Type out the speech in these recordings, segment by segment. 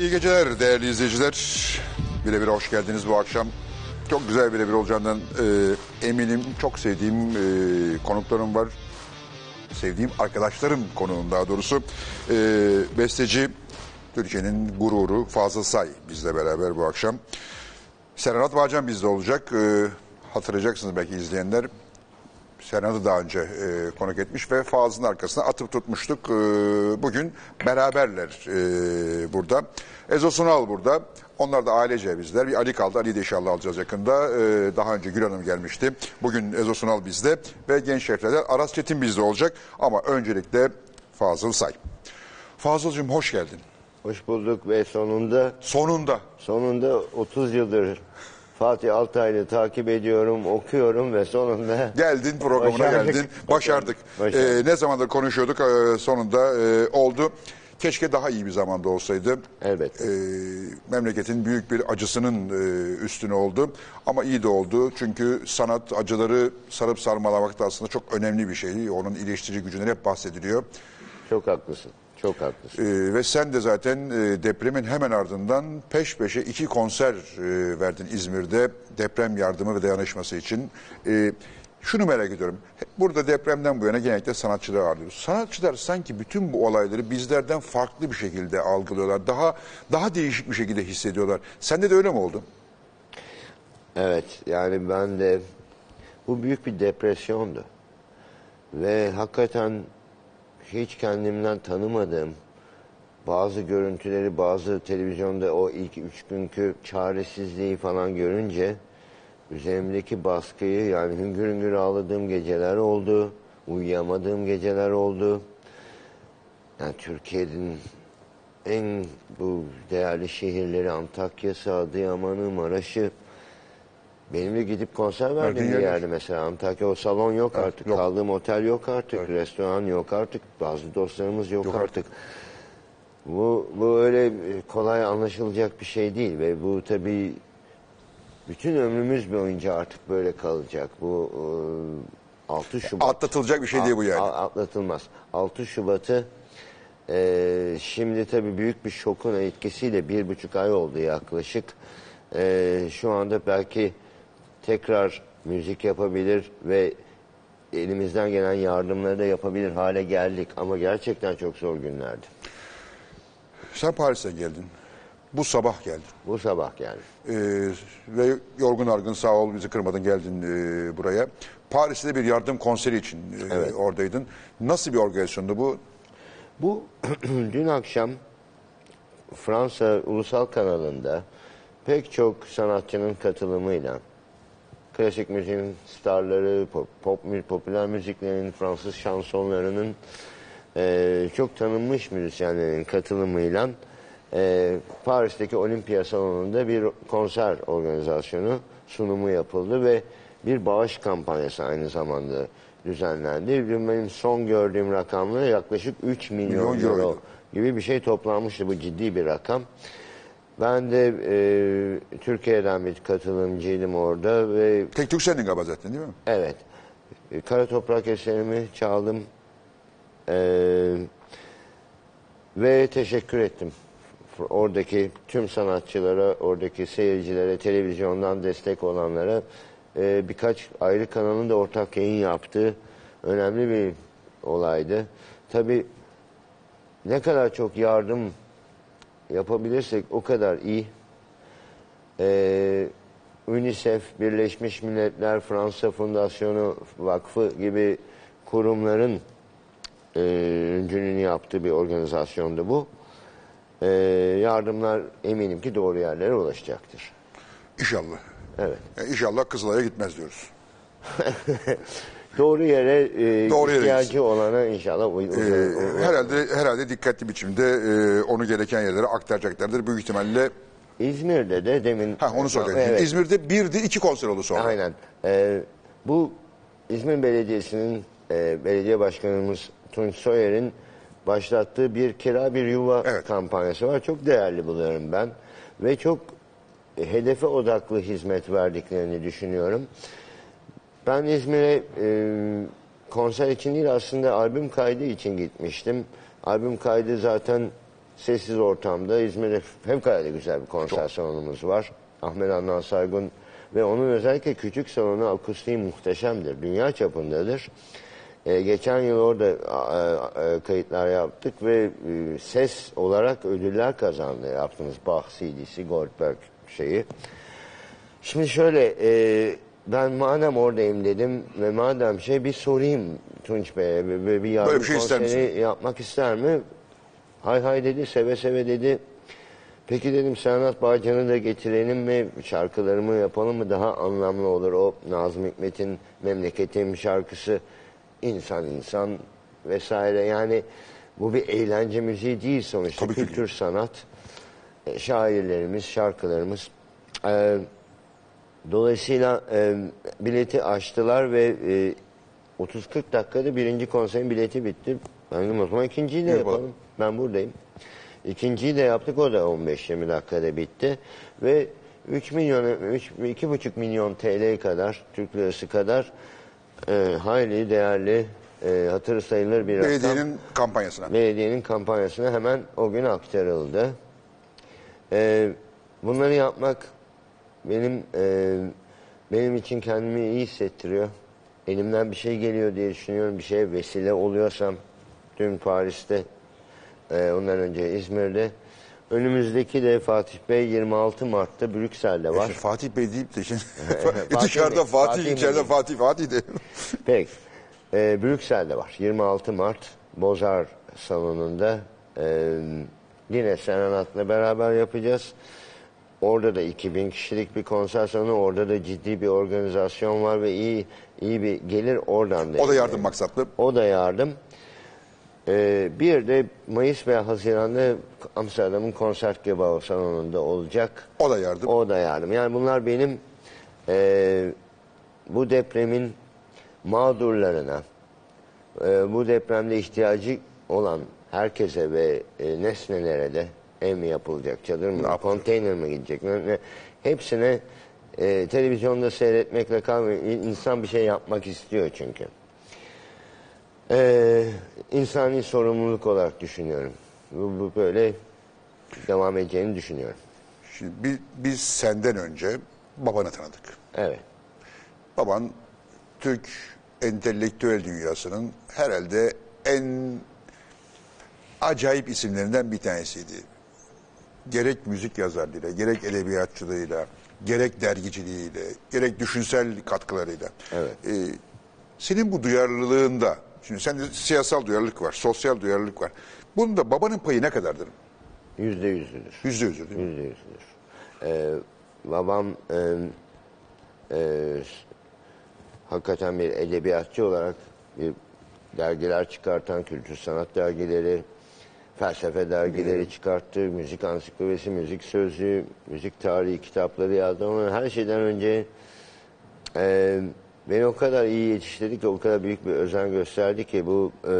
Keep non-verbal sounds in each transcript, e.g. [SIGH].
İyi geceler değerli izleyiciler. Birebir hoş geldiniz bu akşam. Çok güzel birebir olacağından e, eminim. Çok sevdiğim e, konuklarım var. Sevdiğim arkadaşlarım konuğum daha doğrusu. E, besteci, Türkiye'nin gururu Fazıl Say bizle beraber bu akşam. Serhat Bağcan bizde olacak. E, hatırlayacaksınız belki izleyenler. Serhat'ı daha önce e, konuk etmiş ve Fazıl'ın arkasına atıp tutmuştuk. E, bugün beraberler e, burada. Ezo Sunal burada. Onlar da ailece bizler. Bir Ali kaldı. Ali'yi de inşallah alacağız yakında. E, daha önce Gül Hanım gelmişti. Bugün Ezo Sunal bizde ve genç şeflerden Aras Çetin bizde olacak. Ama öncelikle Fazıl Say. Fazıl'cığım hoş geldin. Hoş bulduk ve sonunda Sonunda. sonunda 30 yıldır Fatih Altaylı takip ediyorum, okuyorum ve sonunda [LAUGHS] Geldin programına Başardık. geldin. Başardık. Başardık. Ee, ne zamandır konuşuyorduk e, sonunda e, oldu. Keşke daha iyi bir zamanda olsaydı. Elbette. Ee, memleketin büyük bir acısının e, üstüne oldu. Ama iyi de oldu. Çünkü sanat acıları sarıp sarmalamak da aslında çok önemli bir şey. Onun iyileştirici gücünden hep bahsediliyor. çok haklısın. Çok haklısın. Ee, ve sen de zaten e, depremin hemen ardından peş peşe iki konser e, verdin İzmir'de deprem yardımı ve dayanışması için. E, şunu merak ediyorum. Burada depremden bu yana genellikle sanatçıları ağırlıyoruz. Sanatçılar sanki bütün bu olayları bizlerden farklı bir şekilde algılıyorlar. Daha daha değişik bir şekilde hissediyorlar. Sende de öyle mi oldu? Evet yani ben de bu büyük bir depresyondu. Ve hakikaten hiç kendimden tanımadığım bazı görüntüleri bazı televizyonda o ilk üç günkü çaresizliği falan görünce üzerimdeki baskıyı yani hüngür hüngür ağladığım geceler oldu. Uyuyamadığım geceler oldu. Yani Türkiye'nin en bu değerli şehirleri Antakya'sı, Adıyaman'ı, Maraş'ı benimle gidip konser verdiğim bir yerde mesela Antakya o salon yok Evet, artık. yok. Kaldığım otel yok artık. Restoran yok artık. Bazı dostlarımız yok, Yok artık. Bu, bu öyle e, kolay anlaşılacak bir şey değil ve bu tabii bütün ömrümüz boyunca artık böyle kalacak. Bu e, 6 Şubat. Atlatılacak bir şey değil bu yani. Atlatılmaz. 6 Şubat'ı e, şimdi tabii büyük bir şokun etkisiyle bir buçuk ay oldu yaklaşık. E, şu anda belki tekrar müzik yapabilir ve elimizden gelen yardımları da yapabilir hale geldik. Ama gerçekten çok zor günlerdi. Sen Paris'e geldin. Bu sabah geldin. Bu sabah yani. Ee, ve yorgun argın sağ ol bizi kırmadın geldin e, buraya. Paris'te bir yardım konseri için e, oradaydın. Nasıl bir organizasyondu bu? Bu [CLEARS THROAT] dün akşam Fransa Ulusal Kanalı'nda pek çok sanatçının katılımıyla klasik müziğin starları, pop, pop popüler müziklerin, Fransız şansonlarının eee, çok tanınmış müzisyenlerin katılımıyla eee, Paris'teki Olimpiya Salonu'nda bir konser organizasyonu sunumu yapıldı ve bir bağış kampanyası aynı zamanda düzenlendi. Benim son gördüğüm rakamla yaklaşık 3 milyon, Milyon euro gibi bir şey toplanmıştı. Bu ciddi bir rakam. Ben de e, Türkiye'den bir katılımcıydım orada ve Tek Türk sendin galiba zaten değil mi? evet e, kara toprak eserimi çaldım E, ve teşekkür ettim. F- Oradaki tüm sanatçılara, oradaki seyircilere, televizyondan destek olanlara e, birkaç ayrı kanalın da ortak yayın yaptığı önemli bir olaydı. Tabii ne kadar çok yardım yapabilirsek o kadar iyi. Ee, UNICEF, Birleşmiş Milletler, Fransa Fundasyonu Vakfı gibi kurumların e, öncülüğünü yaptığı bir organizasyondu bu. Ee, yardımlar eminim ki doğru yerlere ulaşacaktır. İnşallah. Evet. E, İnşallah Kızılay'a gitmez diyoruz. [LAUGHS] Doğru yere e, Doğru yere ihtiyacı gitsin. olana inşallah uy- Ee, herhalde herhalde dikkatli biçimde e, onu gereken yerlere aktaracaklardır. Büyük ihtimalle İzmir'de de demin... ha onu soracaktım. Evet. İzmir'de birdi iki konser oldu sonra. Aynen. Ee, bu İzmir Belediyesi'nin e, belediye başkanımız Tunç Soyer'in başlattığı bir kira bir yuva Evet. kampanyası var. Çok değerli buluyorum ben. Ve çok e, hedefe odaklı hizmet verdiklerini düşünüyorum. Ben İzmir'e e, konser için değil aslında albüm kaydı için gitmiştim. Albüm kaydı zaten sessiz ortamda İzmir'de fevkalade güzel bir konser salonumuz var. Ahmet Adnan Saygun ve onun özellikle küçük salonu akustiği muhteşemdir. Dünya çapındadır. Ee, geçen yıl orada e, e, kayıtlar yaptık ve e, ses olarak ödüller kazandı. Yaptığımız Bach CD'si, Goldberg şeyi. Şimdi şöyle e, ben madem oradayım dedim ve madem şey bir sorayım Tunç Bey'e bir, bir, bir yardım Böyle bir şey ister konseri yapmak ister mi? Hay hay dedi seve seve dedi. Peki dedim Serhat Bağcan'ı da getirelim mi? Şarkılarımı yapalım mı? Daha anlamlı olur. O Nazım Hikmet'in Memleketim şarkısı insan insan vesaire. Yani bu bir eğlence müziği değil sonuçta. Tabii ki Kültür sanat. E, şairlerimiz, şarkılarımız. E, dolayısıyla e, bileti açtılar ve e, 30-40 dakikada birinci konserin bileti bitti. Ben dedim o zaman ikinciyi de Yapalım. yapalım. Ben buradayım. İkinciyi de yaptık o da 15-20 dakikada bitti. Ve 3 milyon, 3, 2,5 milyon TL kadar, Türk lirası kadar e, hayli değerli, e, hatırı sayılır bir rakam. Belediyenin kampanyasına. Belediyenin kampanyasına hemen o gün aktarıldı. Ee, bunları yapmak benim e, benim için kendimi iyi hissettiriyor. Elimden bir şey geliyor diye düşünüyorum. Bir şeye vesile oluyorsam dün Paris'te e, ondan önce İzmir'de önümüzdeki de Fatih Bey 26 Mart'ta Brüksel'de var. İşte Fatih Bey deyip de şimdi [LAUGHS] Fatih dışarıda Fatih, Fatih içeride. Fatih, Fatih de. [LAUGHS] Peki. Ee, Brüksel'de var. 26 Mart Bozar Salonu'nda ee, yine Senanat'la beraber yapacağız. Orada da 2000 kişilik bir konser salonu. Orada da ciddi bir organizasyon var ve iyi iyi bir gelir oradan da. O da yardım maksatlı. O da yardım. Ee, bir de Mayıs ve Haziran'da Amsterdam'ın Konsertgebouw salonunda olacak. O da yardım. O da yardım. Yani bunlar benim eee, bu depremin mağdurlarına, eee, bu depremde ihtiyacı olan herkese ve e, nesnelere de ev mi yapılacak, çadır mı, yapacak? konteyner mi gidecek, ne- hepsine e, televizyonda seyretmekle kalmıyor. İnsan bir şey yapmak istiyor çünkü. Eee insani sorumluluk olarak düşünüyorum. Bu, bu böyle devam edeceğini düşünüyorum. Şimdi bi- biz senden önce babanı tanıdık. Evet. Baban Türk entelektüel dünyasının herhalde en acayip isimlerinden bir tanesiydi. Gerek müzik yazarlığıyla, gerek edebiyatçılığıyla, gerek dergiciliğiyle, gerek düşünsel katkılarıyla. Evet. Ee, senin bu duyarlılığında, şimdi sende siyasal duyarlılık var, sosyal duyarlılık var. Bunda babanın payı ne kadardır? Yüzde yüzüdür. Yüzde yüzdür değil mi? Yüzde yüzüdür. Ee, babam e, e, hakikaten bir edebiyatçı olarak bir dergiler çıkartan, kültür sanat dergileri, felsefe dergileri çıkarttı, müzik ansiklopedisi, müzik sözlüğü, müzik tarihi kitapları yazdı ama her şeyden önce e, beni o kadar iyi yetiştirdi ki, o kadar büyük bir özen gösterdi ki bu e,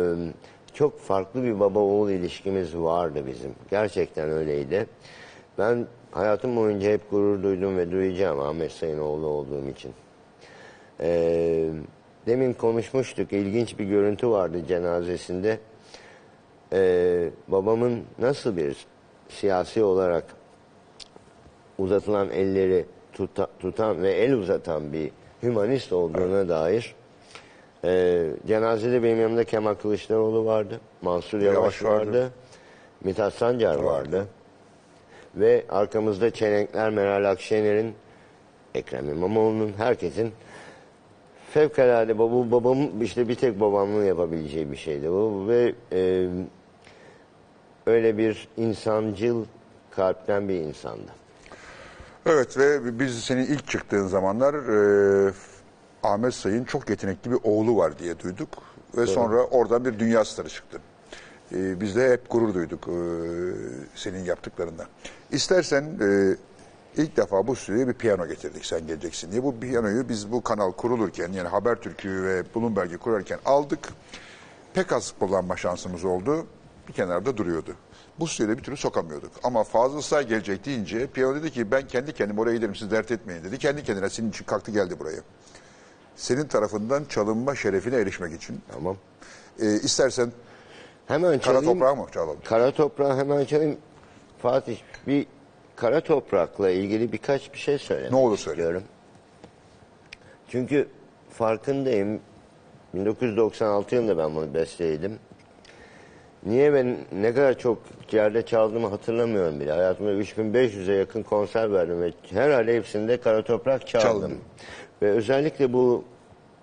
çok farklı bir baba oğul ilişkimiz vardı bizim. Gerçekten öyleydi. Ben hayatım boyunca hep gurur duydum ve duyacağım Ahmet Sayın oğlu olduğum için. E, demin konuşmuştuk, ilginç bir görüntü vardı cenazesinde. E, babamın nasıl bir siyasi olarak uzatılan elleri tuta- tutan ve el uzatan bir hümanist olduğuna dair e, cenazede benim yanımda Kemal Kılıçdaroğlu vardı, Mansur Yavaş, Yavaş vardı. vardı, Mithat Sancar vardı. ve arkamızda Çelenkler Meral Akşener'in, Ekrem İmamoğlu'nun, herkesin fevkalade baba, babam işte bir tek babamın yapabileceği bir şeydi bu ve e, öyle bir insancıl kalpten bir insandı. Evet ve biz senin ilk çıktığın zamanlar e, Ahmet Sayın çok yetenekli bir oğlu var diye duyduk. Ve sonra oradan bir dünya starı çıktı. E, biz de hep gurur duyduk e, senin yaptıklarından. İstersen e, ilk defa bu stüdyoya bir piyano getirdik sen geleceksin diye. Bu piyanoyu biz bu kanal kurulurken yani Habertürk'ü ve Bloomberg'i kurarken aldık. Pek az kullanma şansımız oldu. Bir kenarda duruyordu. Bu stüdyoya bir türlü sokamıyorduk. Ama Fazıl Say gelecek deyince piyano dedi ki ben kendi kendim oraya giderim siz dert etmeyin dedi. Kendi kendine senin için kalktı geldi buraya. Senin tarafından çalınma şerefine erişmek için. Tamam. Ee, istersen Hemen Kara çalayım. toprağı mı çalalım? Kara toprağı hemen çalayım. Fatih bir kara toprakla ilgili birkaç bir şey söylemek Ne olur söyle. istiyorum. Çünkü farkındayım. 1996 yılında ben bunu besteledim. Niye ben ne kadar çok yerde çaldığımı hatırlamıyorum bile. Hayatımda 3500'e yakın konser verdim ve herhalde hepsinde kara toprak çaldım. Çaldın. Ve özellikle bu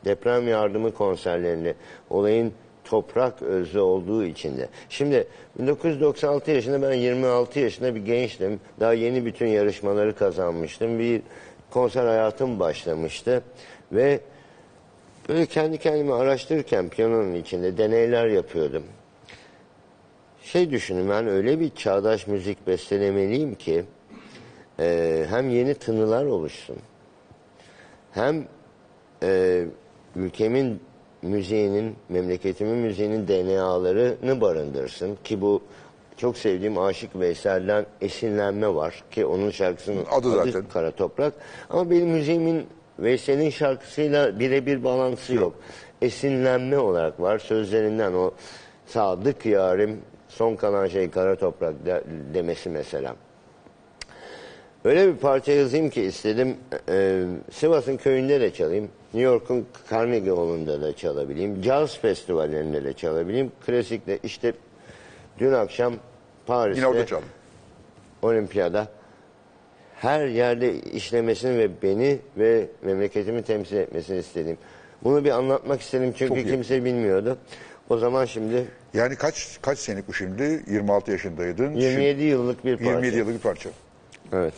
deprem yardımı konserlerinde olayın toprak özü olduğu için de. Şimdi 1996 yaşında ben 26 yaşında bir gençtim. Daha yeni bütün yarışmaları kazanmıştım. Bir konser hayatım başlamıştı ve böyle kendi kendime araştırırken piyanonun içinde deneyler yapıyordum. Şey düşündüm ben öyle bir çağdaş müzik bestelemeliyim ki e, hem yeni tınılar oluşsun hem e, ülkemin müziğinin, memleketimin müziğinin DNA'larını barındırsın ki bu çok sevdiğim Aşık Veysel'den esinlenme var ki onun şarkısının Adı zaten. Kara Toprak. Ama benim müziğimin Veysel'in şarkısıyla birebir bağlantısı yok. Esinlenme olarak var sözlerinden o sadık yarim son kalan şey kara toprak de- demesi mesela. Öyle bir parça yazayım ki istedim. e, Sivas'ın köyünde de çalayım. New York'un Carnegie Hall'unda da çalabileyim. Jazz festivallerinde de çalabileyim. Klasikte işte dün akşam Paris'te Yine orada çal. olimpiyada her yerde işlemesini ve beni ve memleketimi temsil etmesini istedim. Bunu bir anlatmak istedim çünkü Çok iyi. kimse bilmiyordu. O zaman şimdi Yani kaç kaç senelik bu şimdi? 26 yaşındaydın. 27 yıllık bir parça. 27 yıllık bir parça. Evet.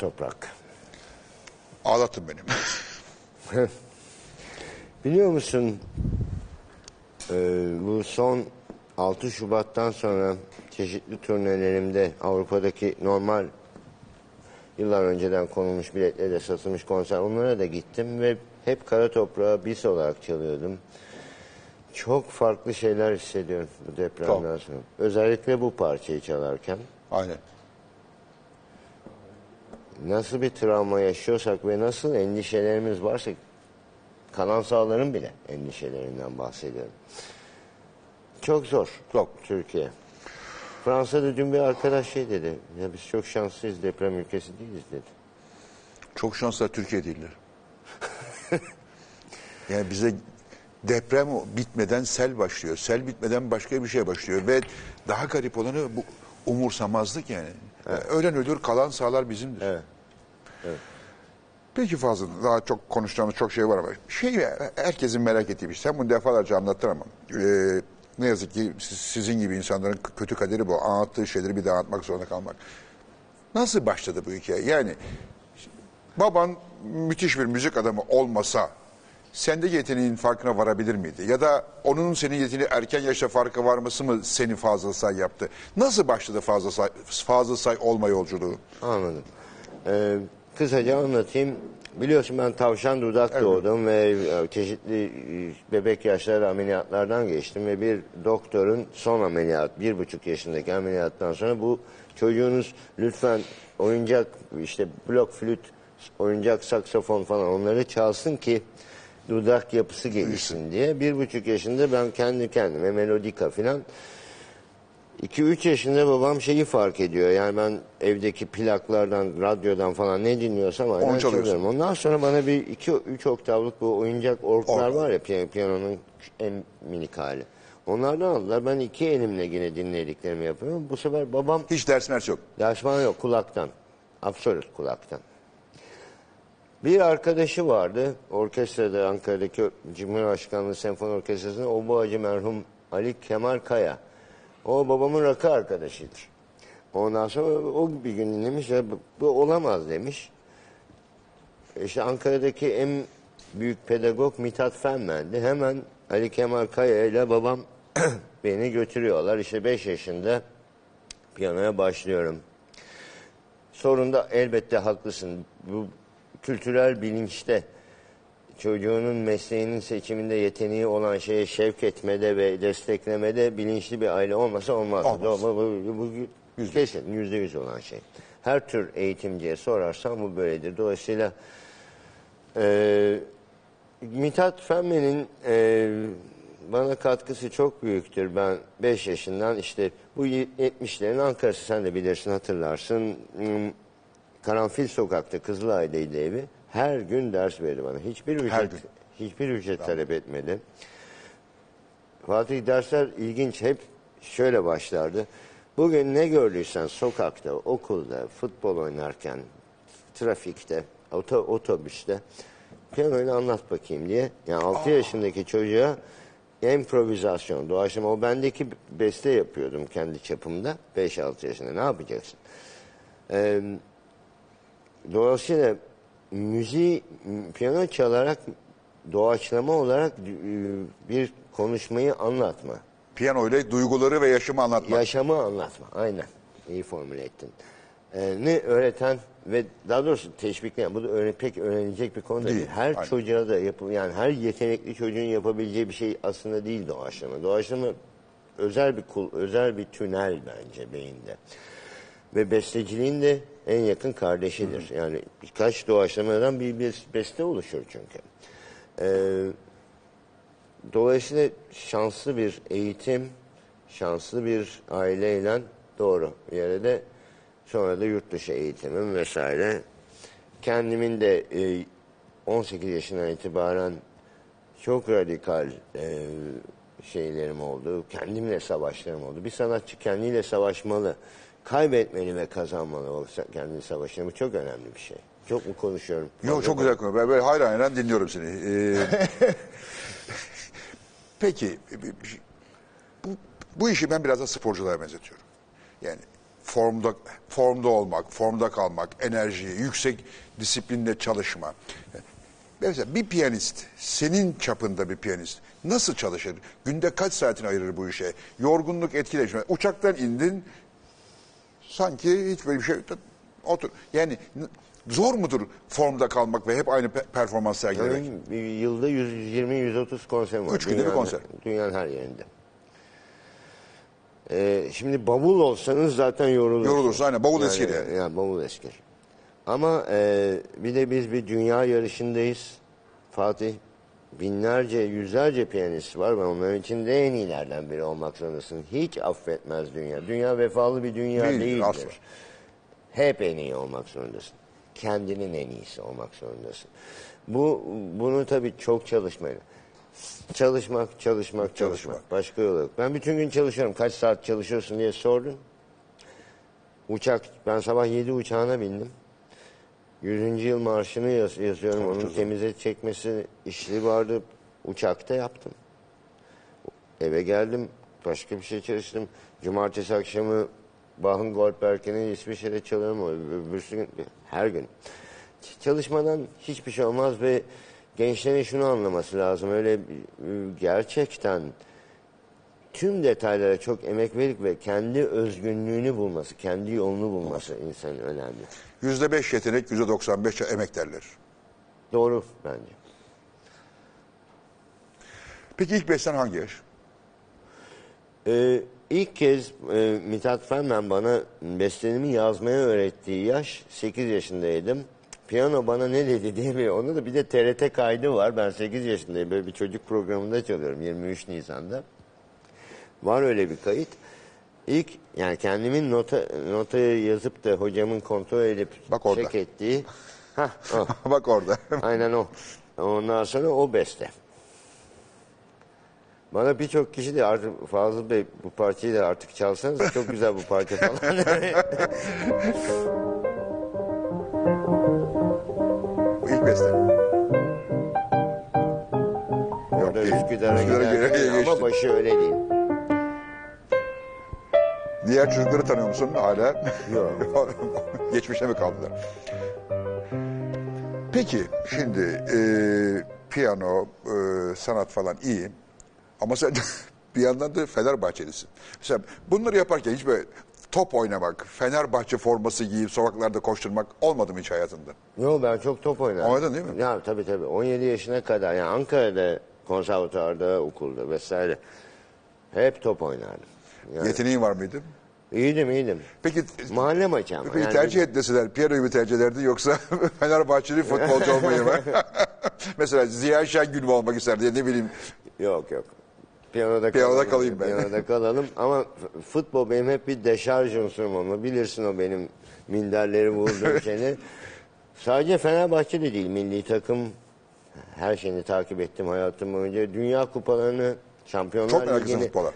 Toprak. Ağlattın beni. [LAUGHS] Biliyor musun e, bu son 6 Şubat'tan sonra çeşitli turnelerimde Avrupa'daki normal yıllar önceden konulmuş biletlerle satılmış konser onlara da gittim ve hep kara toprağı bis olarak çalıyordum. Çok farklı şeyler hissediyorum bu depremden sonra. Özellikle bu parçayı çalarken. Aynen. Nasıl bir travma yaşıyorsak ve nasıl endişelerimiz varsa kalan sağların bile endişelerinden bahsediyorum. Çok zor. Çok. Türkiye. Fransa'da dün bir arkadaş şey dedi. Ya biz çok şanslıyız deprem ülkesi değiliz dedi. Çok şanslar Türkiye değiller. [LAUGHS] yani bize deprem bitmeden sel başlıyor. Sel bitmeden başka bir şey başlıyor. Ve daha garip olanı bu umursamazlık yani. Ölen ölür kalan sağlar bizimdir. Evet. Peki fazla daha çok konuşacağımız çok şey var ama şey herkesin merak ettiği bir şey. Sen bunu defalarca anlattın ama e, ne yazık ki siz- sizin gibi insanların kötü kaderi bu. Anlattığı şeyleri bir daha anlatmak zorunda kalmak. Nasıl başladı bu hikaye? Yani baban müthiş bir müzik adamı olmasa sendeki yeteneğin farkına varabilir miydi? Ya da onun senin yeteneği erken yaşta farkı varması mı seni fazla say yaptı? Nasıl başladı fazla say, fazla say olma yolculuğu? Anladım. Ee, kısaca anlatayım. Biliyorsun ben tavşan dudak doğdum ve e, çeşitli e, bebek yaşları ameliyatlardan geçtim ve bir doktorun son ameliyat, bir buçuk yaşındaki ameliyattan sonra bu çocuğunuz lütfen oyuncak işte blok flüt, oyuncak saksafon falan onları çalsın ki dudak yapısı gelişsin diye. Bir buçuk yaşında ben kendi kendime melodika falan 2-3 yaşında babam şeyi fark ediyor. Yani ben evdeki plaklardan, radyodan falan ne dinliyorsam aynen çalıyorum. Ondan sonra bana bir 2-3 oktavlık bu oyuncak orklar Ork. var ya piyano, piyanonun en minik hali. Onlardan aldılar. Ben iki elimle yine dinlediklerimi yapıyorum. Bu sefer babam Hiç ders mers yok. ders falan yok kulaktan. Absolut kulaktan. Bir arkadaşı vardı. Orkestrada Ankara'daki Cumhurbaşkanlığı Senfoni Orkestrası'nda Obacı merhum Ali Kemal Kaya. O babamın rakı arkadaşıdır. Ondan sonra o bir gün dinlemiş ya bu, bu olamaz demiş. İşte Ankara'daki en büyük pedagog Mithat Fenmen'di. Hemen Ali Kemal Kaya ile babam [CLEARS THROAT] beni götürüyorlar. İşte 5 yaşında piyanoya başlıyorum. Sorunda elbette haklısın. Bu kültürel bilinçte çocuğunun mesleğinin seçiminde yeteneği olan şeye şevk etmede ve desteklemede bilinçli bir aile olmasa olmaz. Olmaz. Bu, bu, bu, bu kesin yüzde yüz olan şey. Her tür eğitimciye sorarsan bu böyledir. Dolayısıyla e, Mithat Fenmen'in e, bana katkısı çok büyüktür. Ben 5 yaşından işte bu 70'lerin Ankara'sı sen de bilirsin hatırlarsın. Hmm, Karanfil Sokak'ta Kızılay'daydı evi. Her gün ders verdi bana. Hiçbir ücret, gün. hiçbir ücret talep etmedi. Fatih dersler ilginç hep şöyle başlardı. Bugün ne gördüysen sokakta, okulda, futbol oynarken, trafikte, oto, otobüste piyanoyla anlat bakayım diye. Yani 6 yaşındaki çocuğa improvizasyon, doğaçlama. O bendeki beste yapıyordum kendi çapımda. 5-6 yaşında ne yapacaksın? Ee, dolayısıyla müziği piyano çalarak doğaçlama olarak e, bir konuşmayı anlatma. Piyano ile duyguları ve yaşamı anlatmak. Yaşamı anlatma. Aynen. İyi formüle ettin. Ee, ne öğreten ve daha doğrusu teşvikleyen. Bu da öyle, pek öğrenilecek bir konu değil. Değil, Her aynen. çocuğa da yapı, yani her yetenekli çocuğun yapabileceği bir şey aslında değil doğaçlama. Doğaçlama özel bir kul, özel bir tünel bence beyinde. Ve besteciliğin de en yakın kardeşidir. Yani birkaç doğaçlamadan bir, bir beste oluşur çünkü. Ee, Dolayısıyla şanslı bir eğitim, şanslı bir aileyle doğru bir yere de sonra da yurt dışı eğitimim vesaire. Kendimin de e, 18 yaşından itibaren çok radikal e, şeylerim oldu. Kendimle savaşlarım oldu. Bir sanatçı kendiyle savaşmalı. Kaybetmeli ve kazanmalı o sa- kendi savaşını. Bu çok önemli bir şey. Çok mu konuşuyorum? Yok çok güzel konu. Ben böyle hayran hayran dinliyorum seni. Ee, [LAUGHS] peki bu, bu işi ben biraz da sporculara benzetiyorum. Yani formda formda olmak, formda kalmak, enerji, yüksek disiplinle çalışma. Mesela bir piyanist, senin çapında bir piyanist nasıl çalışır? Günde kaç saatini ayırır bu işe? Yorgunluk etkileşme. Uçaktan indin, sanki hiç böyle bir şey otur. Yani zor mudur formda kalmak ve hep aynı pe- performans sergilemek? Benim yılda 120-130 konserim var. Üç günde bir Dünyanın- konser. Dünyanın her yerinde. Ee, şimdi bavul olsanız zaten yorulursunuz. Yorulursun, aynen. Bavul eskir yani. Ya, bavul eskir. Ama e, bir de biz bir dünya yarışındayız. Fatih binlerce, yüzlerce piyanist var ve onların içinde en iyilerden biri olmak zorundasın. Hiç affetmez dünya. Dünya vefalı bir dünya Değildir, değildir. asla. Hep en iyi olmak zorundasın. Kendinin en iyisi olmak zorundasın. Bu bunu tabii çok çalışmayla. Çalışmak, çalışmak, çalışmak. Çalışmak. Başka yolu yok. Ben bütün gün çalışıyorum. Kaç saat çalışıyorsun diye sordun. Uçak, ben sabah 7 uçağına bindim. 100. yıl marşını yaz- yazıyorum. Onun temize çekmesi işi vardı. Uçakta yaptım. Eve geldim. Başka bir şey çalıştım. Cumartesi akşamı Bach'ın Goldberg'ini İsviçre'de çalıyorum. Öbürsü gün, her gün. Çalışmadan hiçbir şey olmaz ve gençlerin şunu anlaması lazım. Öyle e, gerçekten tüm detaylara çok emek verip ve kendi özgünlüğünü bulması, kendi yolunu bulması insanın önemli. Yüzde beş yetenek, yüzde doksan beş emek derler. Doğru bence. Peki ilk besten hangi yaş? Ee, ilk kez e, Mithat Fenmen bana bestenimi yazmaya öğrettiği yaş 8 yaşındaydım. Piyano bana ne dedi [LAUGHS] diye bir, onda da bir de TRT kaydı var. Ben 8 yaşındayım. Böyle bir çocuk programında çalıyorum 23 Nisan'da. Var öyle bir kayıt. İlk yani kendimin nota notayı yazıp da hocamın kontrol edip Bak orada. çek ettiği. [LAUGHS] Hah, o. [LAUGHS] Bak orada. [LAUGHS] Aynen o. Ondan sonra o beste. Bana birçok kişi de artık Fazıl Bey bu parçayı da artık çalsanız çok güzel bu parça falan. Bu ilk beste. Orada değil. Üsküdar'a Üsküdar'a giderken geçti. ama başı öyle değil. Diğer çocukları tanıyor musun hala? Yok. [LAUGHS] Geçmişe mi kaldılar? Peki şimdi e, piyano, e, sanat falan iyi. Ama sen [LAUGHS] bir yandan da Fenerbahçelisin. Mesela bunları yaparken hiç böyle top oynamak, Fenerbahçe forması giyip sokaklarda koşturmak olmadı mı hiç hayatında? Yok ben çok top oynadım. Oynadın değil mi? Ya tabii tabii. 17 yaşına kadar yani Ankara'da konservatuarda, okulda vesaire hep top oynardım. Yani, Yeteneğin var mıydı? iyiydim iyiydim. Peki Mahalle maçı ama. Peki yani tercih et deseler piyanoyu mu tercih ederdin yoksa [LAUGHS] Fenerbahçeli futbolcu olmayı mı? [LAUGHS] Mesela Ziya Şengül mü olmak isterdi ne bileyim. Yok yok. Piyanoda, Piyanoda kalalım. kalayım ben. Piyanoda [LAUGHS] kalalım ama futbol benim hep bir deşarj unsurum ama bilirsin o benim minderleri vurduğum şeyleri. Sadece Fenerbahçe de değil milli takım her şeyini takip ettim hayatım boyunca. Dünya kupalarını Şampiyonlar Çok Ligi'ni. futbola.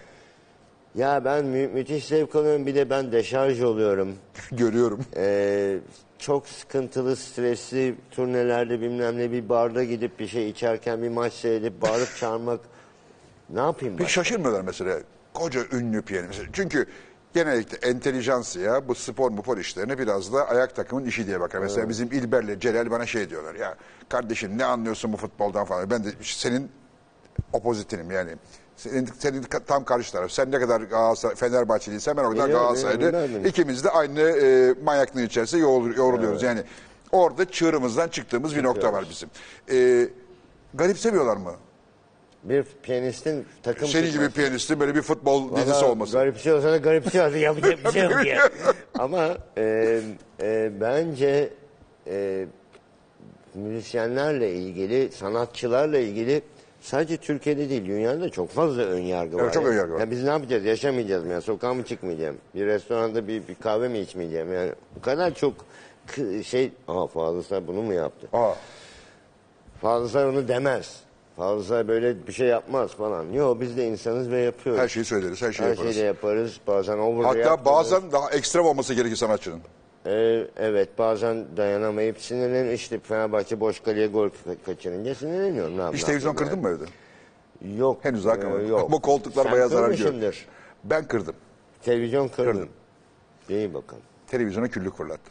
Ya ben mü- müthiş zevk alıyorum bir de ben deşarj oluyorum. [LAUGHS] Görüyorum. Ee, çok sıkıntılı, stresli turnelerde bilmem ne bir barda gidip bir şey içerken bir maç seyredip bağırıp [LAUGHS] çağırmak ne yapayım Peki ben? şaşırmıyorlar mesela koca ünlü piyanist. Mesela Çünkü genellikle entelijansiya bu spor mupor işlerine biraz da ayak takımın işi diye bakar. Mesela bizim İlber'le Celal bana şey diyorlar ya kardeşim ne anlıyorsun bu futboldan falan. Ben de senin opozitinim yani. Senin, senin tam karşı taraf. Sen ne kadar Galatasaray, Fenerbahçeliysen ben o kadar Biliyorum, Galatasaraylı. İkimiz de aynı e, manyaklığın içerisinde yoğrul- yoğruluyoruz. Yani orada çığırımızdan çıktığımız bir nokta var bizim. E, garipsemiyorlar mı? Bir piyanistin takım Senin gibi piyanistin böyle bir futbol dizisi olması. Garip olsa da garip olsa yapacak bir şey yok ya. [LAUGHS] Ama e, e, bence e, müzisyenlerle ilgili, sanatçılarla ilgili sadece Türkiye'de değil dünyada da çok fazla ön yargı var. Evet, çok ön yargı var. Ya biz ne yapacağız? Yaşamayacağız mı ya? Sokağa mı çıkmayacağım? Bir restoranda bir, bir kahve mi içmeyeceğim? Yani bu kadar çok şey... Aa Fazıl bunu mu yaptı? Aa, Fazıl onu demez. Fazıl Say böyle bir şey yapmaz falan. Yok biz de insanız ve yapıyoruz. her şeyi söyleriz, her şeyi Her yaparız. şeyi de yaparız. Bazen overreact Hatta bazen daha ekstrem olması gerekir sanatçının. Ee, evet bazen dayanamayıp sinirleniyorum. İşte Fenerbahçe boş kaleye gol ka- kaçırınca sinirleniyorum. Ne yap- Hiç televizyon yapayım kırdın mı evde? Yok. Henüz daha e, kırmadım. yok. Ama koltuklar Sen bayağı zarar görüyor. kırmışsındır. Ben kırdım. Televizyon kırdın. Kırdım. İyi bakalım. Televizyona küllük fırlattı.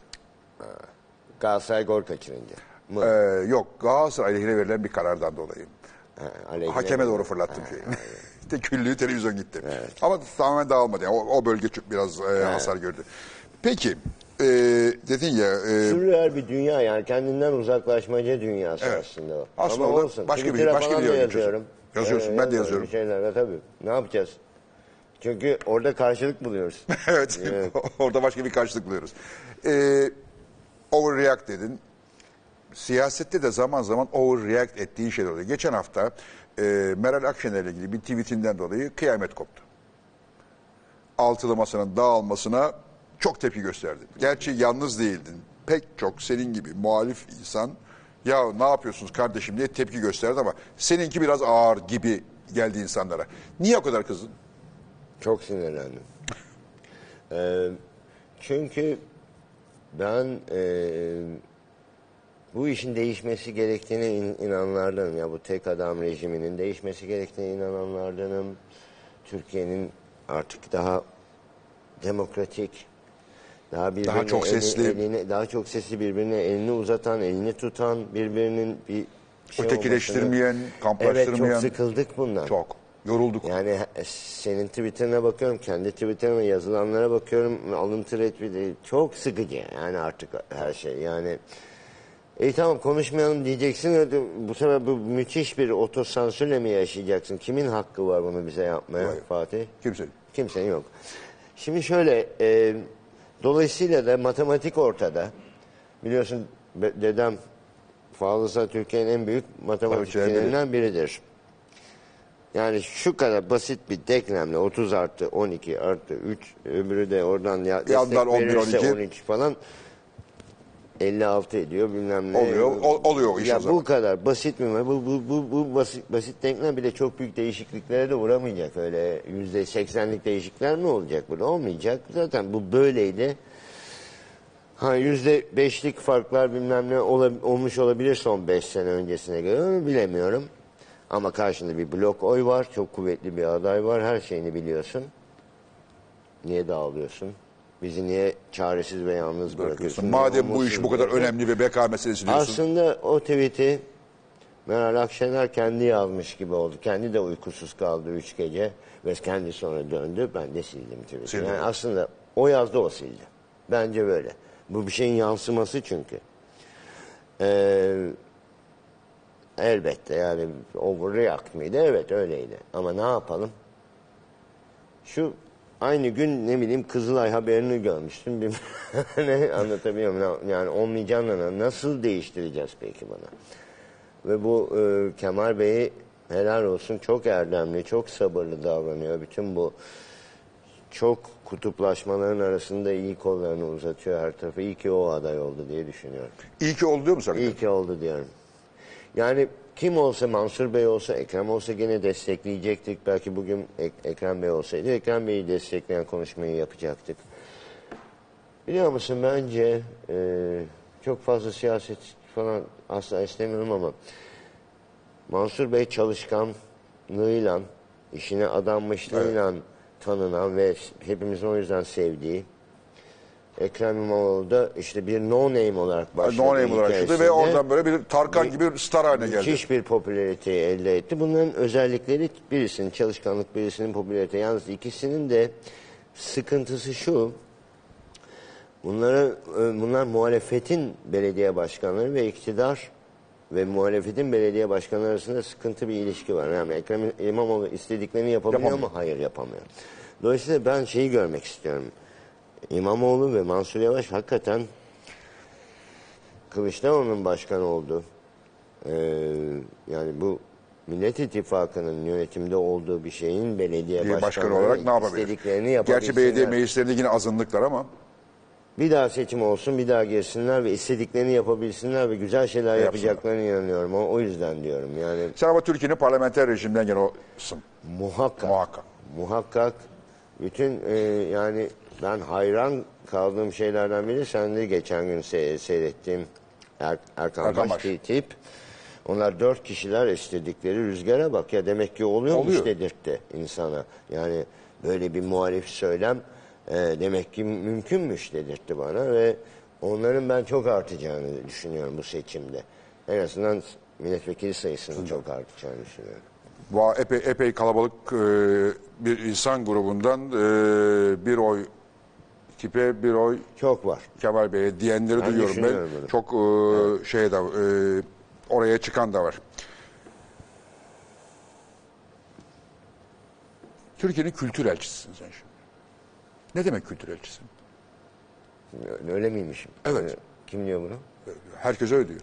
Galatasaray gol kaçırınca. Mı? Ee, yok Galatasaray lehine verilen bir karardan dolayı. Ha, aleyhine Hakeme mi? doğru fırlattım şeyi. [LAUGHS] işte küllüğü televizyon gitti. Ama tamamen dağılmadı. Yani o, o bölge çok biraz e, hasar gördü. Peki e, dedin ya e, Sürreal bir dünya yani kendinden uzaklaşmaca dünyası Evet. aslında o. Aslında o da başka bir- Twitter'a başka falan bir da yazıyorum. Yazıyorsun, ben de yazıyorum yazıyorum. Bir şeyler tabii. Ne yapacağız? Çünkü orada karşılık buluyoruz. [LAUGHS] evet, [LAUGHS] orada başka bir karşılık buluyoruz. E, overreact dedin. Siyasette de zaman zaman overreact ettiğin şeyler oluyor. Geçen hafta e, Meral Akşener'le ilgili bir tweetinden dolayı kıyamet koptu. altılı masanın dağılmasına çok tepki gösterdin. Gerçi yalnız değildin. Pek çok senin gibi muhalif insan ya ne yapıyorsunuz kardeşim diye tepki gösterdi ama seninki biraz ağır gibi geldi insanlara. Niye o kadar kızdın? Çok sinirlendim. Ee, çünkü ben e, bu işin değişmesi gerektiğine in- inananlardanım. Ya bu tek adam rejiminin değişmesi gerektiğine inananlardanım. Türkiye'nin artık daha demokratik, daha birbirine çok sesli. elini- daha çok sesli birbirine elini uzatan, elini tutan, birbirinin bir şey Ötekileştirmeyen, olmasını- kamplaştırmayan. Evet çok sıkıldık bundan. Çok. Yorulduk. Yani he- senin Twitter'ına bakıyorum, kendi Twitter'ıma yazılanlara bakıyorum, alıntı retweet'i çok sıkıcı yani artık her şey. Yani e tamam konuşmayalım diyeceksin, bu sefer bu müthiş bir otosansürle mi yaşayacaksın? Kimin hakkı var bunu bize yapmaya Hayır. Fatih? Kimsenin. Kimsenin yok. Şimdi şöyle, e, dolayısıyla da matematik ortada. Biliyorsun dedem Fazıl Türkiye'nin en büyük matematikçilerinden biridir. Yani şu kadar basit bir denklemle 30 artı 12 artı 3 öbürü de oradan ya, destek Yandan 11, verirse 12. 13 falan 56 ediyor bilmem ne. Oluyor, ol- oluyor iş ya o zaman. Bu kadar basit mi? Bu, bu, bu, bu basit, basit denklem bile çok büyük değişikliklere de uğramayacak. Öyle yüzde seksenlik değişiklikler mi olacak burada? Olmayacak. Zaten bu böyleydi. Ha yüzde beşlik farklar bilmem ne ola- olmuş olabilir son beş sene öncesine göre onu bilemiyorum. Ama karşında bir blok oy var, çok kuvvetli bir aday var, her şeyini biliyorsun. Niye dağılıyorsun? Bizi niye çaresiz ve yalnız bırakıyorsun? Madem bu iş bu kadar önemli ve beka meselesi diyorsun. Aslında o tweet'i Meral Akşener kendi yazmış gibi oldu. Kendi de uykusuz kaldı üç gece ve kendi sonra döndü. Ben de sildim tweet'i. Yani aslında o yazdı o sildi. Bence böyle. Bu bir şeyin yansıması çünkü. Ee, elbette yani overreact mıydı? Evet öyleydi. Ama ne yapalım? Şu aynı gün ne bileyim Kızılay haberini görmüştüm. Bir, [LAUGHS] ne anlatabiliyor muyum? Yani olmayacağını nasıl değiştireceğiz peki bana? Ve bu e, Kemal Bey'i helal olsun çok erdemli, çok sabırlı davranıyor. Bütün bu çok kutuplaşmaların arasında iyi kollarını uzatıyor her tarafa. İyi ki o aday oldu diye düşünüyorum. İyi ki oldu diyor musun? İyi ki oldu diyorum. Yani kim olsa Mansur Bey olsa Ekrem olsa gene destekleyecektik. Belki bugün Ek- Ekrem Bey olsaydı Ekrem Bey'i destekleyen konuşmayı yapacaktık. Biliyor musun bence e, çok fazla siyaset falan asla istemiyorum ama Mansur Bey çalışkanlığıyla, işine adanmışlığıyla tanınan ve hepimizin o yüzden sevdiği Ekrem İmamoğlu da işte bir no name olarak başladı. No name olarak çıktı ve oradan böyle bir Tarkan gibi bir star haline geldi. Müthiş bir popülariteyi elde etti. Bunların özellikleri birisinin çalışkanlık, birisinin popülarite. Yalnız ikisinin de sıkıntısı şu. Bunları, e, bunlar muhalefetin belediye başkanları ve iktidar ve muhalefetin belediye başkanları arasında sıkıntı bir ilişki var. Yani Ekrem İmamoğlu istediklerini yapabiliyor Yapamıyor. mu? Hayır yapamıyor. Dolayısıyla ben şeyi görmek istiyorum. İmamoğlu ve Mansur Yavaş hakikaten Kılıçdaroğlu'nun başkan oldu. Ee, yani bu Millet İttifakı'nın yönetimde olduğu bir şeyin belediye Bir başkan başkanları olarak ne yapabilir? istediklerini yapabilsinler. Gerçi belediye meclislerinde yine azınlıklar ama Bir daha seçim olsun, bir daha girsinler ve istediklerini yapabilsinler ve güzel şeyler Yapsınlar. yapacaklarına inanıyorum. O, o yüzden diyorum yani sen ama Türkiye'nin parlamenter rejimden gene olsun. muhakkak. Muhakkak. Muhakkak. Bütün e, yani ben hayran kaldığım şeylerden biri sen de geçen gün se- seyrettiğim er, Erkan, Erkan Baş tip. Onlar dört kişiler istedikleri rüzgara bak ya demek ki oluyormuş Oluyor. dedirtti insana. Yani böyle bir muhalif söylem e, demek ki mümkünmüş dedirtti bana ve onların ben çok artacağını düşünüyorum bu seçimde. En azından milletvekili sayısının çok artacağını düşünüyorum. Va epey epey kalabalık e, bir insan grubundan e, bir oy tipe bir oy Çok var. Kemal Bey'e diyenleri Ben duyuyorum ben. düşünüyorum. Çok e, şey de e, oraya çıkan da var. Türkiye'nin kültür elçisisin sen şimdi. Ne demek kültür elçisi? Öyle miymişim? Evet. Ee, Kim diyor bunu? Herkes öyle diyor.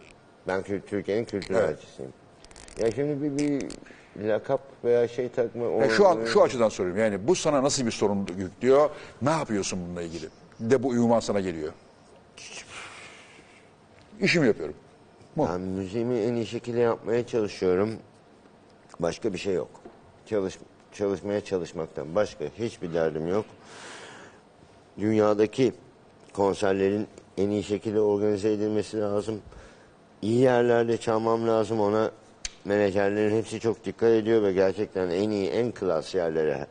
Ben kü- Türkiye'nin kültür Evet. elçisiyim. Ya şimdi bir, bir lakap veya şey takma... Ya şu an şu açıdan soruyorum. Yani bu sana nasıl bir sorun yüklüyor? Ne yapıyorsun bununla ilgili? De bu uyuman sana geliyor. İşimi yapıyorum. Bu. Ben müziğimi en iyi şekilde yapmaya çalışıyorum. Başka bir şey yok. Çalış, çalışmaya çalışmaktan başka hiçbir derdim yok. Dünyadaki konserlerin en iyi şekilde organize edilmesi lazım. İyi yerlerde çalmam lazım ona. Menajerlerin hepsi çok dikkat ediyor ve gerçekten en iyi, en klas yerlere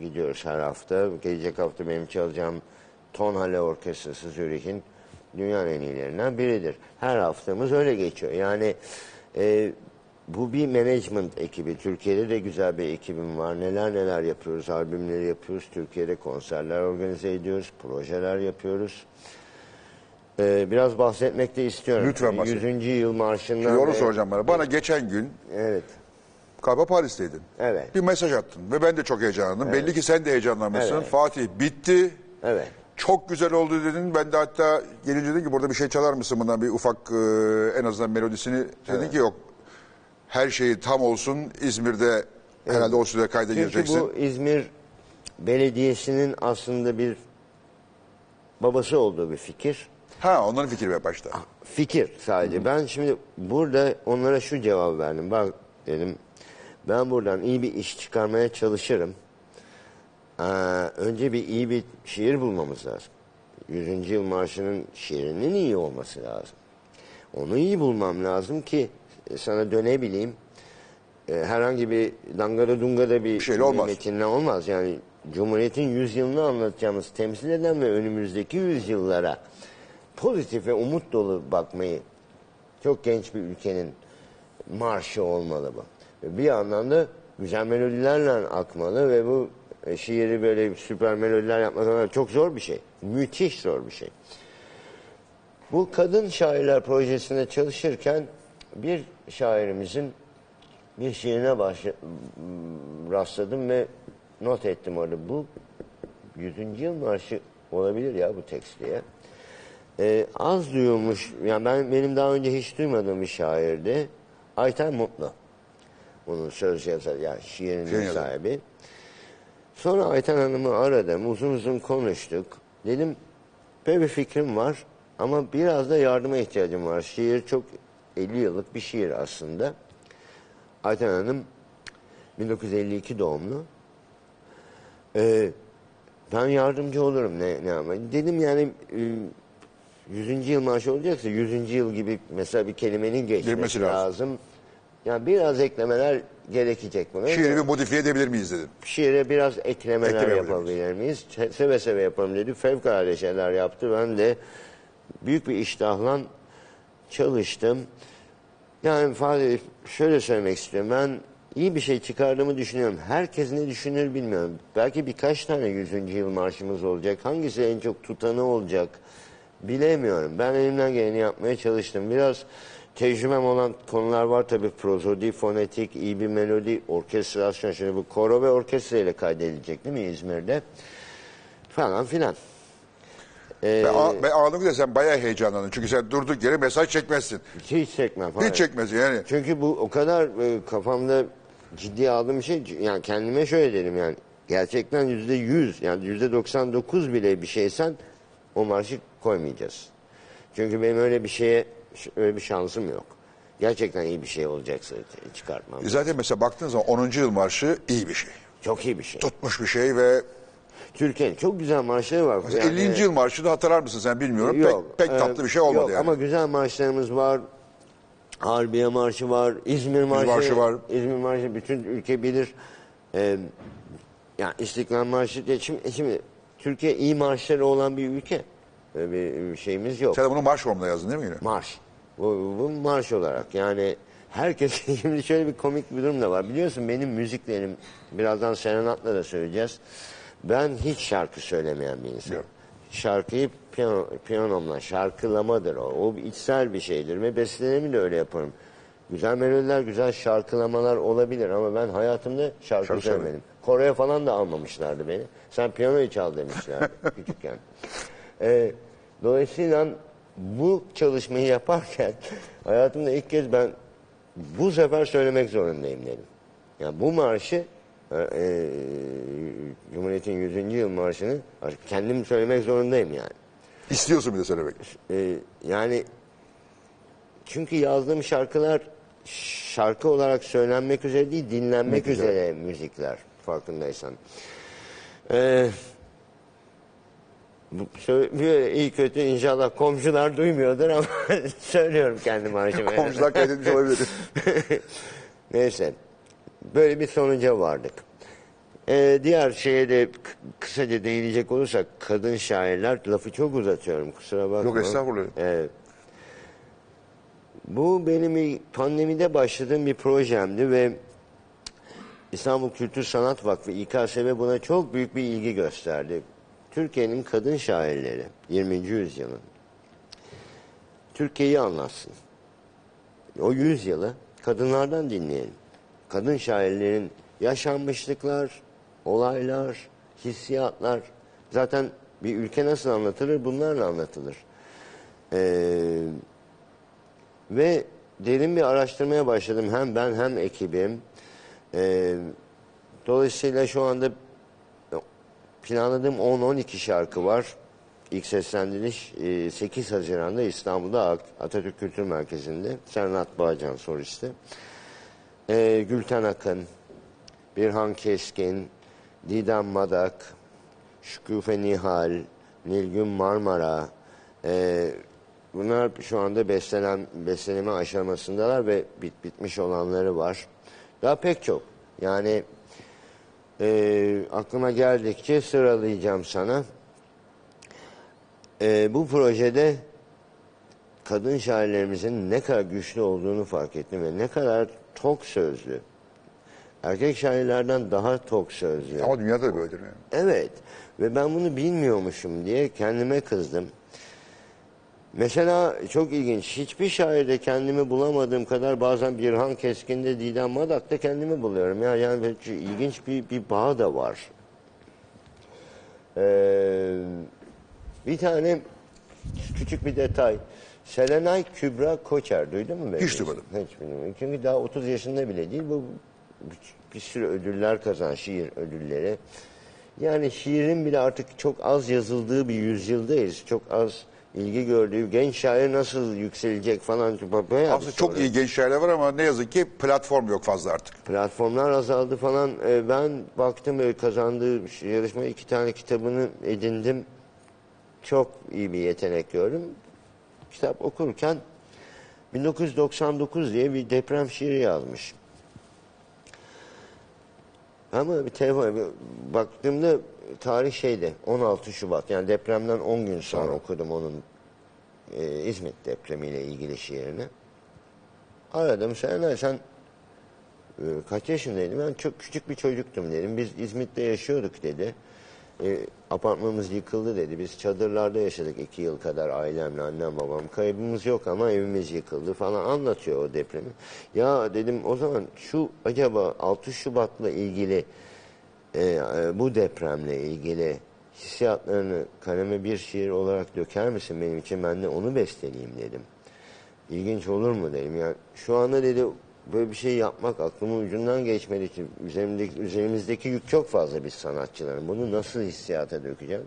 gidiyoruz her hafta. Gelecek hafta benim çalacağım Tonhalle Orkestrası Zürih'in dünyanın en iyilerinden biridir. Her haftamız öyle geçiyor. Yani e, bu bir management ekibi. Türkiye'de de güzel bir ekibim var. Neler neler yapıyoruz. Albümleri yapıyoruz. Türkiye'de konserler organize ediyoruz. Projeler yapıyoruz. E, biraz bahsetmek de istiyorum. Lütfen bahset. 100. yıl marşından. Şimdi onu ve- soracağım bana. Bana geçen gün Evet. galiba Paris'teydin. Evet. Bir mesaj attın ve ben de çok heyecanlandım. Belli ki sen de heyecanlanmışsın. Evet. Fatih bitti. Evet. Çok güzel oldu dedin. Ben de hatta gelince dedim ki burada bir şey çalar mısın bundan bir ufak e, en azından melodisini. Dedin ki yok. Her şeyi tam olsun. İzmir'de herhalde o süre kayda Çünkü gireceksin. bu İzmir Belediyesi'nin aslında bir babası olduğu bir fikir. Ha onların fikri ve başta. Fikir sadece. Ben şimdi burada onlara şu cevabı verdim. Bak dedim ben buradan iyi bir iş çıkarmaya çalışırım. Ee, önce bir iyi bir şiir bulmamız lazım. 100. yıl marşının şiirinin iyi olması lazım. Onu iyi bulmam lazım ki e, sana dönebileyim. E, herhangi bir dangada dungada bir, şeyle olmaz. metinle olmaz. Yani Cumhuriyet'in 100 yılını anlatacağımız temsil eden ve önümüzdeki 100 yıllara pozitif ve umut dolu bakmayı çok genç bir ülkenin marşı olmalı bu. Bir yandan da güzel melodilerle akmalı ve bu e, şiiri böyle süper melodiler yapmak çok zor bir şey. Müthiş zor bir şey. Bu kadın şairler projesinde çalışırken bir şairimizin bir şiirine başla, rastladım ve not ettim orada. Bu 100. yıl marşı olabilir ya bu tekst diye. Ee, az duyulmuş, yani ben benim daha önce hiç duymadığım bir şairdi. Ayten Mutlu. Bunun söz yazarı, yani şiirinin Şiirin yazarı. sahibi. Sonra Ayten Hanım'ı aradım, uzun uzun konuştuk. Dedim, böyle bir fikrim var ama biraz da yardıma ihtiyacım var. Şiir çok 50 yıllık bir şiir aslında. Ayten Hanım 1952 doğumlu. Ee, ben yardımcı olurum ne, ne ama. Dedim yani e, 100. yıl maaşı olacaksa 100. yıl gibi mesela bir kelimenin geçmesi Girmesi lazım. lazım. Yani biraz eklemeler gerekecek buna. Şiiri bir modifiye edebilir miyiz dedim. Şiire biraz eklemeler Eklemeler yapabilir miyiz? Se- Seve seve yapalım dedi. Fevkalade şeyler yaptı. Ben de büyük bir iştahla çalıştım. Yani Fatih şöyle söylemek istiyorum. Ben iyi bir şey çıkardığımı düşünüyorum. Herkes ne düşünür bilmiyorum. Belki birkaç tane 100. yıl marşımız olacak. Hangisi en çok tutanı olacak bilemiyorum. Ben elimden geleni yapmaya çalıştım. Biraz tecrübem olan konular var tabii. Prozodi, fonetik, iyi bir melodi, orkestrasyon. Şimdi bu koro ve orkestra ile kaydedilecek değil mi İzmir'de? Falan filan. Ee, Ben, a- ben anladım ki de sen bayağı heyecanlandın. Çünkü sen durduk yere mesaj çekmezsin. hiç çekmem. falan. Hiç çekmezsin yani. Çünkü bu o kadar e, kafamda ciddi aldığım şey. Yani kendime şöyle dedim yani. Gerçekten yüzde yüz yani yüzde doksan dokuz bile bir şeysen o marşı koymayacağız. Çünkü benim öyle bir şeye öyle bir şansım yok. Gerçekten iyi bir şey olacaksa çıkartmam. E Zaten mesela baktığın zaman 10. yıl marşı iyi bir şey. Çok iyi bir şey. Tutmuş bir şey ve Türkiye'nin çok güzel marşları var. mesela Yani- 50. yıl marşını hatırlar mısın sen bilmiyorum. Yok, pek pek e, tatlı bir şey olmadı yok, yani. Ama güzel marşlarımız var. Harbiye Marşı var, İzmir Marşı, Marşı var. İzmir Marşı bütün ülke bilir. Ee, yani İstiklal Marşı de şimdi, şimdi Türkiye iyi marşları olan bir ülke. Öyle bir şeyimiz yok. Sen bunu marş formunda yazdın değil mi yine? Marş. Bu, bu marş olarak yani herkes [LAUGHS] şimdi şöyle bir komik bir durum da var. Biliyorsun benim müziklerim birazdan Serenat'la da söyleyeceğiz. Ben hiç şarkı söylemeyen bir insanım. Yok. Şarkıyı piyano, piyanomla şarkılamadır o. O bir içsel bir şeydir ve bestelerimi de öyle yaparım. Güzel melodiler, güzel şarkılamalar olabilir ama ben hayatımda şarkı Şarkı söylemedim. Koroya falan da almamışlardı beni. Sen piyanoyu çal demişlerdi [LAUGHS] küçükken. Ee, dolayısıyla bu çalışmayı yaparken [LAUGHS] hayatımda ilk kez ben bu sefer söylemek zorundayım dedim. Yani bu marşı e, e, Cumhuriyet'in 100. yıl marşını kendim söylemek zorundayım yani. İstiyorsun bir de söylemek. Ee, yani çünkü yazdığım şarkılar şarkı olarak söylenmek üzere değil dinlenmek üzere müzikler farkındaysan. Ee, bu, sö- böyle iyi kötü inşallah komşular duymuyordur ama [LAUGHS] söylüyorum kendi marşımı. [LAUGHS] Komşular kaydetmiş olabilir. [LAUGHS] Neyse. Böyle bir sonuca vardık. Ee, diğer şeye de kısaca değinecek olursak kadın şairler lafı çok uzatıyorum kusura bakma. Yok, estağfurullah. Evet. Bu benim pandemide başladığım bir projemdi ve İstanbul Kültür Sanat Vakfı İKSV buna çok büyük bir ilgi gösterdi. Türkiye'nin kadın şairleri 20. yüzyılın Türkiye'yi anlatsın. O yüzyılı kadınlardan dinleyelim. Kadın şairlerin yaşanmışlıklar, olaylar, hissiyatlar. Zaten bir ülke nasıl anlatılır? Bunlarla anlatılır. Ee, ve derin bir araştırmaya başladım. Hem ben hem ekibim. Ee, dolayısıyla şu anda planladığım 10-12 şarkı var. İlk seslendiriş e, 8 Haziran'da İstanbul'da Atatürk Kültür Merkezi'nde. Sernat Bağcan solisti. Ee, Gülten Akın, Birhan Keskin, Didem Madak, Şükufe Nihal, Nilgün Marmara. ee, bunlar şu anda bestelem, besteleme aşamasındalar ve bit, bitmiş olanları var. Daha pek çok. Yani ee, aklıma geldikçe sıralayacağım sana. Ee, bu projede kadın şairlerimizin ne kadar güçlü olduğunu fark ettim ve ne kadar tok sözlü. Erkek şairlerden daha tok sözlü. Ama dünyada da böyledir yani. Evet ve ben bunu bilmiyormuşum diye kendime kızdım. Mesela çok ilginç. Hiçbir şairde kendimi bulamadığım kadar bazen Birhan Keskin'de Didem Madak'ta kendimi buluyorum. Ya yani ilginç bir, bir bağ da var. Ee, bir tane küçük bir detay. Selenay Kübra Koçer duydun mu? Hiç isim? duymadım. Hiç bilmiyorum. Çünkü daha 30 yaşında bile değil. Bu bir- bir sürü ödüller kazan, şiir ödülleri. Yani şiirin bile artık çok az yazıldığı bir yüzyıldayız. Çok az ilgi gördüğü, genç şair nasıl yükselecek falan. Aslında çok iyi genç şairler var ama ne yazık ki platform yok fazla artık. Platformlar azaldı falan. Ee, ben baktım böyle kazandığı yarışma iki tane kitabını edindim. Çok iyi bir yetenek gördüm. Kitap okurken 1999 diye bir deprem şiiri yazmış. Ama bir telefon baktığımda tarih şeyde 16 Şubat yani depremden 10 gün sonra okudum onun e, İzmit depremiyle ilgili şiirini. Aradım sen sen e, kaç yaşındaydın? Ben çok küçük bir çocuktum dedim. Biz İzmit'te yaşıyorduk dedi. E, apartmanımız yıkıldı dedi. Biz çadırlarda yaşadık iki yıl kadar ailemle annem babam. Kaybımız yok ama evimiz yıkıldı falan anlatıyor o depremi. Ya dedim o zaman şu acaba 6 Şubat'la ilgili e, e, bu depremle ilgili hissiyatlarını kaleme bir şiir olarak döker misin benim için? Ben de onu besteleyeyim dedim. İlginç olur mu dedim. Yani şu anda dedi böyle bir şey yapmak aklımın ucundan geçmedi ki üzerimdeki, üzerimizdeki yük çok fazla biz sanatçıların. Bunu nasıl hissiyata dökeceğim?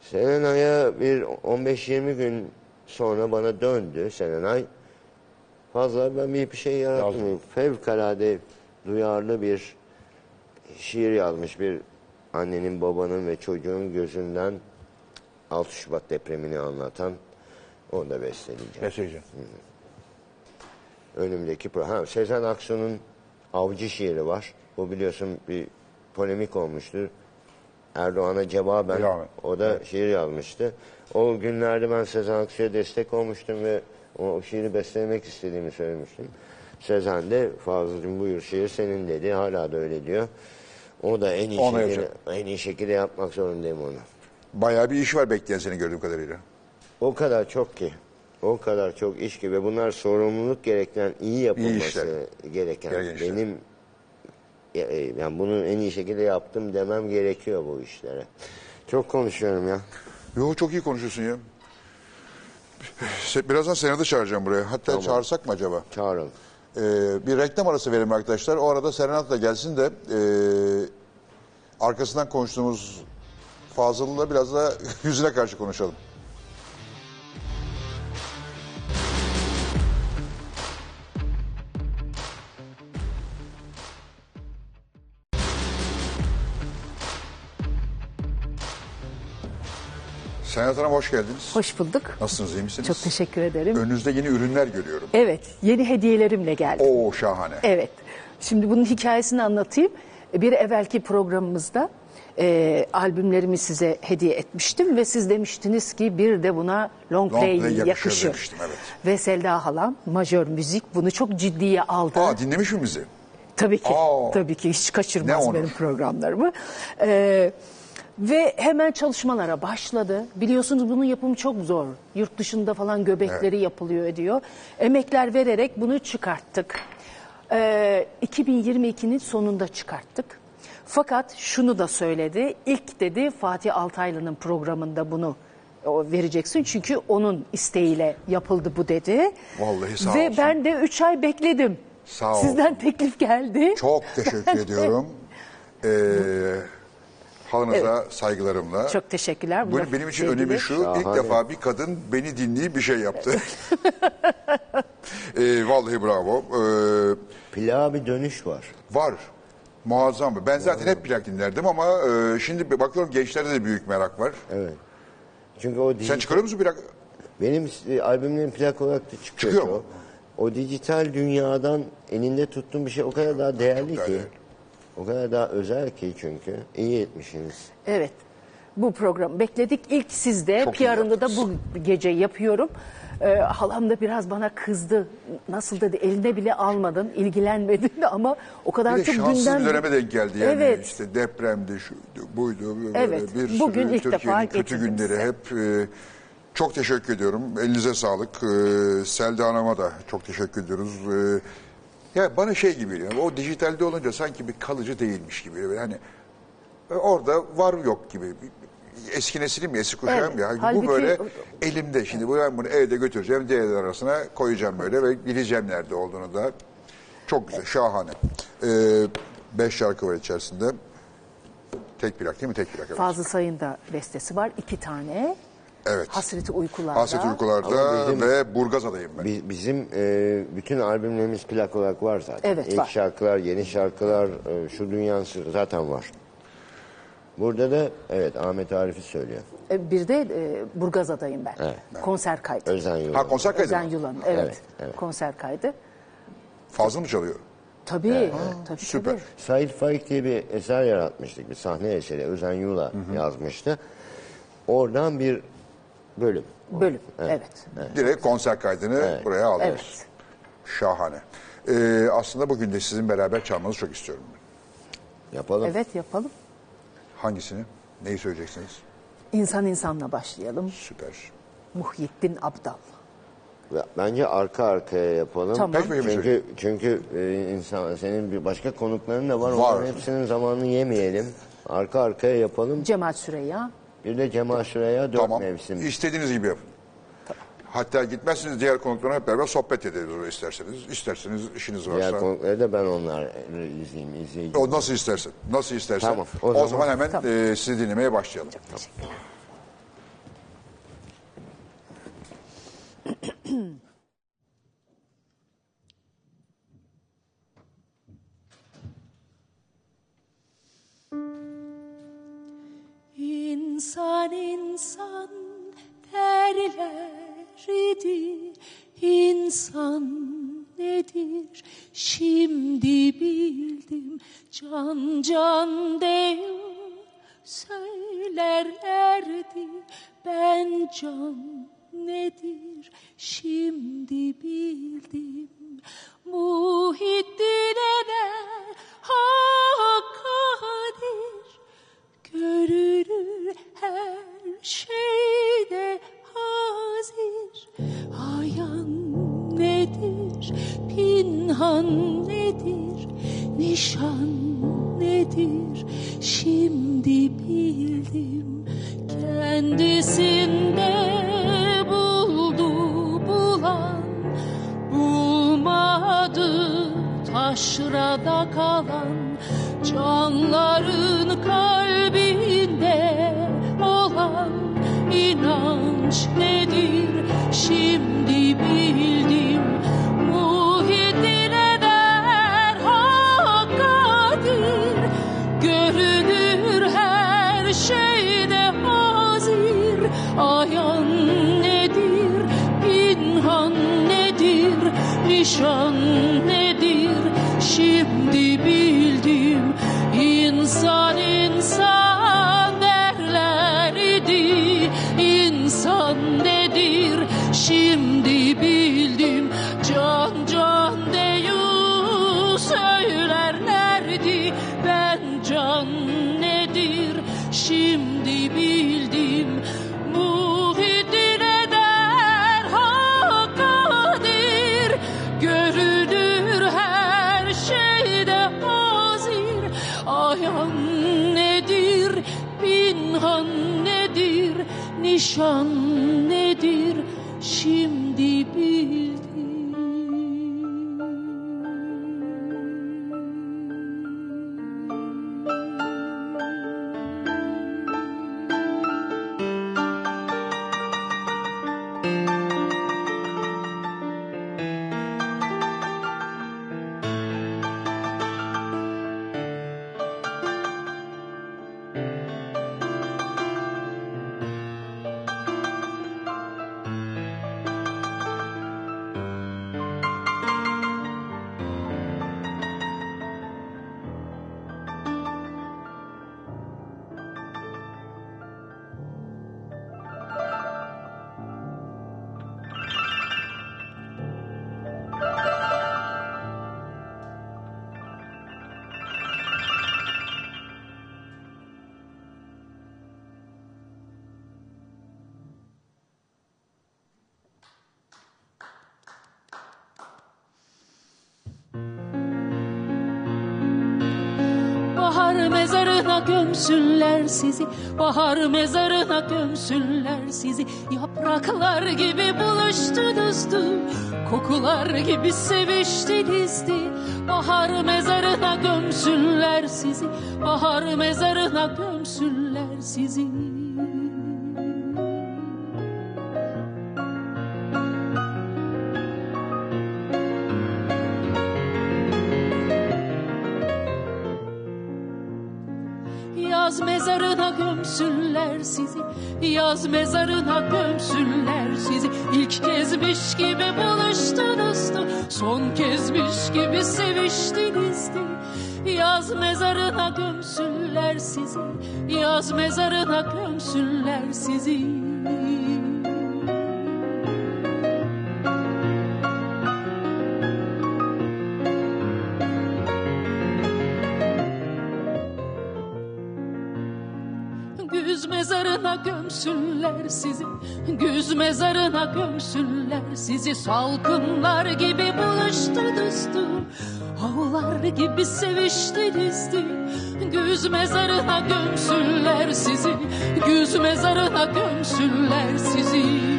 Serenay'a bir 15-20 gün sonra bana döndü Serenay. Fazla ben bir, bir şey yarattım. Fevkalade duyarlı bir şiir yazmış bir annenin, babanın ve çocuğun gözünden 6 Şubat depremini anlatan onu da besteleyeceğim. Mesajı. Önümdeki pro- ha, Sezen Aksu'nun Avcı şiiri var. Bu biliyorsun bir polemik olmuştur. Erdoğan'a cevaben Cevaben. o da şiir yazmıştı. O günlerde ben Sezen Aksu'ya destek olmuştum ve o şiiri beslemek istediğimi söylemiştim. Sezen de Fazıl'cığım buyur şiir senin dedi. Hala da öyle diyor. O da en iyi, Ona şekilde, en iyi şekilde yapmak zorundayım onu. Bayağı bir iş var bekleyen seni gördüğüm kadarıyla. O kadar çok ki. O kadar çok iş ki ve bunlar sorumluluk gerektiren, iyi yapılması işler. gereken. Gereken işler. benim ya, e, yani bunu en iyi şekilde yaptım demem gerekiyor bu işlere. Çok konuşuyorum ya. Yo çok iyi konuşuyorsun ya. Se- Birazdan seni de çağıracağım buraya. Hatta çağırsak mı acaba? Çağırın. Ee, bir reklam arası verelim arkadaşlar. O arada Serenat da gelsin de e, arkasından konuştuğumuz Fazıl'la biraz da [LAUGHS] yüzüne karşı konuşalım. Senat Hanım hoş geldiniz. Hoş bulduk. Nasılsınız, iyi misiniz? Çok teşekkür ederim. Önünüzde yeni ürünler görüyorum. Evet, yeni hediyelerimle geldim. Oo şahane. Evet. Şimdi bunun hikayesini anlatayım. Bir evvelki programımızda e, albümlerimi size hediye etmiştim ve siz demiştiniz ki bir de buna long Long play, yakışır yakışır. evet. Ve Selda halam majör müzik bunu çok ciddiye aldı. Aa dinlemiş mi bizi? Tabii ki. Aa. Tabii ki hiç kaçırmaz benim programlarımı. Ee, ve hemen çalışmalara başladı. Biliyorsunuz bunun yapımı çok zor. Yurt dışında falan göbekleri yapılıyor ediyor. Emekler vererek bunu çıkarttık. Ee, 2022'nin sonunda çıkarttık. Fakat şunu da söyledi. İlk dedi Fatih Altaylı'nın programında bunu vereceksin. Çünkü onun isteğiyle yapıldı bu dedi. Vallahi sağ Ve olsun. ben de 3 ay bekledim. Sağ. Sizden teklif geldi. Çok teşekkür [LAUGHS] ediyorum. Ee, halınıza saygılarımla. Çok teşekkürler. Bu benim için sevgili. önemi şu. ilk Şahane. defa bir kadın beni dinleyip bir şey yaptı. [LAUGHS] ee, vallahi bravo. Ee, Plağa bir dönüş var. var. Muazzam. Ben zaten hep plak dinlerdim ama e, şimdi bakıyorum gençlerde de büyük merak var. Evet. Çünkü o Sen dijital, çıkarıyor musun plak? benim e, albümlerim plak olarak da çıkıyor. Çıkıyor mu? O. o dijital dünyadan elinde tuttuğum bir şey o kadar daha değerli ki. değerli. O kadar daha özel ki çünkü. İyi etmişsiniz. Evet. Bu program bekledik. İlk sizde. Çok iyi PR'ında da yaptınız. bu gece yapıyorum. Ee, halam da biraz bana kızdı. Nasıl dedi eline bile almadın, ilgilenmedin [LAUGHS] ama o kadar Bir de çok şanslı gündem... bir döneme denk geldi yani. Evet. İşte depremdi, şuydu, buydu. Böyle Evet, Bir bugün sürü ilk defa Türkiye'nin kötü getirdim günleri size. hep e, çok teşekkür ediyorum. Elinize sağlık. E, Selda Hanım'a da çok teşekkür ediyoruz. E, ya bana şey gibi geliyor. O dijitalde olunca sanki bir kalıcı değilmiş gibi. Böyle hani e, orada var yok gibi. Eski nesilim ya, eski kuşağım Evet, ya. Bu halbuki- böyle elimde. Şimdi bu ben bunu evde götüreceğim, diğerler arasına koyacağım böyle ve bileceğim nerede olduğunu da. Çok güzel, şahane. Ee, beş şarkı var içerisinde. Tek plak değil mi? Tek plak. Evet. Fazıl Say'ın da bestesi var. iki tane. Evet. Hasreti Uykularda. Hasret Uykular'da bizim- ve Burgazada'yım ben. Bi- Bizim e, bütün albümlerimiz plak olarak var zaten. Evet, İlk var. şarkılar, yeni şarkılar, e, şu dünyanın sırrı zaten var. Burada da evet Ahmet Arif'i söylüyor. Ee, Bir de e, Burgazada'yım ben. Evet. Konser kaydı. Özen Yıldız. Ha konser kaydı Özen? Yulan. Evet. Evet, evet. Konser kaydı. Fazla mı çalıyor? Tabii. tabii süper. tabii. Said Faik diye bir eser yaratmıştık. Bir sahne eseri. Özen Yula yazmıştı. Oradan bir bölüm. Bölüm. Evet. Direkt konser kaydını buraya aldınız. Evet. Şahane. Ee, aslında bugün de sizin beraber çalmanızı çok istiyorum. Yapalım. Evet yapalım. Hangisini? Neyi söyleyeceksiniz? İnsan insanla başlayalım. Süper. Muhyiddin Abdal. Bence arka arkaya yapalım. Tamam. Peki, peki, Çünkü çünkü e, insan senin bir başka konukların da var. Var. Onların hepsinin zamanını yemeyelim. Arka arkaya yapalım. Cemal Süreyya. Bir de Cemal Şura'ya dört Tamam. mevsim. İstediğiniz gibi yapın. Hatta gitmezsiniz diğer konuklarla hep beraber sohbet ederiz isterseniz. İsterseniz işiniz varsa. Diğer konukları da ben onlar izleyeyim, izleyeyim. O nasıl istersen. Nasıl istersen. Tamam, O, o zaman, zaman- hemen Tamam. e, sizi dinlemeye başlayalım. Teşekkürler. [CLEARS THROAT] İnsan insan derler idi. İnsan nedir? Şimdi bildim. Can can diyor söylerlerdi. Ben can nedir? Şimdi bildim. Muhittin eder hakkadir Görülür her şeyde hazir Ayan nedir, pinhan nedir, nişan nedir? Şimdi bildim kendisinde buldu bulan Bulmadı taşrada kalan canların kalbinde inanç nedir? Şimdi bildim. Muhittin eder hakkadir görünür her şeyde hazir. Ayan nedir pinhan nedir? Nişan gömsünler sizi. Bahar mezarına gömsünler sizi. Yapraklar gibi buluştunuzdu Kokular gibi seviştinizdi Bahar mezarına gömsünler sizi. Bahar mezarına gömsünler sizi mezarına gömsünler sizi. Yaz mezarına gömsünler sizi. İlk kezmiş gibi buluştunuzdu Son kezmiş gibi seviştinizdi Yaz mezarına gömsünler sizi. Yaz mezarına gömsünler sizi mezarına gömsünler sizi Güz mezarına gömsünler sizi. Salkımlar gibi buluştunuzdu Havlar gibi seviştinizdi Güz mezarına gömsünler sizi Güz mezarına gömsünler sizi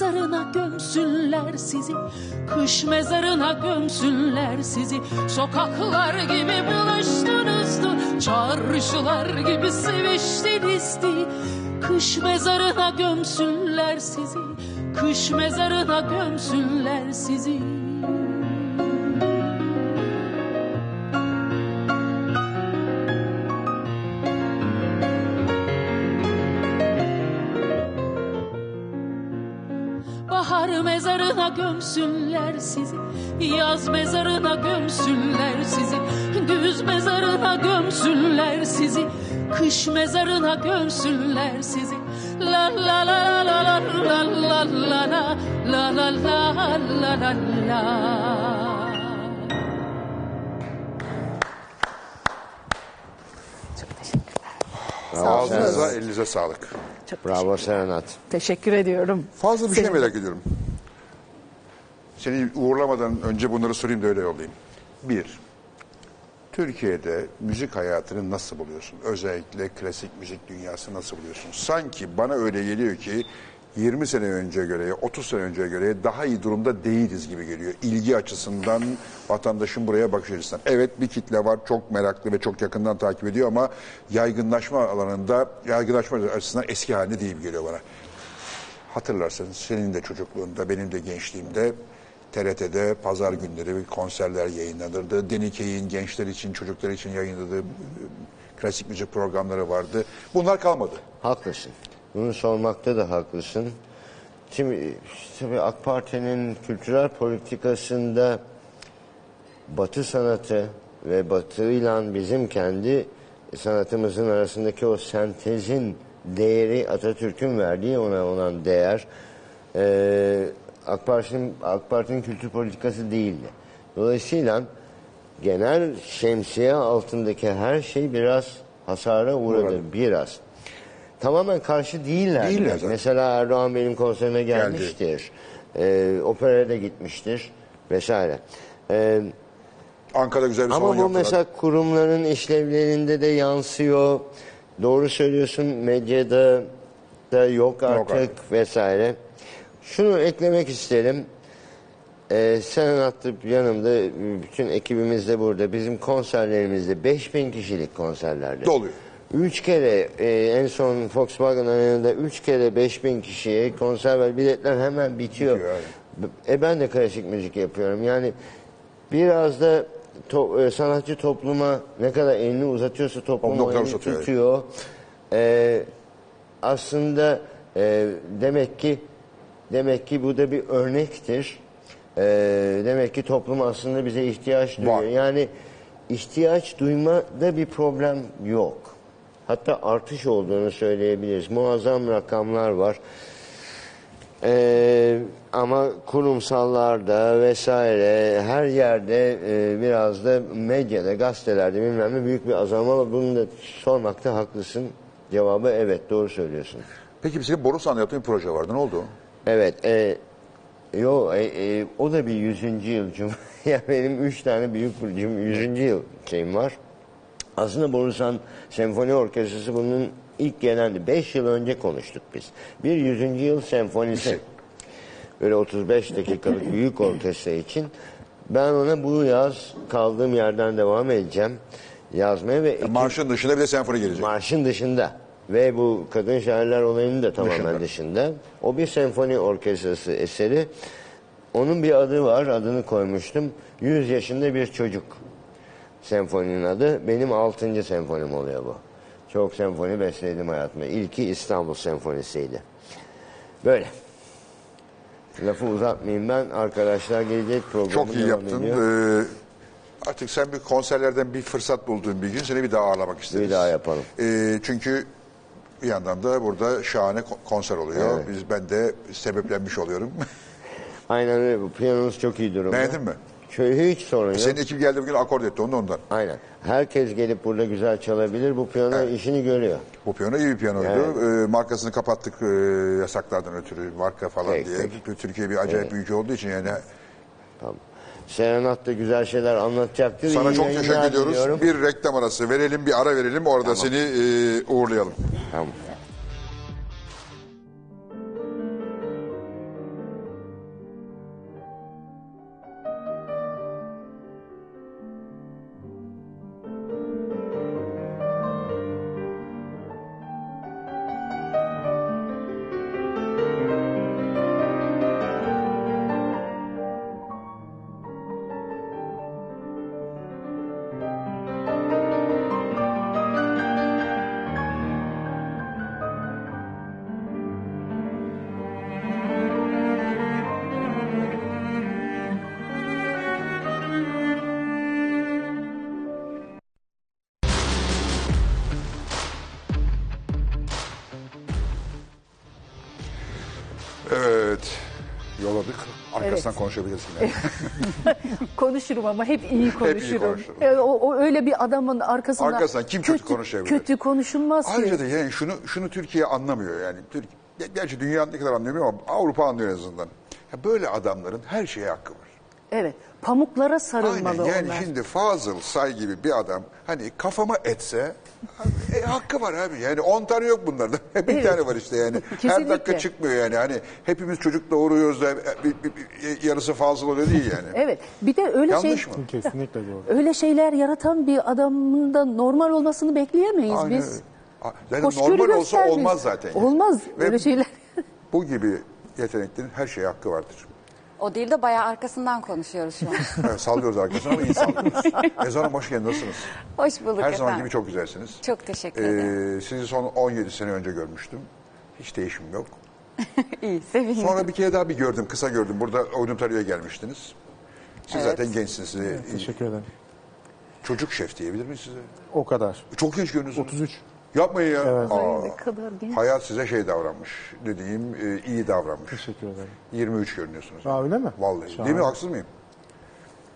mezarına gömsünler sizi. Kış mezarına gömsünler sizi. Sokaklar gibi buluştunuzdu Çarşılar gibi seviştinizdi Kış mezarına gömsünler sizi. Kış mezarına gömsünler sizi mezarına gömsünler sizi Yaz mezarına gömsünler sizi Güz mezarına gömsünler sizi Kış mezarına gömsünler sizi La la la la la la la la la la la la la la la. Ağzınıza, elinize sağlık. Çok Bravo Serenat. teşekkür ediyorum. Fazla bir şey Senin- merak ediyorum. Seni uğurlamadan önce bunları sorayım da öyle yollayayım. Bir, Türkiye'de müzik hayatını nasıl buluyorsun? Özellikle klasik müzik dünyası nasıl buluyorsun? Sanki bana öyle geliyor ki 20 sene önce göre, 30 sene önce göre daha iyi durumda değiliz gibi geliyor. İlgi açısından, vatandaşın buraya bakış açısından. Evet bir kitle var, çok meraklı ve çok yakından takip ediyor ama yaygınlaşma alanında, yaygınlaşma açısından eski haline değil geliyor bana. Hatırlarsanız senin de çocukluğunda, benim de gençliğimde TRT'de pazar günleri konserler yayınlanırdı. Denikey'in gençler için, çocuklar için yayınladığı e, klasik müzik programları vardı. Bunlar kalmadı. Haklısın. Bunu sormakta da haklısın. Şimdi tabii AK Parti'nin kültürel politikasında Batı sanatı ve Batı ile bizim kendi sanatımızın arasındaki o sentezin değeri Atatürk'ün verdiği ona olan değer eee AK Parti'nin AK Parti'nin kültür politikası değildi. Dolayısıyla genel şemsiye altındaki her şey biraz hasara uğradı. Uğradı. Biraz. Tamamen karşı değiller. Değiller zaten. Mesela Erdoğan benim konserime gelmiştir. Ee, operaya da gitmiştir vesaire. Ee, Ankara'da güzel bir salon ama bu yaptılar. mesela kurumların işlevlerinde de yansıyor. Doğru söylüyorsun medyada da yok artık artık. vesaire. Şunu eklemek isterim. Ee, sen attı yanımda bütün ekibimiz de burada. Bizim konserlerimizde 5000 kişilik konserlerde. Doluyor. Üç kere e, en son Volkswagen Arena'da üç kere 5000 kişiye konser ver. Biletler hemen bitiyor. Bitiyor, E ben de klasik müzik yapıyorum. Yani biraz da to- e, sanatçı topluma ne kadar elini uzatıyorsa toplum o elini tutuyor. E, aslında e, demek ki demek ki bu da bir örnektir. E, demek ki toplum aslında bize ihtiyaç duyuyor. Var. Yani ihtiyaç duymada bir problem yok. Hatta artış olduğunu söyleyebiliriz. Muazzam rakamlar var. Ee, ama kurumsallarda vesaire her yerde e, biraz da medyada, gazetelerde bilmem ne büyük bir azalma var. Bunu da sormakta haklısın. Cevabı evet doğru söylüyorsun. Peki senin Borusan'da yaptığın bir proje vardı. Ne oldu? Evet. E, yo, e, e, o da bir yüzüncü yıl. cum- [LAUGHS] ya benim üç tane büyük bir cum- yüzüncü yıl şeyim var. Aslında Borusan Senfoni Orkestrası bunun ilk gelendi. Beş yıl önce konuştuk biz. Bir yüzüncü yıl senfonisi. Böyle 35 dakikalık [LAUGHS] büyük orkestra için. Ben ona bu yaz kaldığım yerden devam edeceğim. Yazmaya ve Marşın dışında bir de senfoni gelecek. Marşın dışında ve bu kadın şairler olayının da tamamen Dışında. dışında. O bir senfoni orkestrası eseri. Onun bir adı var, adını koymuştum. 100 yaşında bir çocuk. Senfoninin adı. Benim 6. senfonim oluyor bu. Çok senfoni besledim hayatımda. İlki İstanbul Senfonisi'ydi. Böyle. Lafı uzatmayayım ben. Arkadaşlar gelecek programı Çok iyi yaptın. ediyor. Ee, artık sen bir konserlerden bir fırsat bulduğun bir gün seni bir daha ağırlamak isteriz. Bir daha yapalım. Ee, çünkü bir yandan da burada şahane ko- konser oluyor. Evet. Biz ben de sebeplenmiş oluyorum. [LAUGHS] Aynen öyle. Bu piyanonuz çok iyi durumda. Beğendin mi? Şöyle hiç sorun yok. Senin ekip geldi bugün akord etti onu da ondan. Aynen. Herkes gelip burada güzel çalabilir. Bu piyano işini görüyor. Bu piyano iyi bir piyanoydu. Evet. Ee, markasını kapattık e, yasaklardan ötürü marka falan Peki, diye. Türkiye bir acayip Evet. ülke olduğu için yani Tamam. Serenat da güzel şeyler anlatacaktır. sana İyi çok yayınlar teşekkür ediyoruz. diliyorum. Bir reklam arası verelim, bir ara verelim. Orada seni e, uğurlayalım. Tamam. Konuşabilirsin. Yani. [LAUGHS] Konuşurum ama hep iyi konuşurum. konuşurum. E, o, o öyle bir adamın arkasından Arkasından kim kötü konuşabilir? Kötü konuşulmaz ki. Ayrıca da yani şunu şunu Türkiye anlamıyor yani. Türkiye, gerçi dünya ne kadar anlıyor ama Avrupa anlıyor en azından. Ya böyle adamların her şeye hakkı var. Evet. Pamuklara sarılmalı Aynen yani onlar. şimdi Fazıl Say gibi bir adam hani kafama etse e, hakkı var abi. Yani 10 tane yok bunlardan. [LAUGHS] Bir Evet. tane var işte yani. Her dakika çıkmıyor yani. Hani hepimiz çocuk doğuruyoruz da e, bir, bir- bir- yarısı Fazıl oluyor değil yani. [LAUGHS] Evet. Bir de öyle Yanlış şey mı? [LAUGHS] Kesinlikle doğru. öyle şeyler yaratan bir adamın da normal olmasını bekleyemeyiz Aynen biz. öyle. Zaten Hoşgörü normal olsa olmaz zaten. yani. Olmaz Ve öyle şeyler. Bu gibi yeteneklerin her şeye hakkı vardır. O değil de bayağı arkasından konuşuyoruz şu an. [LAUGHS] Evet, sallıyoruz arkasına ama iyi sallıyoruz. [LAUGHS] Ezan Hanım hoş geldiniz. Nasılsınız? Hoş bulduk Her efendim. zaman gibi çok güzelsiniz. Çok teşekkür ederim. Ee, sizi son 17 sene önce görmüştüm. Hiç değişim yok. [LAUGHS] İyi, sevindim. Sonra bir kere daha bir gördüm, kısa gördüm. Burada Oynumtarı'ya gelmiştiniz. Siz Evet. zaten gençsiniz. Size Teşekkür ederim. çocuk şef diyebilir miyiz size? O kadar. Çok genç görünüyorsunuz. 33. Yapmayın ya. Evet. Aa, Ne kadar genç. hayat size şey davranmış. Ne diyeyim, e, iyi davranmış. Teşekkür ederim. 23 görünüyorsunuz. Aa, öyle mi? Vallahi. Değil mi? Haksız mıyım?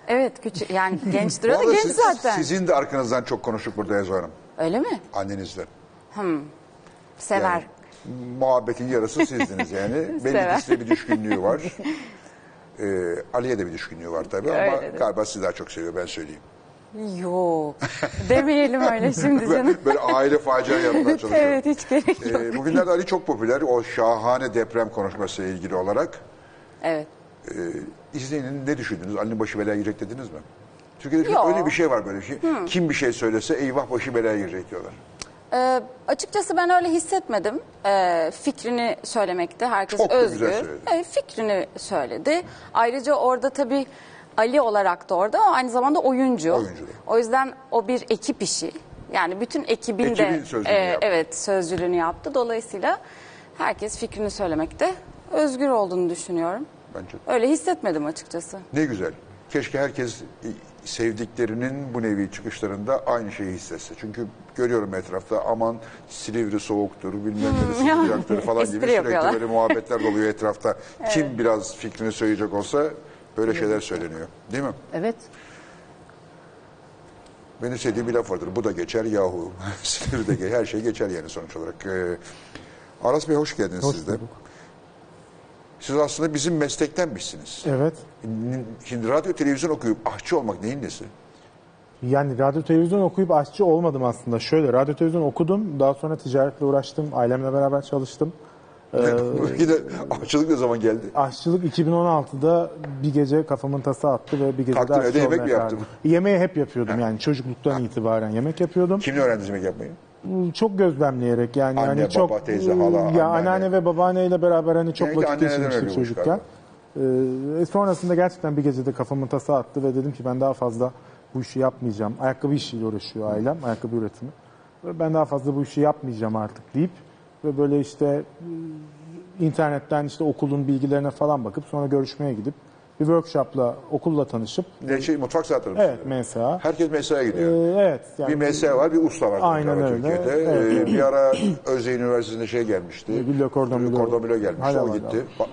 Evet, küçük yani [LAUGHS] genç duruyor da genç siz- zaten. Sizin de arkanızdan çok konuştuk burada Ezo Hanım. Öyle mi? Annenizden. Sever. Yani muhabbetin yarısı sizdiniz yani. Belli [LAUGHS] Sever. ki size bir düşkünlüğü var. [LAUGHS] Ee, Ali'ye de bir düşkünlüğü var tabii ama Öyledir. galiba sizi daha çok seviyor ben söyleyeyim. Yok. Demeyelim öyle [LAUGHS] şimdi canım. Böyle, aile facia yapmaya çalışıyor. [LAUGHS] evet, hiç gerek yok. Ee, bugünlerde Ali çok popüler o şahane deprem konuşmasıyla ilgili olarak. Evet. Ee, izleyin ne düşündünüz? Ali'nin başı belaya girecek dediniz mi? Türkiye'de çok öyle bir şey var böyle şey. Kim bir şey söylese eyvah başı belaya girecek diyorlar. Ee, açıkçası ben öyle hissetmedim. Ee, fikrini söylemekte herkes Çok da özgür. güzel söyledi. Evet, fikrini söyledi. Ayrıca orada tabii Ali olarak da orada ama aynı zamanda oyuncu. Oyuncu. O yüzden o bir ekip işi. Yani bütün ekibin Ekibin de sözcülüğünü e, yaptı. evet sözcülüğünü yaptı. Dolayısıyla herkes fikrini söylemekte özgür olduğunu düşünüyorum. Bence. Öyle hissetmedim açıkçası. Ne güzel. Keşke herkes e, sevdiklerinin bu nevi çıkışlarında aynı şeyi hissetse. Çünkü görüyorum etrafta aman Silivri soğuktur, bilmem neresi ya. sıcaktır falan [LAUGHS] gibi Espri sürekli yapıyorlar. böyle muhabbetler doluyor etrafta. Kim biraz fikrini söyleyecek olsa böyle şeyler söyleniyor. Değil mi? Evet. Benim sevdiğim bir laf vardır. Bu da geçer yahu. [LAUGHS] Silivri'de ge- her şey geçer yani sonuç olarak. Ee, Aras Bey hoş geldiniz Hoş siz de. bulduk. Siz aslında bizim meslektenmişsiniz. Evet. Şimdi radyo televizyon okuyup ahçı olmak neyin nesi? Yani radyo televizyon okuyup aşçı olmadım aslında. Şöyle radyo televizyon okudum. Daha sonra ticaretle uğraştım. Ailemle beraber çalıştım. [LAUGHS] Yine ahçılık ne zaman geldi? Aşçılık 2016'da bir gece kafamın tası attı ve bir gece Kalktın de aşçı evde yemek olmaya mi karar yaptın? verdim. Yemeği hep yapıyordum yani çocukluktan itibaren yemek yapıyordum. Kimle öğrendiniz yemek yapmayı? Çok gözlemleyerek yani Anne, hani çok baba, teyze, hala, ya anneanne. anneanne ve babaanneyle beraber hani çok Genellikle vakit geçirmiştik öyle çocukken. Ee, sonrasında gerçekten bir gecede kafamın tası attı ve dedim ki ben daha fazla bu işi yapmayacağım. Ayakkabı işiyle uğraşıyor ailem, ayakkabı üretimi. Ben daha fazla bu işi yapmayacağım artık deyip ve böyle işte e, internetten işte okulun bilgilerine falan bakıp sonra görüşmeye gidip bir workshopla okulla tanışıp Ne şey, mutfak saatleri evet mesela Herkes Ee, gidiyor. evet yani bir mesleğe var, bir usta var. Aynen öyle. Türkiye'de. Evet. Ee, bir ara Özyeğin Üniversitesi'nde şey gelmişti. Güllü Cordon Bleu. Cordon Bleu gelmişti. Hala o var gitti. Ba-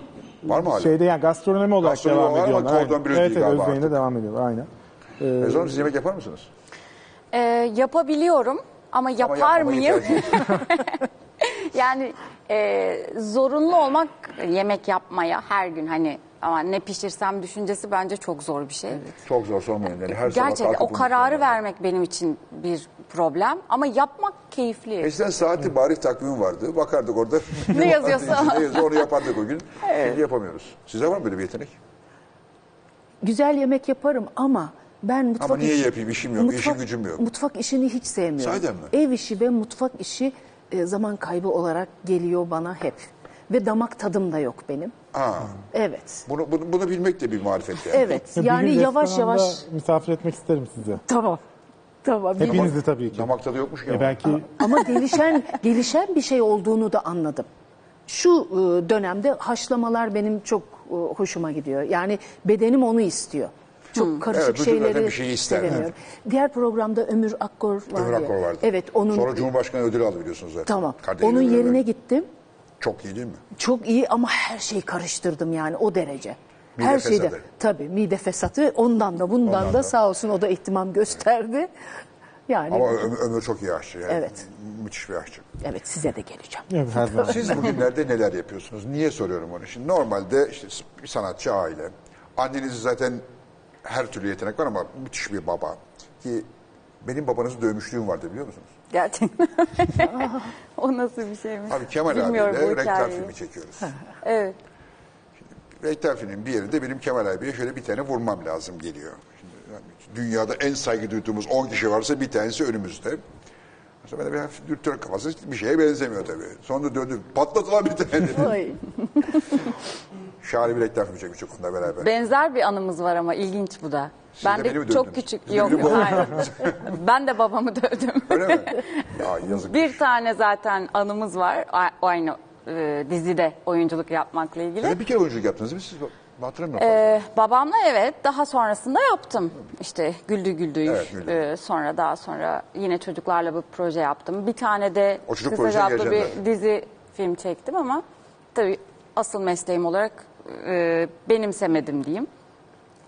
var mı hala? Şeyde yani gastronomi olarak Gastronomi devam var ama ediyorlar. Cordon aynen. Bleu evet, değil evet, artık. devam ediyorlar aynen. Ezo Hanım siz yemek yapar mısınız? Ee, yapabiliyorum ama yapar yapmamayı mıyım? [LAUGHS] Yani e, zorunlu olmak yemek yapmaya her gün hani ama ne pişirsem düşüncesi bence çok zor bir şey. Çok zor sormayın. Yani her Gerçekten o kararı sormayın. vermek benim için bir problem ama yapmak keyifli. Eskiden saati bari takvim vardı. Bakardık orada. [LAUGHS] Ne yazıyorsa. [LAUGHS] ne yazıyor onu yapardık o gün. Şimdi yapamıyoruz. Size var mı böyle bir yetenek? Güzel yemek yaparım ama ben mutfak niye işi- yapayım? İşim yok, işim gücüm yok. Mutfak işini hiç sevmiyorum. Sahiden mi? Ev işi ve mutfak işi e, zaman kaybı olarak geliyor bana hep. Ve damak tadım da yok benim. Aa, Evet. bunu, bunu, bunu bilmek de bir marifet yani. Evet. [LAUGHS] Bir Yani gün yavaş restoranda yavaş misafir etmek isterim size. tamam. Tamam. Bir- Hepinizi tabii ki. Damak tadı yokmuş ki. E ama. belki Ama gelişen gelişen bir şey olduğunu da anladım. Şu e, dönemde haşlamalar benim çok e, hoşuma gidiyor. Yani bedenim onu istiyor. Çok karışık Evet, şeyleri bir şeyi ister. sevemiyorum. Diğer programda Ömür Akkor var Ömür ya. Akkor vardı. Evet onun Sonra Cumhurbaşkanı ödülü aldı biliyorsunuz zaten. tamam. Kardeşiyle Onun yerine gittim. Çok iyi değil mi? Çok iyi ama her şeyi karıştırdım yani o derece. Mide Her şeyde tabii mide fesatı ondan da bundan Ondan da, da. sağ olsun o da ihtimam gösterdi. [LAUGHS] Yani Ama Ömür, Ömür çok iyi aşçı. Yani. Evet. Müthiş bir aşçı. evet size de geleceğim. Evet, her zaman. Siz bugünlerde neler yapıyorsunuz? Niye soruyorum onu? Şimdi normalde işte bir sanatçı aile. Anneniz zaten her türlü yetenek var ama müthiş bir baba. Ki benim babanızı dövmüşlüğüm vardı biliyor musunuz? Gerçekten. [LAUGHS] o nasıl bir şeymiş? Abi Kemal Bilmiyorum abiyle hikayeyi. filmi çekiyoruz. [LAUGHS] Evet. reklam filmin bir yerinde benim Kemal abiye şöyle bir tane vurmam lazım geliyor. Şimdi yani dünyada en saygı duyduğumuz 10 kişi varsa bir tanesi önümüzde. Sonra ben de bir hafif dürtüyor kafası bir şeye benzemiyor tabii. Sonra döndü patlatılan bir tane. [LAUGHS] Şahane bir reklam filmi çekmiştik onunla beraber. Benzer bir anımız var ama ilginç bu da. Siz ben de de, çok küçük. Siz Yok hayır. [LAUGHS] ben de babamı dövdüm. Öyle mi? [LAUGHS] Ya yazık. Bir tane zaten anımız var. Aynı e, dizide oyunculuk yapmakla ilgili. Böyle bir kere oyunculuk yaptınız mi siz? Hatırlamıyorum. Ee, babamla evet daha sonrasında yaptım. İşte Güldü Güldü. Evet, Güldü. Ee, sonra daha sonra yine çocuklarla bir proje yaptım. Bir tane de O çocuk kısa bir dizi film çektim ama tabii asıl mesleğim olarak e, benimsemedim diyeyim.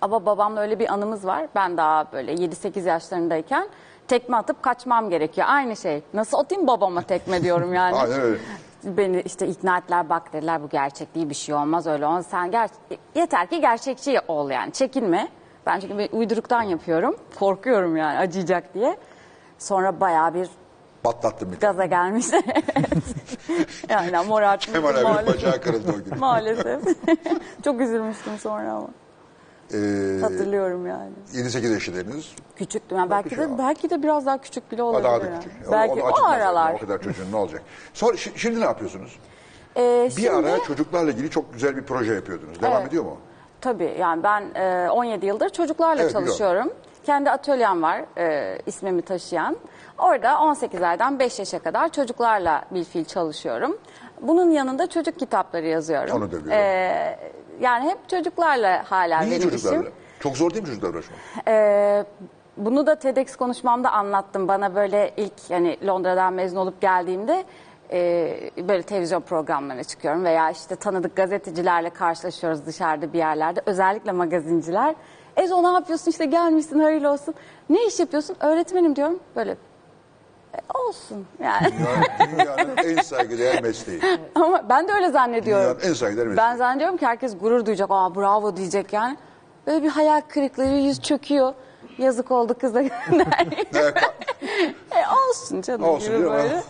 Ama babamla öyle bir anımız var. Ben daha böyle 7-8 yaşlarındayken tekme atıp kaçmam gerekiyor. Aynı şey. Nasıl atayım babama tekme diyorum [LAUGHS] yani. Aynen öyle. Beni işte ikna ettiler bak dediler bu gerçek değil bir şey olmaz öyle olmaz. Sen ger yeter ki gerçekçi ol yani çekinme. Ben çünkü bir uyduruktan yapıyorum. Korkuyorum yani acıyacak diye. Sonra bayağı bir Patlattım bir tane. gaza gelmiş. [LAUGHS] yani morartmıştım [LAUGHS] Kemal maalesef. bacağı kırıldı o gün. maalesef. [LAUGHS] Çok üzülmüştüm sonra ama. Ee, Hatırlıyorum yani. 7-8 yaşındaydınız. Küçüktüm yani belki de belki de biraz daha küçük bile olabilir. Daha da küçük. Belki o, aralar. O kadar çocuğun ne olacak? Sonra şi- şimdi ne yapıyorsunuz? Ee, Bir şimdi- ara çocuklarla ilgili çok güzel bir proje yapıyordunuz. Devam Evet. ediyor mu? Tabii yani ben e, 17 yıldır çocuklarla Evet, çalışıyorum. Kendi atölyem var e, ismimi taşıyan. Orada 18 aydan 5 yaşa kadar çocuklarla bir fiil çalışıyorum. Bunun yanında çocuk kitapları yazıyorum. Onu da biliyorum. E, yani hep çocuklarla hala Niye benim çocuklarla? işim. Çok zor değil mi çocuklarla uğraşmak? Ee, bunu da TEDx konuşmamda anlattım. Bana böyle ilk yani Londra'dan mezun olup geldiğimde e, böyle televizyon programlarına çıkıyorum veya işte tanıdık gazetecilerle karşılaşıyoruz dışarıda bir yerlerde. Özellikle magazinciler. Ezo ne yapıyorsun işte gelmişsin hayırlı olsun. Ne iş yapıyorsun? Öğretmenim diyorum. Böyle "E, olsun yani. Dünyanın en saygıdeğer mesleği. [LAUGHS] Ama ben de öyle zannediyorum. Dünyanın en saygıdeğer mesleği. Ben zannediyorum ki herkes gurur duyacak. Aa bravo diyecek yani. Böyle bir hayal kırıklığı, yüz çöküyor. Yazık oldu kıza. [LAUGHS] Evet, e, olsun canım Olsun gibi böyle.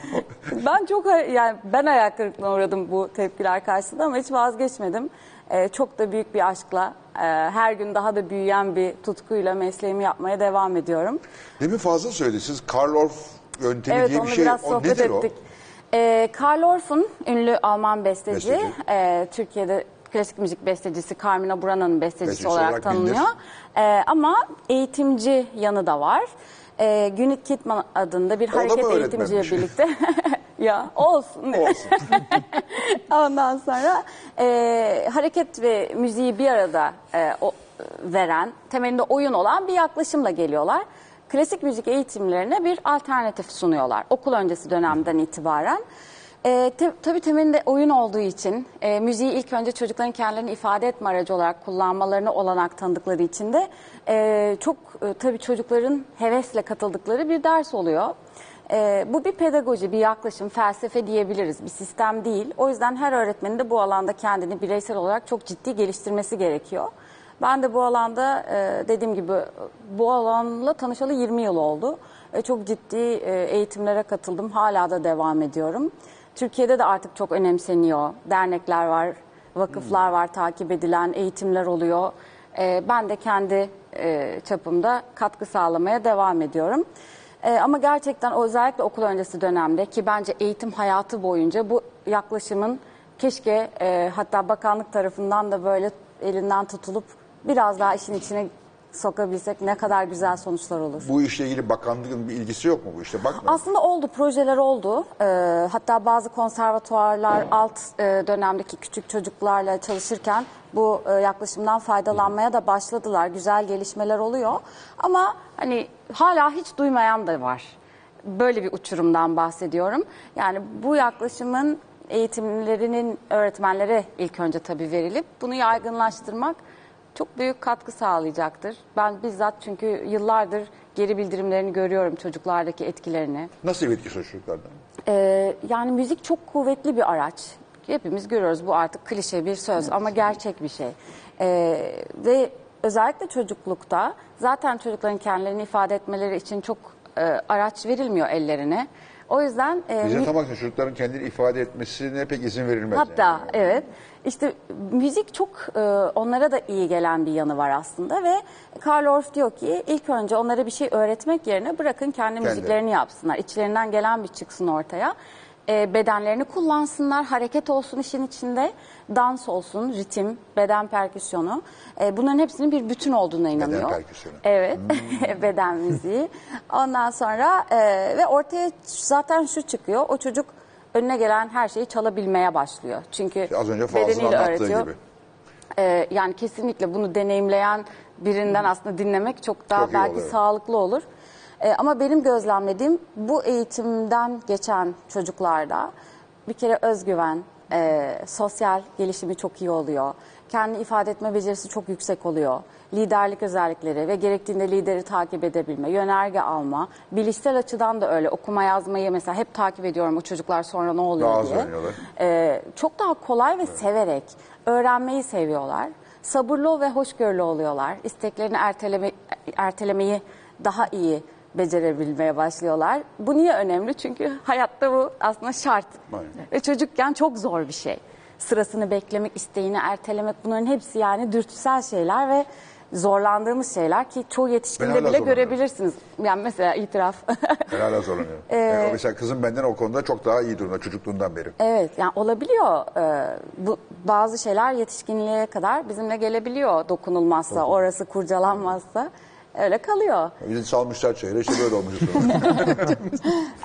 ben çok yani ben hayal kırıklığına uğradım bu tepkiler karşısında ama hiç vazgeçmedim. E, çok da büyük bir aşkla, e, her gün daha da büyüyen bir tutkuyla mesleğimi yapmaya devam ediyorum. Demin fazla söyledi. Siz Karl Orff yöntemi Evet diye bir şey. biraz o nedir ettik. Ee, Karl Orff'un ünlü Alman besteci, Besteci. ee, Türkiye'de klasik müzik bestecisi Carmina Burana'nın bestecisi Bestecisi olarak, olarak tanınıyor. Ee, ama eğitimci yanı da var. Ee, Günit Kidman adında bir O mı hareket eğitimciyle birlikte. [LAUGHS] ya olsun. Olsun. [LAUGHS] Ondan sonra e, hareket ve müziği bir arada e, o, veren, temelinde oyun olan bir yaklaşımla geliyorlar. Klasik müzik eğitimlerine bir alternatif sunuyorlar okul öncesi dönemden itibaren. E, te, tabii temelinde oyun olduğu için e, müziği ilk önce çocukların kendilerini ifade etme aracı olarak kullanmalarını olanak tanıdıkları için de e, çok e, tabii çocukların hevesle katıldıkları bir ders oluyor. Ee, bu bir pedagoji, bir yaklaşım, felsefe diyebiliriz. Bir sistem değil. O yüzden her öğretmenin de bu alanda kendini bireysel olarak çok ciddi geliştirmesi gerekiyor. Ben de bu alanda e, dediğim gibi bu alanla tanışalı 20 yıl oldu. E, çok ciddi e, eğitimlere katıldım. Hala da devam ediyorum. Türkiye'de de artık çok önemseniyor. Dernekler var, vakıflar var, takip edilen eğitimler oluyor. Ben de kendi çapımda katkı sağlamaya devam ediyorum. Ama gerçekten özellikle okul öncesi dönemde ki bence eğitim hayatı boyunca bu yaklaşımın keşke hatta bakanlık tarafından da böyle elinden tutulup biraz daha işin içine sokabilsek ne kadar güzel sonuçlar olur. Bu işle ilgili bakanlığın bir ilgisi yok mu bu işte? Bakma. Aslında oldu, projeler oldu. Ee, hatta bazı konservatuvarlar alt e, dönemdeki küçük çocuklarla çalışırken bu e, yaklaşımdan faydalanmaya da başladılar. Güzel gelişmeler oluyor. Ama hani hala hiç duymayan da var. Böyle bir uçurumdan bahsediyorum. Yani bu yaklaşımın eğitimlerinin öğretmenlere ilk önce tabii verilip bunu yaygınlaştırmak çok büyük katkı sağlayacaktır. Ben bizzat çünkü yıllardır geri bildirimlerini görüyorum çocuklardaki etkilerini. Nasıl bir etkisi çocuklardan? Ee, yani müzik çok kuvvetli bir araç. Hepimiz görüyoruz bu artık klişe bir söz ama gerçek bir şey. Ee, ve özellikle çocuklukta zaten çocukların kendilerini ifade etmeleri için çok e, araç verilmiyor ellerine. O yüzden e, Bize tam aksine çocukların kendini ifade etmesine pek izin verilmez. Hatta yani. evet işte müzik çok e, onlara da iyi gelen bir yanı var aslında ve Karl Orff diyor ki ilk önce onlara bir şey öğretmek yerine bırakın kendi müziklerini yapsınlar. İçlerinden gelen bir çıksın ortaya. E, bedenlerini kullansınlar, hareket olsun işin içinde, dans olsun, ritim, beden perküsyonu. E, bunların hepsinin bir bütün olduğuna inanıyor. perküsyonu. Evet, [LAUGHS] beden müziği. Ondan sonra e, ve ortaya zaten şu çıkıyor, o çocuk önüne gelen her şeyi çalabilmeye başlıyor. Çünkü Az önce Fazıl'ın anlattığı öğretiyor. gibi. Ee, yani kesinlikle bunu deneyimleyen birinden aslında dinlemek çok daha Çok iyi belki oluyor. sağlıklı olur. Ee, ama benim gözlemlediğim bu eğitimden geçen çocuklarda bir kere özgüven, e, sosyal gelişimi çok iyi oluyor. Kendi ifade etme becerisi çok yüksek oluyor. Liderlik özellikleri ve gerektiğinde lideri takip edebilme, yönerge alma. Bilişsel açıdan da öyle. Okuma yazmayı mesela hep takip ediyorum o çocuklar sonra ne oluyor Daha diye. Ee, çok daha kolay ve severek öğrenmeyi seviyorlar. Sabırlı ve hoşgörülü oluyorlar. İsteklerini erteleme, ertelemeyi daha iyi becerebilmeye başlıyorlar. Bu niye önemli? Çünkü hayatta bu aslında şart. Aynen. Ve çocukken çok zor bir şey. Sırasını beklemek, isteğini ertelemek bunların hepsi yani dürtüsel şeyler ve zorlandığımız şeyler ki çoğu Ben yetişkinde hala bile zorlanıyorum. görebilirsiniz. Yani mesela itiraf. Ben hala zorlanıyorum. [LAUGHS] Ee, Yani mesela kızım benden o konuda çok daha iyi durumda çocukluğundan beri. Evet yani olabiliyor. Ee, bu bazı şeyler yetişkinliğe kadar bizimle gelebiliyor dokunulmazsa, orası kurcalanmazsa öyle kalıyor. Bizi salmışlar çayıra işte böyle sonra.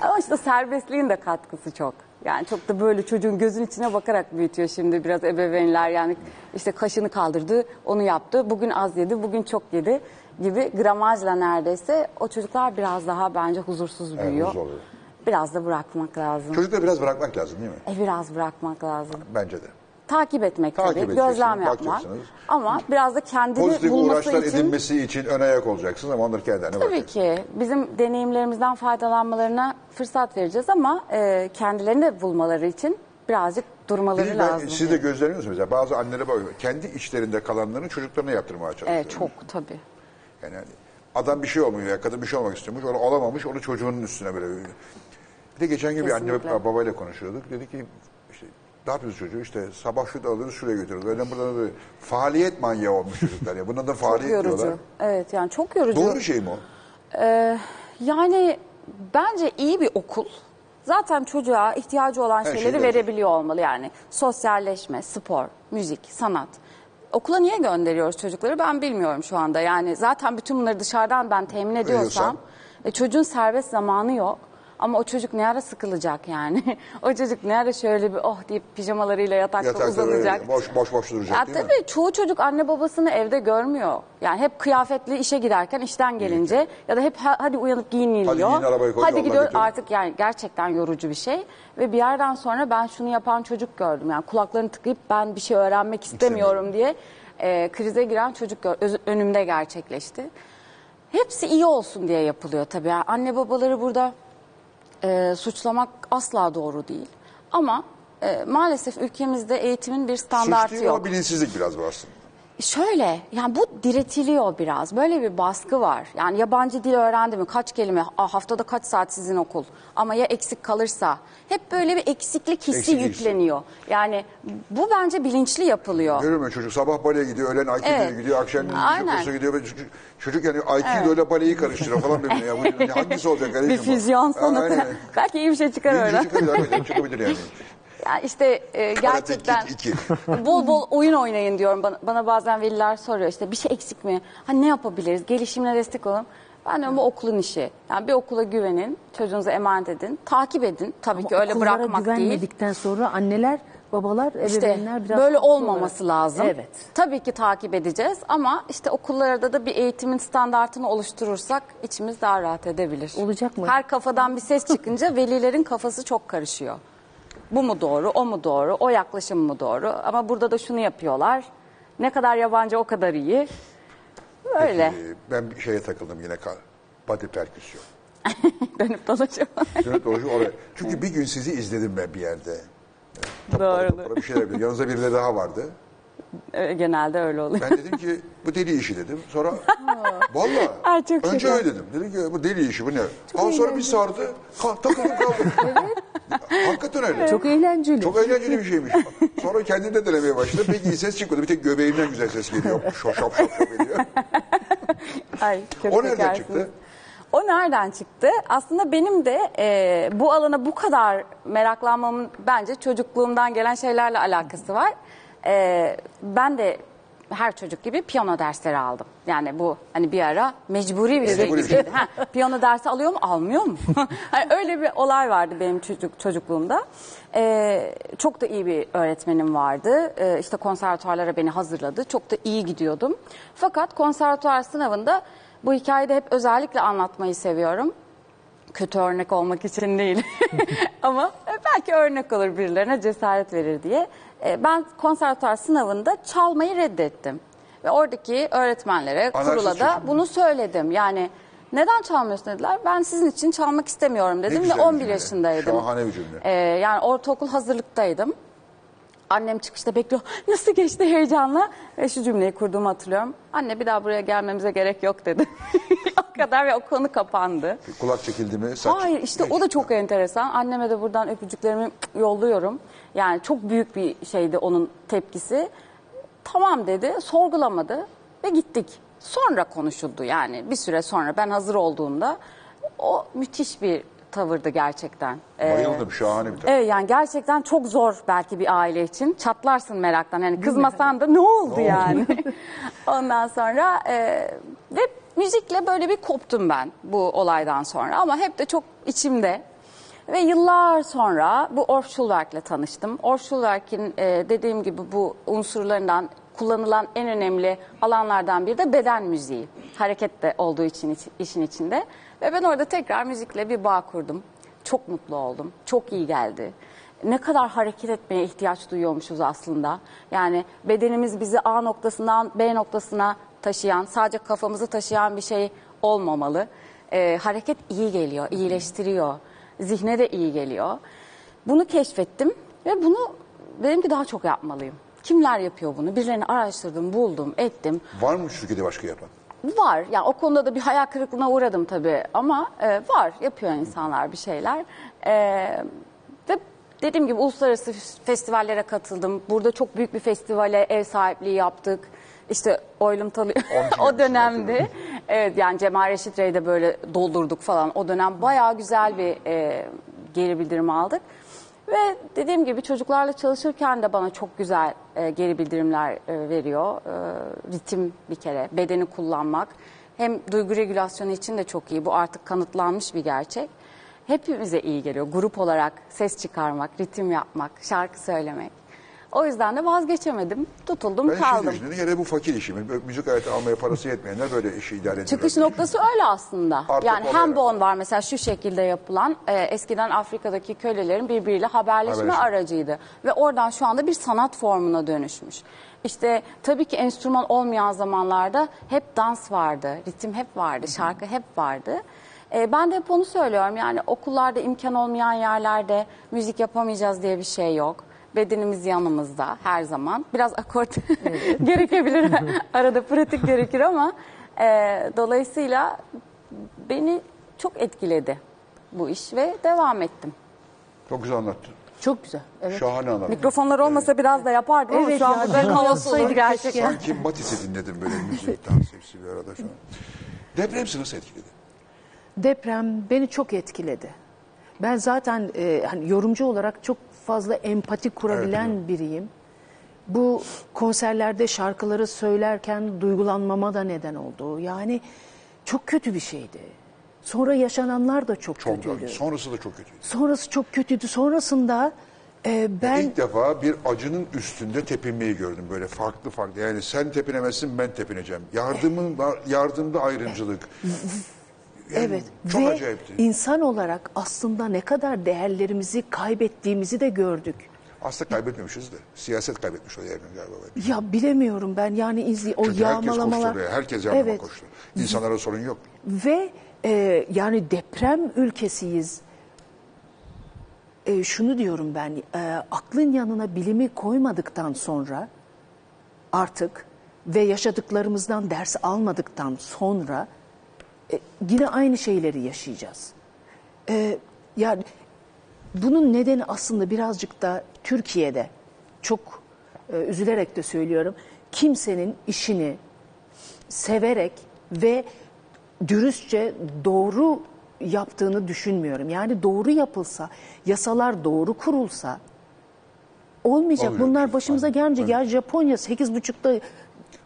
[LAUGHS] Ama işte serbestliğin de katkısı çok. Yani çok da böyle çocuğun gözün içine bakarak büyütüyor şimdi biraz ebeveynler. Yani işte kaşını kaldırdı, onu yaptı. Bugün az yedi, bugün çok yedi gibi gramajla neredeyse o çocuklar biraz daha bence huzursuz büyüyor. huzursuz oluyor. Biraz da bırakmak lazım. Çocukları biraz bırakmak lazım değil mi? E biraz bırakmak lazım. Bence de. Takip etmek Takip tabii, edeceksiniz, gözlem yapmak. bakacaksınız. Ama biraz da kendini Pozitif bulması uğraşlar için... edinmesi için ön ayak olacaksınız ama onları kendilerine Tabii bırakacaksınız. ki bizim deneyimlerimizden faydalanmalarına fırsat vereceğiz ama e, kendilerini de bulmaları için birazcık durmaları Biz, ben, lazım. siz de gözleniyorsunuz mesela bazı annelere bakıyor. Kendi içlerinde kalanlarını çocuklarına yaptırmaya çalışıyor. Evet çok tabii. Yani hani adam bir şey olmuyor ya kadın bir şey olmak istiyormuş onu alamamış onu çocuğunun üstüne böyle. Bir de geçen gün bir anne Kesinlikle. ve babayla konuşuyorduk. Dedi ki işte ne yapıyoruz çocuğu işte sabah şurada alıyoruz şuraya götürüyoruz. Öyle buradan böyle faaliyet manyağı olmuş çocuklar ya. Bundan da Çok faaliyet yorucu. diyorlar. Evet yani çok yorucu. Doğru şey mi o? Yani bence iyi bir okul zaten çocuğa ihtiyacı olan şeyi şeyleri verecek. verebiliyor olmalı yani. Sosyalleşme, spor, müzik, sanat. Okula niye gönderiyoruz çocukları ben bilmiyorum şu anda. Yani zaten bütün bunları dışarıdan ben temin ediyorsam e, çocuğun serbest zamanı yok. Ama o çocuk ne ara sıkılacak yani? [LAUGHS] o çocuk ne ara şöyle bir oh deyip pijamalarıyla yatakta, Yatakta uzanacak. böyle boş boş boş duracak Ya değil mi? tabii çoğu çocuk anne babasını evde görmüyor. Yani hep kıyafetli işe giderken işten gelince ya da hep ha- hadi uyanıp giyiniliyor. Hadi giyin, arabayı koy, Hadi gidiyor götür. artık yani gerçekten yorucu bir şey. Ve bir yerden sonra ben şunu yapan çocuk gördüm. Yani kulaklarını tıkayıp ben bir şey öğrenmek istemiyorum diye e, krize giren çocuk gör- öz- önümde gerçekleşti. Hepsi iyi olsun diye yapılıyor tabii. Yani anne babaları burada e, suçlamak asla doğru değil. Ama e, maalesef ülkemizde eğitimin bir standartı Suç değil yok. ama bilinçsizlik biraz bu aslında. Şöyle yani bu diretiliyor biraz. Böyle bir baskı var. Yani yabancı dil öğrendi mi kaç kelime haftada kaç saat sizin okul ama ya eksik kalırsa hep böyle bir eksiklik hissi Eksik hissi. yükleniyor. Yani bu bence bilinçli yapılıyor. Görüyor musun çocuk sabah baleye gidiyor, öğlen aikido'ya Evet. gidiyor, akşam müzik Aynen. kursuna gidiyor. Çocuk, çocuk yani aikido ile baleyi karıştırıyor falan birbirine. Ya, bu, yani hangisi olacak? bir kardeşim bu? füzyon Ha, sanatı. aynen. [LAUGHS] Belki iyi bir şey çıkar bir öyle. şey çıkabilir, hakikaten çıkabilir yani. Yani işte e, gerçekten Kid [LAUGHS] bol bol oyun oynayın diyorum. Bana, bana bazen veliler soruyor işte bir şey eksik mi? Ha ne yapabiliriz? Gelişimine destek olun. Ben diyorum bu okulun işi. Yani bir okula güvenin, çocuğunuza emanet edin, takip edin. Tabii ki öyle Okullara bırakmak değil. güvenmedikten sonra anneler, babalar, İşte ebeveynler biraz böyle haklı olmaması olarak- lazım. Evet. Tabii ki takip edeceğiz ama işte okullarda da bir eğitimin standartını oluşturursak içimiz daha rahat edebilir. Olacak mı? Her kafadan bir ses çıkınca velilerin kafası çok karışıyor. Bu mu doğru, o mu doğru, o yaklaşım mı doğru? Ama burada da şunu yapıyorlar. Ne kadar yabancı o kadar iyi. Böyle Ee, ben bir şeye takıldım yine. Body perküsyon. [LAUGHS] dönüp dolaşıp oraya. Çünkü bir gün sizi izledim ben bir yerde. Doğrudur. Bir şeyler yapıyor. Yanınızda birileri daha vardı. Genelde öyle oluyor. Ben dedim ki bu deli işi dedim. Sonra [LAUGHS] valla Ay, çok önce şeker. öyle dedim. Dedim ki bu deli işi bu ne? Aa, sonra bir sardı. Ka takıldım kaldım. [LAUGHS] Hakikaten öyle. Çok eğlenceli. Çok eğlenceli bir şeymiş. Sonra kendim de denemeye başladım. Pek iyi ses çıkmadı. Bir tek göbeğimden güzel ses geliyor. Şop şop şop şop ediyor. [LAUGHS] Ay, çok O nereden şekersiniz. çıktı? O nereden çıktı? Aslında benim de e, bu alana bu kadar meraklanmamın bence çocukluğumdan gelen şeylerle alakası var. E, ben de her çocuk gibi piyano dersleri aldım. Yani bu hani bir ara mecburi bir şey Mecburi bir şey. gibiydi. Ha, piyano dersi alıyor mu almıyor mu? [LAUGHS] hani öyle bir olay vardı benim çocuk çocukluğumda. E, çok da iyi bir öğretmenim vardı. E, işte konservatuarlara beni hazırladı. Çok da iyi gidiyordum. Fakat konservatuar sınavında bu hikayede hep özellikle anlatmayı seviyorum. Kötü örnek olmak için değil. [LAUGHS] Ama belki örnek olur birilerine cesaret verir diye. E, Ben konservatuar sınavında çalmayı reddettim. Ve oradaki öğretmenlere, Anarşist kurula da çocuk mu? bunu söyledim. Yani neden çalmıyorsun dediler. Ben sizin için çalmak istemiyorum dedim ve güzel bir 11 cümle. yaşındaydım. Şahane bir cümle. Ee, yani ortaokul hazırlıktaydım. Annem çıkışta bekliyor. Nasıl geçti heyecanla? Ve şu cümleyi kurduğumu hatırlıyorum. Anne bir daha buraya gelmemize gerek yok dedi. [LAUGHS] o kadar ve o konu kapandı. Kulak çekildi mi? Saç. Hayır işte o da çok enteresan. Anneme de buradan öpücüklerimi yolluyorum. Yani çok büyük bir şeydi onun tepkisi. Tamam dedi, sorgulamadı ve gittik. Sonra konuşuldu yani bir süre sonra ben hazır olduğumda o müthiş bir tavırdı gerçekten. Ee, Bayıldım. Şahane bir tane. Evet yani gerçekten çok zor belki bir aile için. Çatlarsın meraktan. Yani kızmasan da ne oldu yani? [LAUGHS] Ondan sonra e, ve müzikle böyle bir koptum ben bu olaydan sonra. Ama hep de çok içimde. Ve yıllar sonra bu Orff Schulwerk'le tanıştım. Orff Schulwerk'in e, dediğim gibi bu unsurlarından kullanılan en önemli alanlardan biri de beden müziği. Hareket de olduğu için iç- işin içinde. Ve ben orada tekrar müzikle bir bağ kurdum. Çok mutlu oldum. Çok iyi geldi. Ne kadar hareket etmeye ihtiyaç duyuyormuşuz aslında. Yani bedenimiz bizi A noktasından B noktasına taşıyan, sadece kafamızı taşıyan bir şey olmamalı. Ee, hareket iyi geliyor, iyileştiriyor. Zihne de iyi geliyor. Bunu keşfettim ve bunu dedim ki daha çok yapmalıyım. Kimler yapıyor bunu? Birilerini araştırdım, buldum, ettim. Var mı Türkiye'de başka yapan? Var. Yani o konuda da bir hayal kırıklığına uğradım tabii. Ama e, var. Yapıyor insanlar bir şeyler. E, ve dediğim gibi uluslararası festivallere katıldım. Burada çok büyük bir festivale ev sahipliği yaptık. İşte Oylum Talı [LAUGHS] o dönemde. Evet yani Cemal Reşit Rey'de böyle doldurduk falan. O dönem bayağı güzel bir e, geri bildirim aldık. Ve dediğim gibi çocuklarla çalışırken de bana çok güzel e, geri bildirimler e, veriyor. E, ritim bir kere, bedeni kullanmak. Hem duygu regülasyonu için de çok iyi. Bu artık kanıtlanmış bir gerçek. Hepimize iyi geliyor. Grup olarak ses çıkarmak, ritim yapmak, şarkı söylemek. O yüzden de vazgeçemedim. Tutuldum Ben kaldım. şimdi düşünüyorum. Yine bu fakir işi Müzik aleti almaya parası yetmeyenler böyle işi idare ediyorlar. Çıkış noktası öyle aslında. Artık yani oluyor. hambon var mesela şu şekilde yapılan e, eskiden Afrika'daki kölelerin birbiriyle haberleşme Haberleşme. aracıydı. Ve oradan şu anda bir sanat formuna dönüşmüş. İşte tabii ki enstrüman olmayan zamanlarda hep dans vardı, ritim hep vardı, şarkı hep vardı. E, ben de hep onu söylüyorum yani okullarda imkan olmayan yerlerde müzik yapamayacağız diye bir şey yok. Bedenimiz yanımızda her zaman. Biraz akort [LAUGHS] [LAUGHS] gerekebilir. [LAUGHS] Arada pratik gerekir ama e, dolayısıyla beni çok etkiledi bu iş ve devam ettim. Çok güzel anlattın. Çok güzel. Evet. Şahane anlattın. Mikrofonlar olmasa biraz da yapardım ama Evet şu an yapsaydık olur gerçekten. Sanki Matis'i dinledim böyle müzik, dans hepsi bir arada falan. Deprem sizi nasıl etkiledi? Deprem beni çok etkiledi. Ben zaten e, hani yorumcu olarak çok fazla empati kurabilen biriyim. Bu konserlerde şarkıları söylerken duygulanmama da neden oldu. Yani çok kötü bir şeydi. Sonra yaşananlar da çok, Çok kötüydü. Sonrası da çok kötüydü. Sonrası çok kötüydü. Sonrasında e, ben İlk defa bir acının üstünde tepinmeyi gördüm böyle farklı farklı. Yani sen tepinemezsin ben tepineceğim. Yardımın var, yardımda ayrımcılık. Yani Evet Çok ve acayipti. insan olarak aslında ne kadar değerlerimizi kaybettiğimizi de gördük. Aslında kaybetmemişiz de. Siyaset kaybetmiş o yerini galiba. Ya bilemiyorum ben yani izli o Çünkü herkes yağmalamalar. koştu oraya. Herkes yardıma Evet. koştu. İnsanlara sorun yok. Ve e, yani deprem ülkesiyiz. E, şunu diyorum ben, e, aklın yanına bilimi koymadıktan sonra artık ve yaşadıklarımızdan ders almadıktan sonra e, yine aynı şeyleri yaşayacağız. E, yani bunun nedeni aslında birazcık da Türkiye'de çok e, üzülerek de söylüyorum. Kimsenin işini severek ve dürüstçe doğru yaptığını düşünmüyorum. Yani doğru yapılsa, yasalar doğru kurulsa olmayacak. Olmuyor. Bunlar başımıza gelecek. Ya Japonya 8.30'da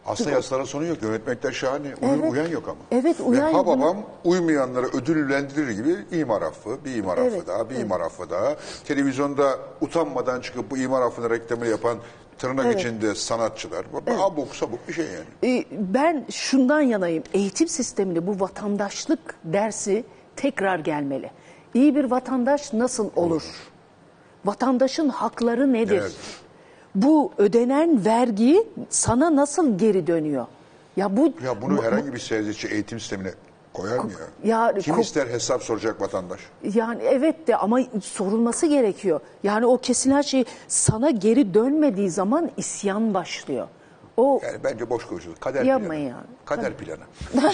Aslında yasaların sonu yok. Yönetmekler şahane. Uy- Evet. Uyan yok ama. Evet, uyan yok. babam uymayanları ödüllendirir gibi imar affı, bir imar affı Evet, daha, bir imar affı daha. Televizyonda utanmadan çıkıp bu imar affının reklamını yapan tırnak Evet. içinde sanatçılar. Bu Abuk sabuk bir şey yani. Ee, ben şundan yanayım. Eğitim sisteminde bu vatandaşlık dersi tekrar gelmeli. İyi bir vatandaş nasıl olur? Vatandaşın hakları nedir? Evet. Bu ödenen vergi sana nasıl geri dönüyor? Ya bu Ya bunu bu- herhangi bir siyasetçi eğitim sistemine koyar mı ya? Ya, Kim ko- ister hesap soracak vatandaş? Yani evet de ama sorulması gerekiyor. Yani o kesilen şey sana geri dönmediği zaman isyan başlıyor. O Yani bence boş konuşuyoruz. Kader Yapmayın planı. yani. Kader planı. [LAUGHS]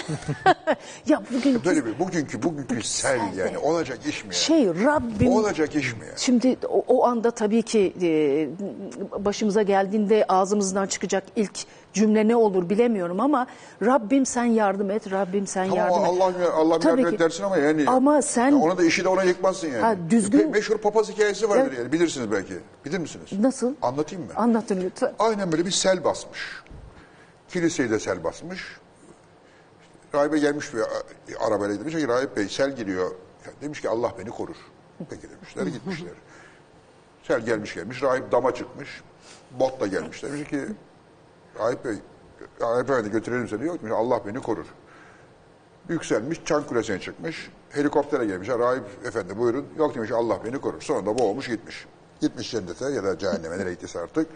ya bugün Böyle bir bugünkü bugünkü sel yani olacak iş mi ya? şey Rabbim Olacak iş mi ya? Şimdi o, o anda tabii ki e, başımıza geldiğinde ağzımızdan çıkacak ilk cümle ne olur bilemiyorum ama Rabbim sen yardım et, Rabbim sen Tamam yardım et. Allah Allah Tabii yardım et dersin ama yani. Ama sen Ya ona da işi de ona yıkmazsın yani. Ha, düzgün- Me- meşhur papaz hikayesi vardır Evet. yani. Bilirsiniz belki. Bilir misiniz? nasıl? Anlatayım mı? Anlatın lütfen. Aynen böyle bir sel basmış. Kiliseyi de sel basmış. Rahibe gelmiş bir a- arabayla demiş ki Rahip Bey sel geliyor. Ya Demiş ki Allah beni korur. Peki demişler gitmişler. [LAUGHS] Sel gelmiş gelmiş. Rahip dama çıkmış. Botla gelmiş. Demiş ki Rahip Bey Rahip Efendi götürelim seni. Yok demiş Allah beni korur. Yükselmiş çan kulesine çıkmış. Helikoptere gelmiş. Rahip Efendi buyurun. Yok demiş Allah beni korur. Sonra da boğulmuş gitmiş. Gitmiş cennete ya da cehenneme nereye gittiyse artık.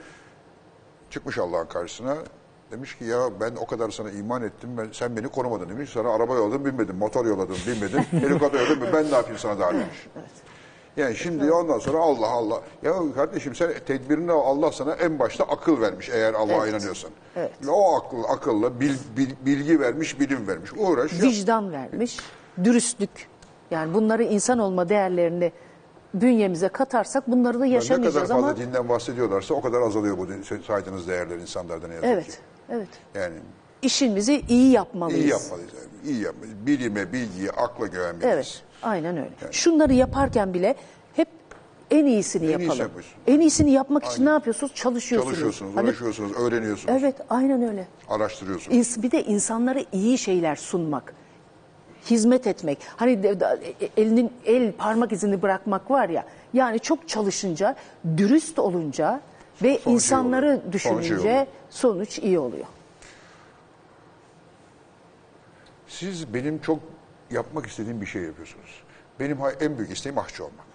Çıkmış Allah'ın karşısına. Demiş ki ya ben o kadar sana iman ettim. Ben, sen beni korumadın demiş. Sana araba yolladım binmedim. Motor yolladım binmedim. Helikopter yolladım ben ne yapayım sana daha demiş. Yani şimdi ondan sonra Allah Allah. Ya kardeşim sen tedbirini al, Allah sana en başta akıl vermiş eğer Allah'a Evet. inanıyorsan. Evet. Ve o akıl, akılla bil- bil- bilgi vermiş, bilim vermiş. Uğraş. yap. Vicdan vermiş, dürüstlük. Yani bunları insan olma değerlerini bünyemize katarsak bunları da Ne kadar yaşamayacağız fazla ama dinden bahsediyorlarsa o kadar azalıyor bu din- saydığınız değerler insanlarda ne yazık ki. evet, evet. Yani İşimizi iyi yapmalıyız. iyi yapmalıyız. Yani. İyi yapmalıyız. Bilime, bilgiye, akla güvenmeliyiz. Evet, aynen öyle. Şunları yaparken bile hep en iyisini En yapalım. yapıyorsun. en iyisini yapmak için ne yapıyorsunuz? Çalışıyorsunuz. Çalışıyorsunuz, Hani- uğraşıyorsunuz, öğreniyorsunuz, Evet, aynen öyle. araştırıyorsunuz. Bir de insanlara iyi şeyler sunmak. Hizmet etmek. Hani de- de- elinin el parmak izini bırakmak var ya. Yani çok çalışınca, dürüst olunca ve Sonuç iyi insanları. Sonuç iyi düşününce oluyor. sonuç iyi oluyor. Siz benim çok yapmak istediğim bir şey yapıyorsunuz. Benim en büyük isteğim aşçı olmak.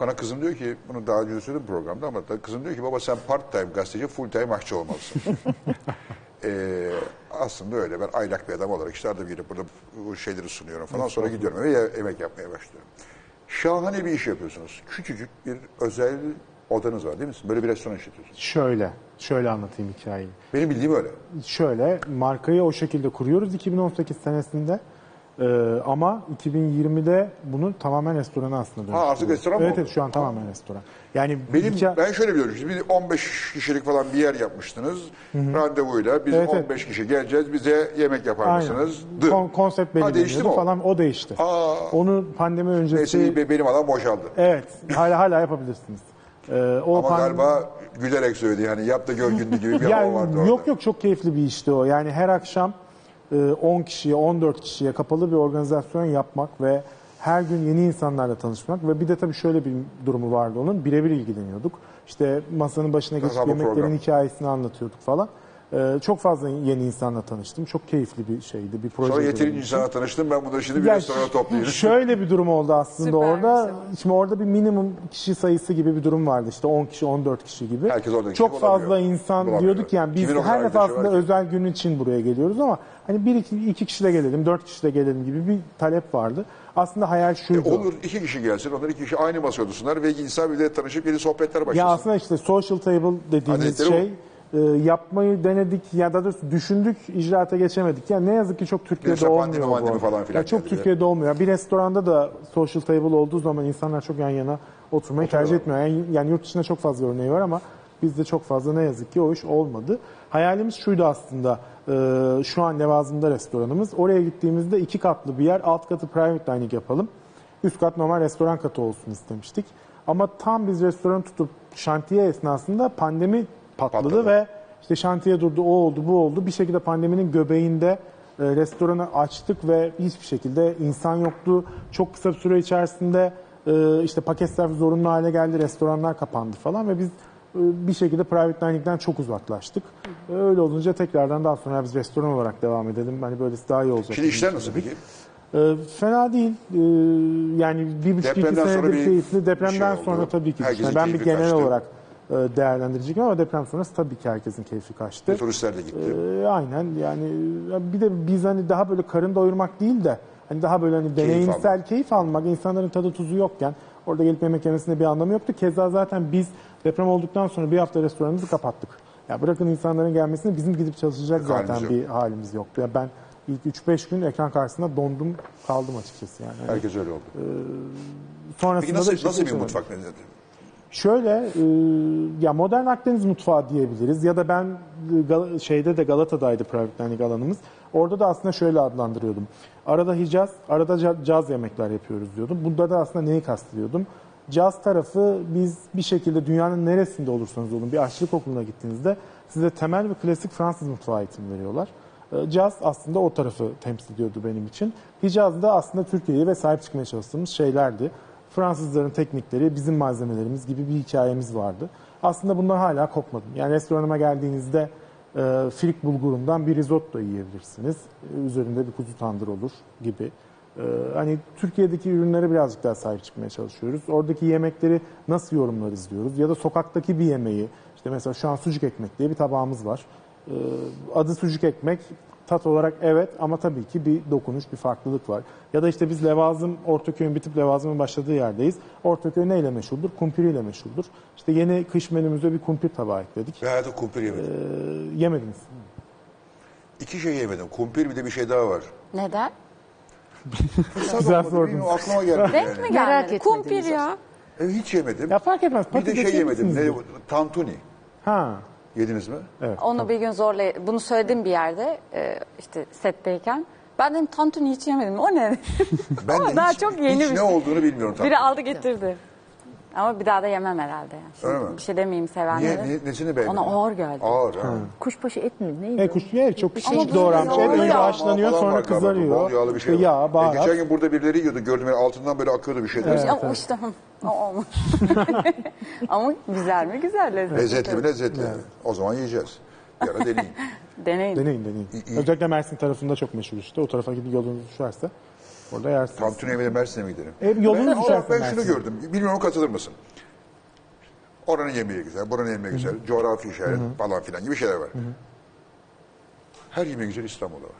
Bana kızım diyor ki, bunu daha önce söyledim programda ama da kızım diyor ki baba sen part time gazeteci, full time aşçı olmalısın. [LAUGHS] Ee, aslında öyle. Ben aylak bir adam olarak işte arada gelip burada bu şeyleri sunuyorum falan. Sonra gidiyorum eve ye- yemek yapmaya başlıyorum. Şahane bir iş yapıyorsunuz. Küçücük bir özel odanız var değil mi? Böyle bir restoran işletiyorsunuz. Şöyle, şöyle anlatayım hikayeyi. Benim bildiğim öyle. Şöyle, markayı o şekilde kuruyoruz 2018 senesinde. Ee, ama 2020'de bunu tamamen restorana aslında dönüştürüyoruz. artık restoran mı Evet, oldu? evet şu an tamamen restoran. Yani Benim hikaye- ben şöyle biliyorum. Şimdi bir 15 kişilik falan bir yer yapmıştınız. Randevuyla biz Evet, evet. 15 kişi geleceğiz. Bize yemek yapar Aynen. mısınız? Dı. Kon- konsept Ha, değişti mi o? falan o değişti. Aa. Onu pandemi öncesi Neyse be- benim adam boşaldı. evet hala hala yapabilirsiniz. Ee, o Ama pan- galiba gülerek söyledi. Yani yap da gör günlü gibi bir hava Yani vardı orada. yok yok çok keyifli bir işti o. Yani her akşam e, 10 kişiye 14 kişiye kapalı bir organizasyon yapmak ve her gün yeni insanlarla tanışmak ve bir de tabii şöyle bir durumu vardı onun birebir ilgileniyorduk. İşte masanın başına geçip yemeklerin program. hikayesini anlatıyorduk falan. Ee, çok fazla yeni insanla tanıştım. Çok keyifli bir şeydi, bir proje. Sonra yeterince insana tanıştım. Ben bunları şimdi bir Ya restorana toplayayım. Şöyle bir durum oldu aslında Süpermiş orada. ama. Şimdi orada bir minimum kişi sayısı gibi bir durum vardı. İşte 10 kişi, 14 kişi gibi. Herkes oradaki Çok fazla bulamıyor. insan Bulamıyor. diyorduk yani biz Kimin her defasında ki? özel gün için buraya geliyoruz ama hani bir iki, iki kişi de gelelim, dört kişi de gelelim gibi bir talep vardı. Aslında hayal şuydu. Olur iki kişi gelsin. Onlar iki kişi aynı masaya otursunlar ve insan bir de tanışıp yeni sohbetler başlasın. Ya aslında işte social table dediğimiz Adetleri şey e, yapmayı denedik ya da doğrusu düşündük icraata geçemedik. Ya ne yazık ki çok Türkiye'de Neyse, olmuyor pandemi, bu. mandemi falan filan Ya çok. Türkiye'de olmuyor. Bir restoranda da social table olduğu zaman insanlar çok yan yana oturmayı tercih etmiyor. Yani, yani yurt dışında çok fazla örneği var ama bizde çok fazla ne yazık ki o iş olmadı. Hayalimiz şuydu aslında. e, şu an Levazım'da restoranımız. Oraya gittiğimizde iki katlı bir yer. Alt katı private dining yapalım. Üst kat normal restoran katı olsun istemiştik. Ama tam biz restoran tutup şantiye esnasında pandemi patladı, Patladı. ve işte şantiye durdu, o oldu, bu oldu. Bir şekilde pandeminin göbeğinde e, restoranı açtık ve hiçbir şekilde insan yoktu. Çok kısa bir süre içerisinde e, işte paket servis zorunlu hale geldi, restoranlar kapandı falan ve biz e, bir şekilde private dining'den çok uzaklaştık. E, Öyle olunca tekrardan daha sonra biz restoran olarak devam edelim. Hani böylesi daha iyi olacak. Şimdi işler nasıl peki? Ee, fena değil. Ee, yani bir buçuk iki Depremden sonra senedir bir keyifli. Depremden şey oldu. sonra tabii ki. Yani ben bir genel kaçtı. olarak e, değerlendirecek ama deprem sonrası tabii ki herkesin keyfi kaçtı. Turistler de gitti. Ee, aynen yani ya bir de biz hani daha böyle karın doyurmak değil de hani daha böyle hani deneyimsel almak. keyif almak insanların tadı tuzu yokken orada gelip yemek yemesinde bir anlamı yoktu. Keza zaten biz deprem olduktan sonra bir hafta restoranımızı kapattık. Ya bırakın insanların gelmesini bizim gidip çalışacak Halimiz zaten yok. bir halimiz yoktu. Ya ben ilk 3-5 gün ekran karşısında dondum kaldım açıkçası yani. Herkes öyle oldu. sonrasında Peki da nasıl, şekilde nasıl bir mutfak nedir? Şöyle e, ya modern Akdeniz mutfağı diyebiliriz ya da ben e, şeyde de Galata'daydı private dining alanımız. Orada da aslında şöyle adlandırıyordum. Arada Hicaz, arada ca- caz yemekler yapıyoruz diyordum. Bunda da aslında neyi kastediyordum? Caz tarafı biz bir şekilde dünyanın neresinde olursanız olun bir aşçılık okuluna gittiğinizde size temel ve klasik Fransız mutfağı eğitimi veriyorlar. E, Caz aslında o tarafı temsil ediyordu benim için. Hicaz da aslında Türkiye'ye ve sahip çıkmaya çalıştığımız şeylerdi. Fransızların teknikleri, bizim malzemelerimiz gibi bir hikayemiz vardı. Aslında bundan hala kopmadım. Yani restoranıma geldiğinizde e, filik bulgurundan bir risotto yiyebilirsiniz. E, üzerinde bir kuzu tandır olur gibi. E, hani Türkiye'deki ürünlere birazcık daha sahip çıkmaya çalışıyoruz. Oradaki yemekleri nasıl yorumlarız diyoruz. Ya da sokaktaki bir yemeği, işte mesela şu an sucuk ekmek diye bir tabağımız var. E, adı sucuk ekmek. Tat olarak evet ama tabii ki bir dokunuş, bir farklılık var. Ya da işte biz Levazım, Ortaköy'ün bitip Levazım'ın başladığı yerdeyiz. Ortaköy neyle meşhurdur? Kumpiriyle meşhurdur. İşte yeni kış menümüze bir kumpir tabağı ekledik. Ben hayatımda kumpir yemedim. Ee, yemediniz. İki şey yemedim. Kumpir bir de bir şey daha var. Neden? Fırsat Güzel olmadı, sordunuz. bilmiyorum, aklıma geldi Denk yani. mi Merak gelmedi? etmediniz Kumpir ya. E, hiç yemedim. Ya fark etmez. bir de patates şey yemedim. Ne, tantuni. Ha. Yediniz mi? Onu bir gün zorla bunu söyledim bir yerde e, işte setteyken. Ben dedim tantuni hiç yemedim. O ne? Ben [LAUGHS] Ama de daha hiç, çok yeni hiç bir ne şey. olduğunu bilmiyorum tantuni. Biri aldı getirdi. Ama bir daha da yemem herhalde. Yani. Şimdi Öyle mi? bir şey demeyeyim Niye, sevenlere. niye, nesini beğendin? Ona ağır geldi. Ağır ha. Kuşbaşı et mi? Neydi? E kuş evet, çok Ama küçük doğranmış. Et önce yağ haşlanıyor Falan sonra galiba, kızarıyor. Bol yağlı bir şey İşte var. yağ, E, baharat. geçen gün burada birileri yiyordu. Gördüm yani altından böyle akıyordu bir şeyler. Ama işte o olmuş. [LAUGHS] Ama güzel mi? Güzel lezzetli. Lezzetli mi lezzetli. O zaman yiyeceğiz. Bir ara deneyin. [LAUGHS] Deneyin. Deneyin deneyin. İyi, iyi. Özellikle Mersin tarafında çok meşhur işte. O tarafa gidip yolunuz düşerse orada yersiniz. Tantuni yemeğe Mersin'e mi gidelim? E, yolunuz ben, düşerse ben şunu Mersin'e. gördüm. Bilmiyorum katılır mısın? Oranın yemeği güzel, buranın yemeği güzel, coğrafi işaret falan filan gibi şeyler var. Her yemeği güzel İstanbul'da var.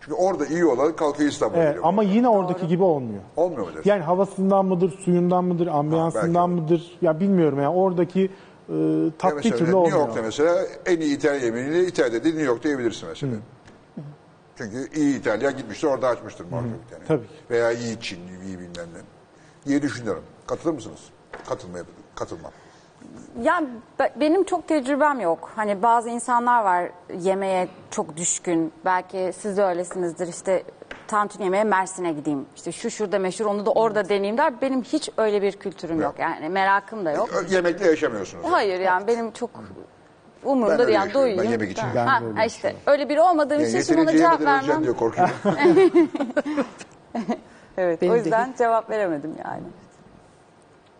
Çünkü orada iyi olan kalkıyor İstanbul'a Evet, geliyor. ama yine oradaki gibi olmuyor. Olmuyor mu dersin? Yani havasından mıdır, suyundan mıdır, ambiyansından belki. mıdır? Ya bilmiyorum yani oradaki e, Ya tat bir mesela türlü New olmuyor. York'ta mesela en iyi İtalyan yemeğini İtalya'da değil New York'ta yiyebilirsin mesela. Çünkü iyi İtalyan gitmiştir orada açmıştır yani. Tabii. Veya iyi Çin, iyi bilmem ne. diye düşünüyorum. Katılır mısınız? Katılmaya, katılmam. Yani be- benim çok tecrübem yok. Hani bazı insanlar var yemeğe çok düşkün. Belki siz de öylesinizdir. İşte tantuni yemeğe Mersin'e gideyim. İşte şu şurada meşhur onu da orada deneyeyim der. Benim hiç öyle bir kültürüm yok. Yani merakım da yok. Yemekle yaşamıyorsunuz. Hayır yani benim çok Ben umurumda öyle değil. Yani yaşıyorum. Ben doyayım. yemek için Ben Ha, de öyle ha işte öyle biri olmadığım için şimdi ona cevap yemeden öleceğim vermem. diyor korkuyorum. [LAUGHS] [LAUGHS] Evet, Benim o de yüzden cevap veremedim yani.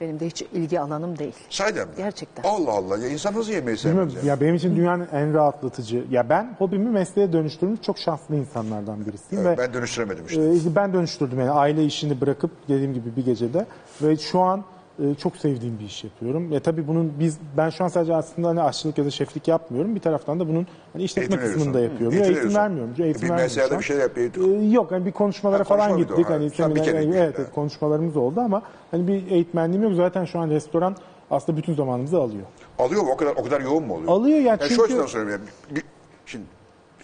Benim de hiç ilgi alanım değil. Sahiden mi? Gerçekten. Allah Allah. Ya insan nasıl yemeği sevmez Bilmiyorum, ya? ya benim için dünyanın en rahatlatıcı. Ya ben hobimi mesleğe dönüştürmüş çok şanslı insanlardan birisiyim Evet, ve ben dönüştüremedim işte. Ee, ben dönüştürdüm yani aile işini bırakıp dediğim gibi bir gecede ve şu an e, çok sevdiğim bir iş yapıyorum. Ya tabii bunun biz ben şu an sadece aslında hani aşçılık ya da şeflik yapmıyorum. Bir taraftan da bunun hani işletme Eğitim kısmını da veriyorsun. yapıyorum. Eğitim eğitim vermiyorum. Eğitim Bir vermiyorum meselede şu bir şey yapıyorduk. Ee, yok yani bir konuşmalara Ha, falan gittik. Ha, Hani seminer- kere evet, evet, evet. konuşmalarımız oldu ama hani bir eğitmenliğim yok. Zaten şu an restoran aslında bütün zamanımızı alıyor. Alıyor mu? O kadar o kadar yoğun mu oluyor? Alıyor yani Şu çünkü- açıdan söyleyeyim. Yani, bir- şimdi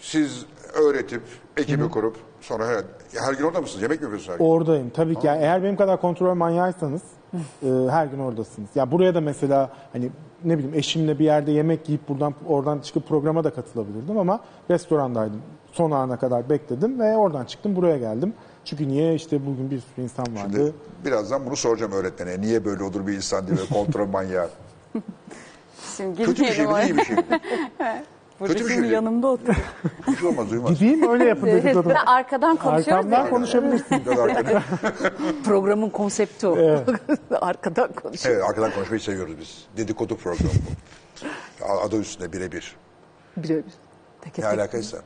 siz öğretip, ekibi kurup sonra her, her gün orada mısınız? Yemek mi yapıyorsunuz her gün? Oradayım tabii ki. Yani eğer benim kadar kontrol manyağıysanız e, her gün oradasınız. Ya buraya da mesela hani ne bileyim eşimle bir yerde yemek yiyip buradan oradan çıkıp programa da katılabilirdim ama restorandaydım. Son ana kadar bekledim ve oradan çıktım buraya geldim. Çünkü niye işte bugün bir sürü insan vardı. Şimdi birazdan bunu soracağım öğretmene. Niye böyle olur bir insan diye kontrol manyağı? [LAUGHS] Şimdi Kötü bir şey mi? iyi bir şey mi? [LAUGHS] Kötü bir şey şimdi değil. yanımda oturuyor. Bir şey olmaz duymaz. Gideyim öyle yapın dedikodu. Ve arkadan konuşuyoruz Arkamdan konuşabilirsin. [LAUGHS] Programın konsepti o. [LAUGHS] Arkadan konuşuyor. Evet arkadan konuşmayı seviyoruz biz. Dedikodu programı bu. Adı üstünde birebir. Birebir. Teke Ne tek. alakaysa.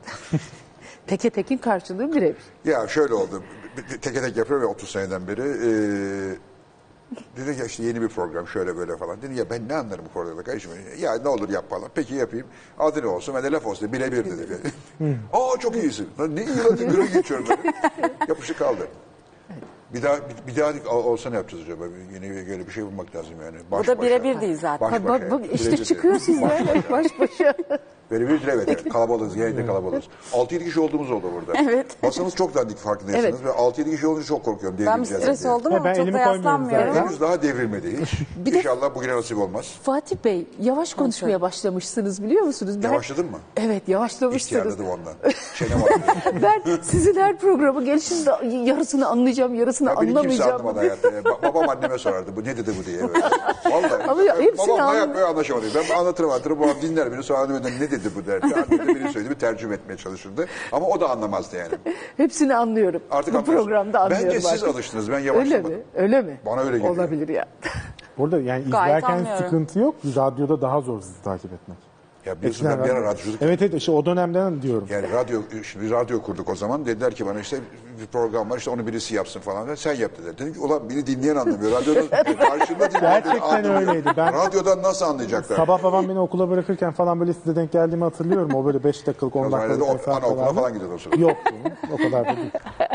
[LAUGHS] Teke tekin karşılığı birebir. Ya şöyle oldu. Bir- Teke tek yapıyorum ya 30 seneden beri. Ee, dedi ki işte yeni bir program şöyle böyle falan. Dedi ya ben ne anlarım bu programda kardeşim. Ya ne olur yap falan. Peki yapayım. Adı ne olsun? Ben de laf olsun. Birebir dedi. [LAUGHS] Aa çok iyisin. Lan ne iyi lan böyle geçiyorum. [LAUGHS] Yapışık kaldı. Bir daha bir, bir daha ol- olsa ne yapacağız acaba? Yeni bir, böyle bir şey bulmak lazım yani. Baş Bu da birebir değil zaten. Baş Ha, bak başa. bak işte Birebir çıkıyor sizde Baş başa. [LAUGHS] değil evet. evet. Kalabalığız. Yine de kalabalığız. 6-7 kişi olduğumuz oldu burada. [LAUGHS] Evet. Masamız çok dandik farkındaysanız. Evet. Ve 6-7 kişi olunca çok korkuyorum. Ben bir stres diye. oldum ama ben çok elimi da koymuyorum yaslanmıyorum. Henüz daha devrilmedi [LAUGHS] hiç. İnşallah bugüne nasip olmaz. Fatih Bey yavaş konuşmaya başlamışsınız biliyor musunuz? Ben, Yavaşladın mı? Evet yavaşlamışsınız. İhtiyarladım ondan. [LAUGHS] Çene var. Ben sizin her programı gelişinde yarısını anlayacağım, yarısını Ya beni kimse anlamayacağım. anlamadı hayatta. Babam anneme sorardı. Bu ne dedi bu diye. Vallahi. Ama ya hepsini babam anladım. hayat böyle anlaşamadı. Ben anlatırım anlatırım. Babam dinler beni. Sonra ne dedi bu der. Annem de benim söylediğimi tercüme etmeye çalışırdı. Ama o da anlamazdı yani. [LAUGHS] Hepsini anlıyorum. Artık Bu anlıyorsun. programda anlıyorum Bence siz artık. alıştınız. Ben Öyle yavaşlamadım. mi? Öyle mi? Bana öyle geliyor. Olabilir ya. [LAUGHS] Burada yani Gayet izlerken anlıyorum. sıkıntı yok. Radyoda daha zor sizi takip etmek. Ya biliyorsun ben bir ara radyoculuk Evet evet işte o dönemden diyorum. Yani radyo, şimdi radyo kurduk o zaman. Dediler ki bana işte bir program var işte onu birisi yapsın falan. Sen yap dediler. Dedim ki ulan beni dinleyen anlamıyor. Radyoda [LAUGHS] karşımda dinleyen Gerçekten anlamıyor. öyleydi. Ben- Radyodan nasıl anlayacaklar? Sabah babam beni okula bırakırken falan böyle size denk geldiğimi hatırlıyorum. O böyle 5 dakikalık 10 O zaman dakikalık da o- mesafelerde. anaokuluna falan gidiyordu o sırada. Yok o kadar da değil.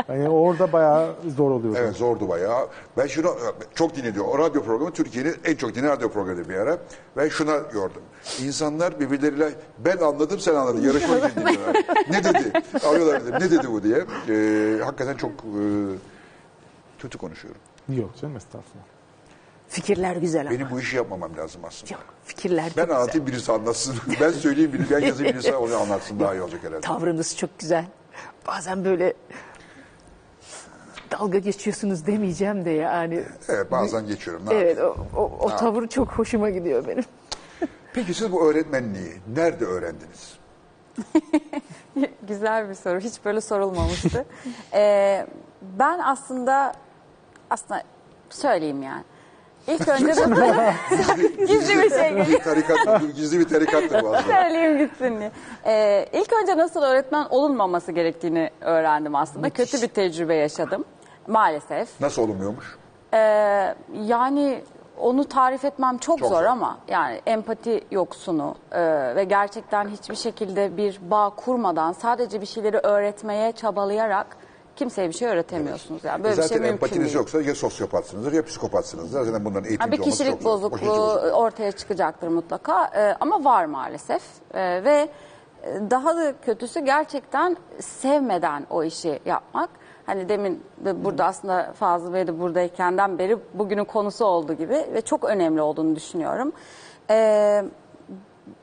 Yani orada bayağı zor oluyordu. Evet zordu bayağı. Ben şunu çok dinleniyor. O radyo programı Türkiye'nin en çok dinlenen radyo programıydı bir ara. Ben şuna gördüm. İnsanlar birbirleriyle ben anladım sen anladın. Yarışma için dinliyorlar. ne dedi? Arıyorlar dedim. Ne dedi bu diye. Ee, hakikaten çok e, kötü konuşuyorum. Yok canım estağfurullah. Fikirler güzel ama. Benim bu işi yapmamam lazım aslında. Yok, fikirler çok Ben güzel. anlatayım birisi anlatsın. [LAUGHS] ben söyleyeyim biri, ben yazayım birisi onu anlatsın daha iyi olacak herhalde. Tavrınız çok güzel. Bazen böyle dalga geçiyorsunuz demeyeceğim de yani. Evet bazen geçiyorum. Ne Evet yapayım? o, o, o tavır çok hoşuma gidiyor benim. Peki siz bu öğretmenliği nerede öğrendiniz? [LAUGHS] [LAUGHS] Güzel bir soru. Hiç böyle sorulmamıştı. [LAUGHS] Ee, ben aslında aslında söyleyeyim yani. İlk önce [LAUGHS] de gizli bir şey Bir tarikat, gizli bir tarikattır bu aslında. söyleyeyim gitsin diye. Ee, ilk önce nasıl öğretmen olunmaması gerektiğini öğrendim aslında. Kötü bir tecrübe yaşadım maalesef. Nasıl olunmuyormuş? Ee, yani onu tarif etmem çok, Çok zor, zor. ama yani empati yoksunu e, ve gerçekten hiçbir şekilde bir bağ kurmadan sadece bir şeyleri öğretmeye çabalayarak kimseye bir şey öğretemiyorsunuz. Yani böyle E Zaten bir şey empatiniz değil. yoksa ya sosyopatsınızdır ya psikopatsınızdır. Zaten bunların eğitimci bir olması kişilik çok zor. O kişilik bozukluğu ortaya çıkacaktır mutlaka Ee, ama var maalesef Ee, ve e, daha da kötüsü gerçekten sevmeden o işi yapmak. Hani demin de burada aslında Fazıl Bey de buradaykenden beri bugünün konusu olduğu gibi ve çok önemli olduğunu düşünüyorum. Ee,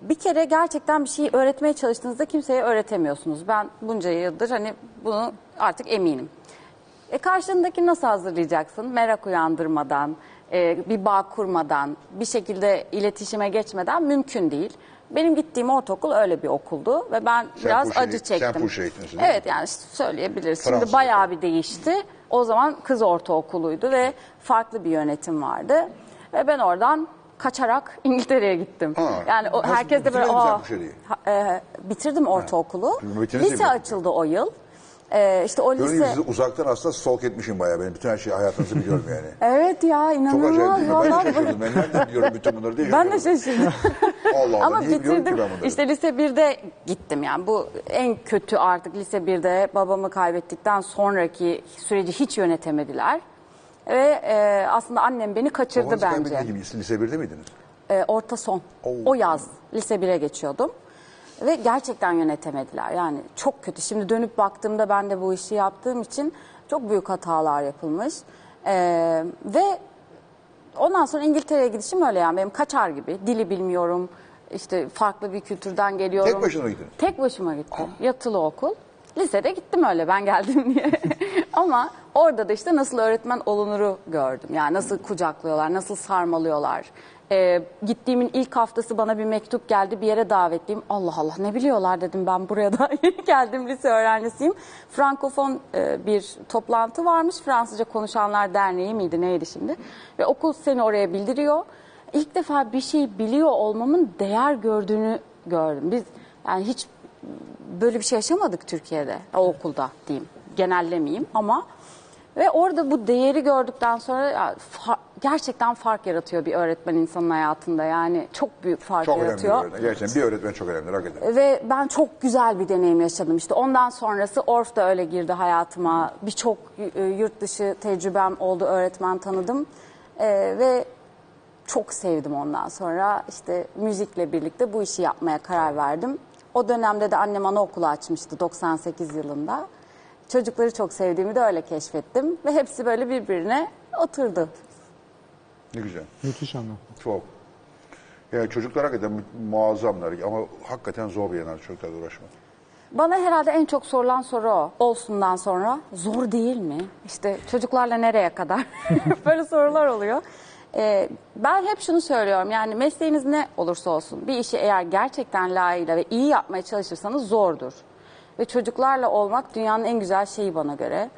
bir kere gerçekten bir şeyi öğretmeye çalıştığınızda kimseye öğretemiyorsunuz. Ben bunca yıldır hani bunu artık eminim. E karşındaki nasıl hazırlayacaksın? Merak uyandırmadan, e, bir bağ kurmadan, bir şekilde iletişime geçmeden mümkün değil. Benim gittiğim ortaokul öyle bir okuldu ve ben biraz Furşehir- acı çektim. sen Furşehir eğitimcisin değil mi? Evet yani işte söyleyebiliriz. Fransız Şimdi bayağı bir değişti. O zaman kız ortaokuluydu ve farklı bir yönetim vardı. Ve ben oradan kaçarak [LAUGHS] İngiltere'ye gittim. Ha, yani o nasıl, herkes de böyle sen ha- e, bitirdim ortaokulu. Çünkü bitirince Lise açıldı o yıl. E, işte o Görünüyor lise... sizi uzaktan aslında stalk etmişim bayağı. Ben bütün her şeyi hayatınızı biliyorum yani. [LAUGHS] Evet ya Çok inanılmaz. acayip değil mi? Ben de şaşırdım. Ben nereden biliyorum bütün bunları diye [LAUGHS] Ben de şaşırdım. [LAUGHS] Allah Allah Ama niye biliyorum ki bitirdim. ben bunları? İşte lise 1'de gittim yani bu en kötü artık lise 1'de babamı kaybettikten sonraki süreci hiç yönetemediler. Ve e, aslında annem beni kaçırdı Babanız bence. kaybettiği gibi lise 1'de miydiniz? E, orta son. Oo. O yaz lise 1'e geçiyordum. Ve gerçekten yönetemediler. Yani çok kötü. Şimdi dönüp baktığımda ben de bu işi yaptığım için çok büyük hatalar yapılmış. E, ve ondan sonra İngiltere'ye gidişim öyle yani benim kaçar gibi. Dili bilmiyorum. işte farklı bir kültürden geliyorum. Tek başına mı gittin? Tek başıma gittim. Yatılı okul. Lisede gittim öyle ben geldim diye. [LAUGHS] Ama orada da işte nasıl öğretmen olunuru gördüm. Yani nasıl kucaklıyorlar, nasıl sarmalıyorlar. Ee, gittiğimin ilk haftası bana bir mektup geldi bir yere davetliyim. Allah Allah ne biliyorlar dedim ben buraya [LAUGHS] da geldim lise öğrencisiyim. Frankofon e, bir toplantı varmış. Fransızca Konuşanlar Derneği miydi neydi şimdi. Ve okul seni oraya bildiriyor. İlk defa bir şey biliyor olmamın değer gördüğünü gördüm. Biz yani hiç böyle bir şey yaşamadık Türkiye'de o okulda diyeyim genellemeyeyim ama ve orada bu değeri gördükten sonra ya, fa- gerçekten fark yaratıyor bir öğretmen insanın hayatında yani çok büyük fark Çok önemli bir yaratıyor. öğretmen. Gerçekten bir öğretmen çok önemli hakikaten. Ve ben çok güzel bir deneyim yaşadım. İşte ondan sonrası Orf da öyle girdi hayatıma. Birçok e, yurt dışı tecrübem oldu, öğretmen tanıdım. E, ve çok sevdim ondan sonra. işte müzikle birlikte bu işi yapmaya karar verdim. O dönemde de annem anaokulu açmıştı 98 yılında. Çocukları çok sevdiğimi de öyle keşfettim. Ve hepsi böyle birbirine oturdu. Ne güzel. Müthiş anlam. Çok. Yani çocuklar hakikaten mu- muazzamlar ama hakikaten zor bir yanar çocuklarla uğraşmak. Bana herhalde en çok sorulan soru o. Olsundan sonra zor değil mi? İşte çocuklarla nereye kadar? [LAUGHS] Böyle sorular oluyor. Ee, ben hep şunu söylüyorum yani mesleğiniz ne olursa olsun bir işi eğer gerçekten layığıyla ve iyi yapmaya çalışırsanız zordur. Ve çocuklarla olmak dünyanın en güzel şeyi bana göre.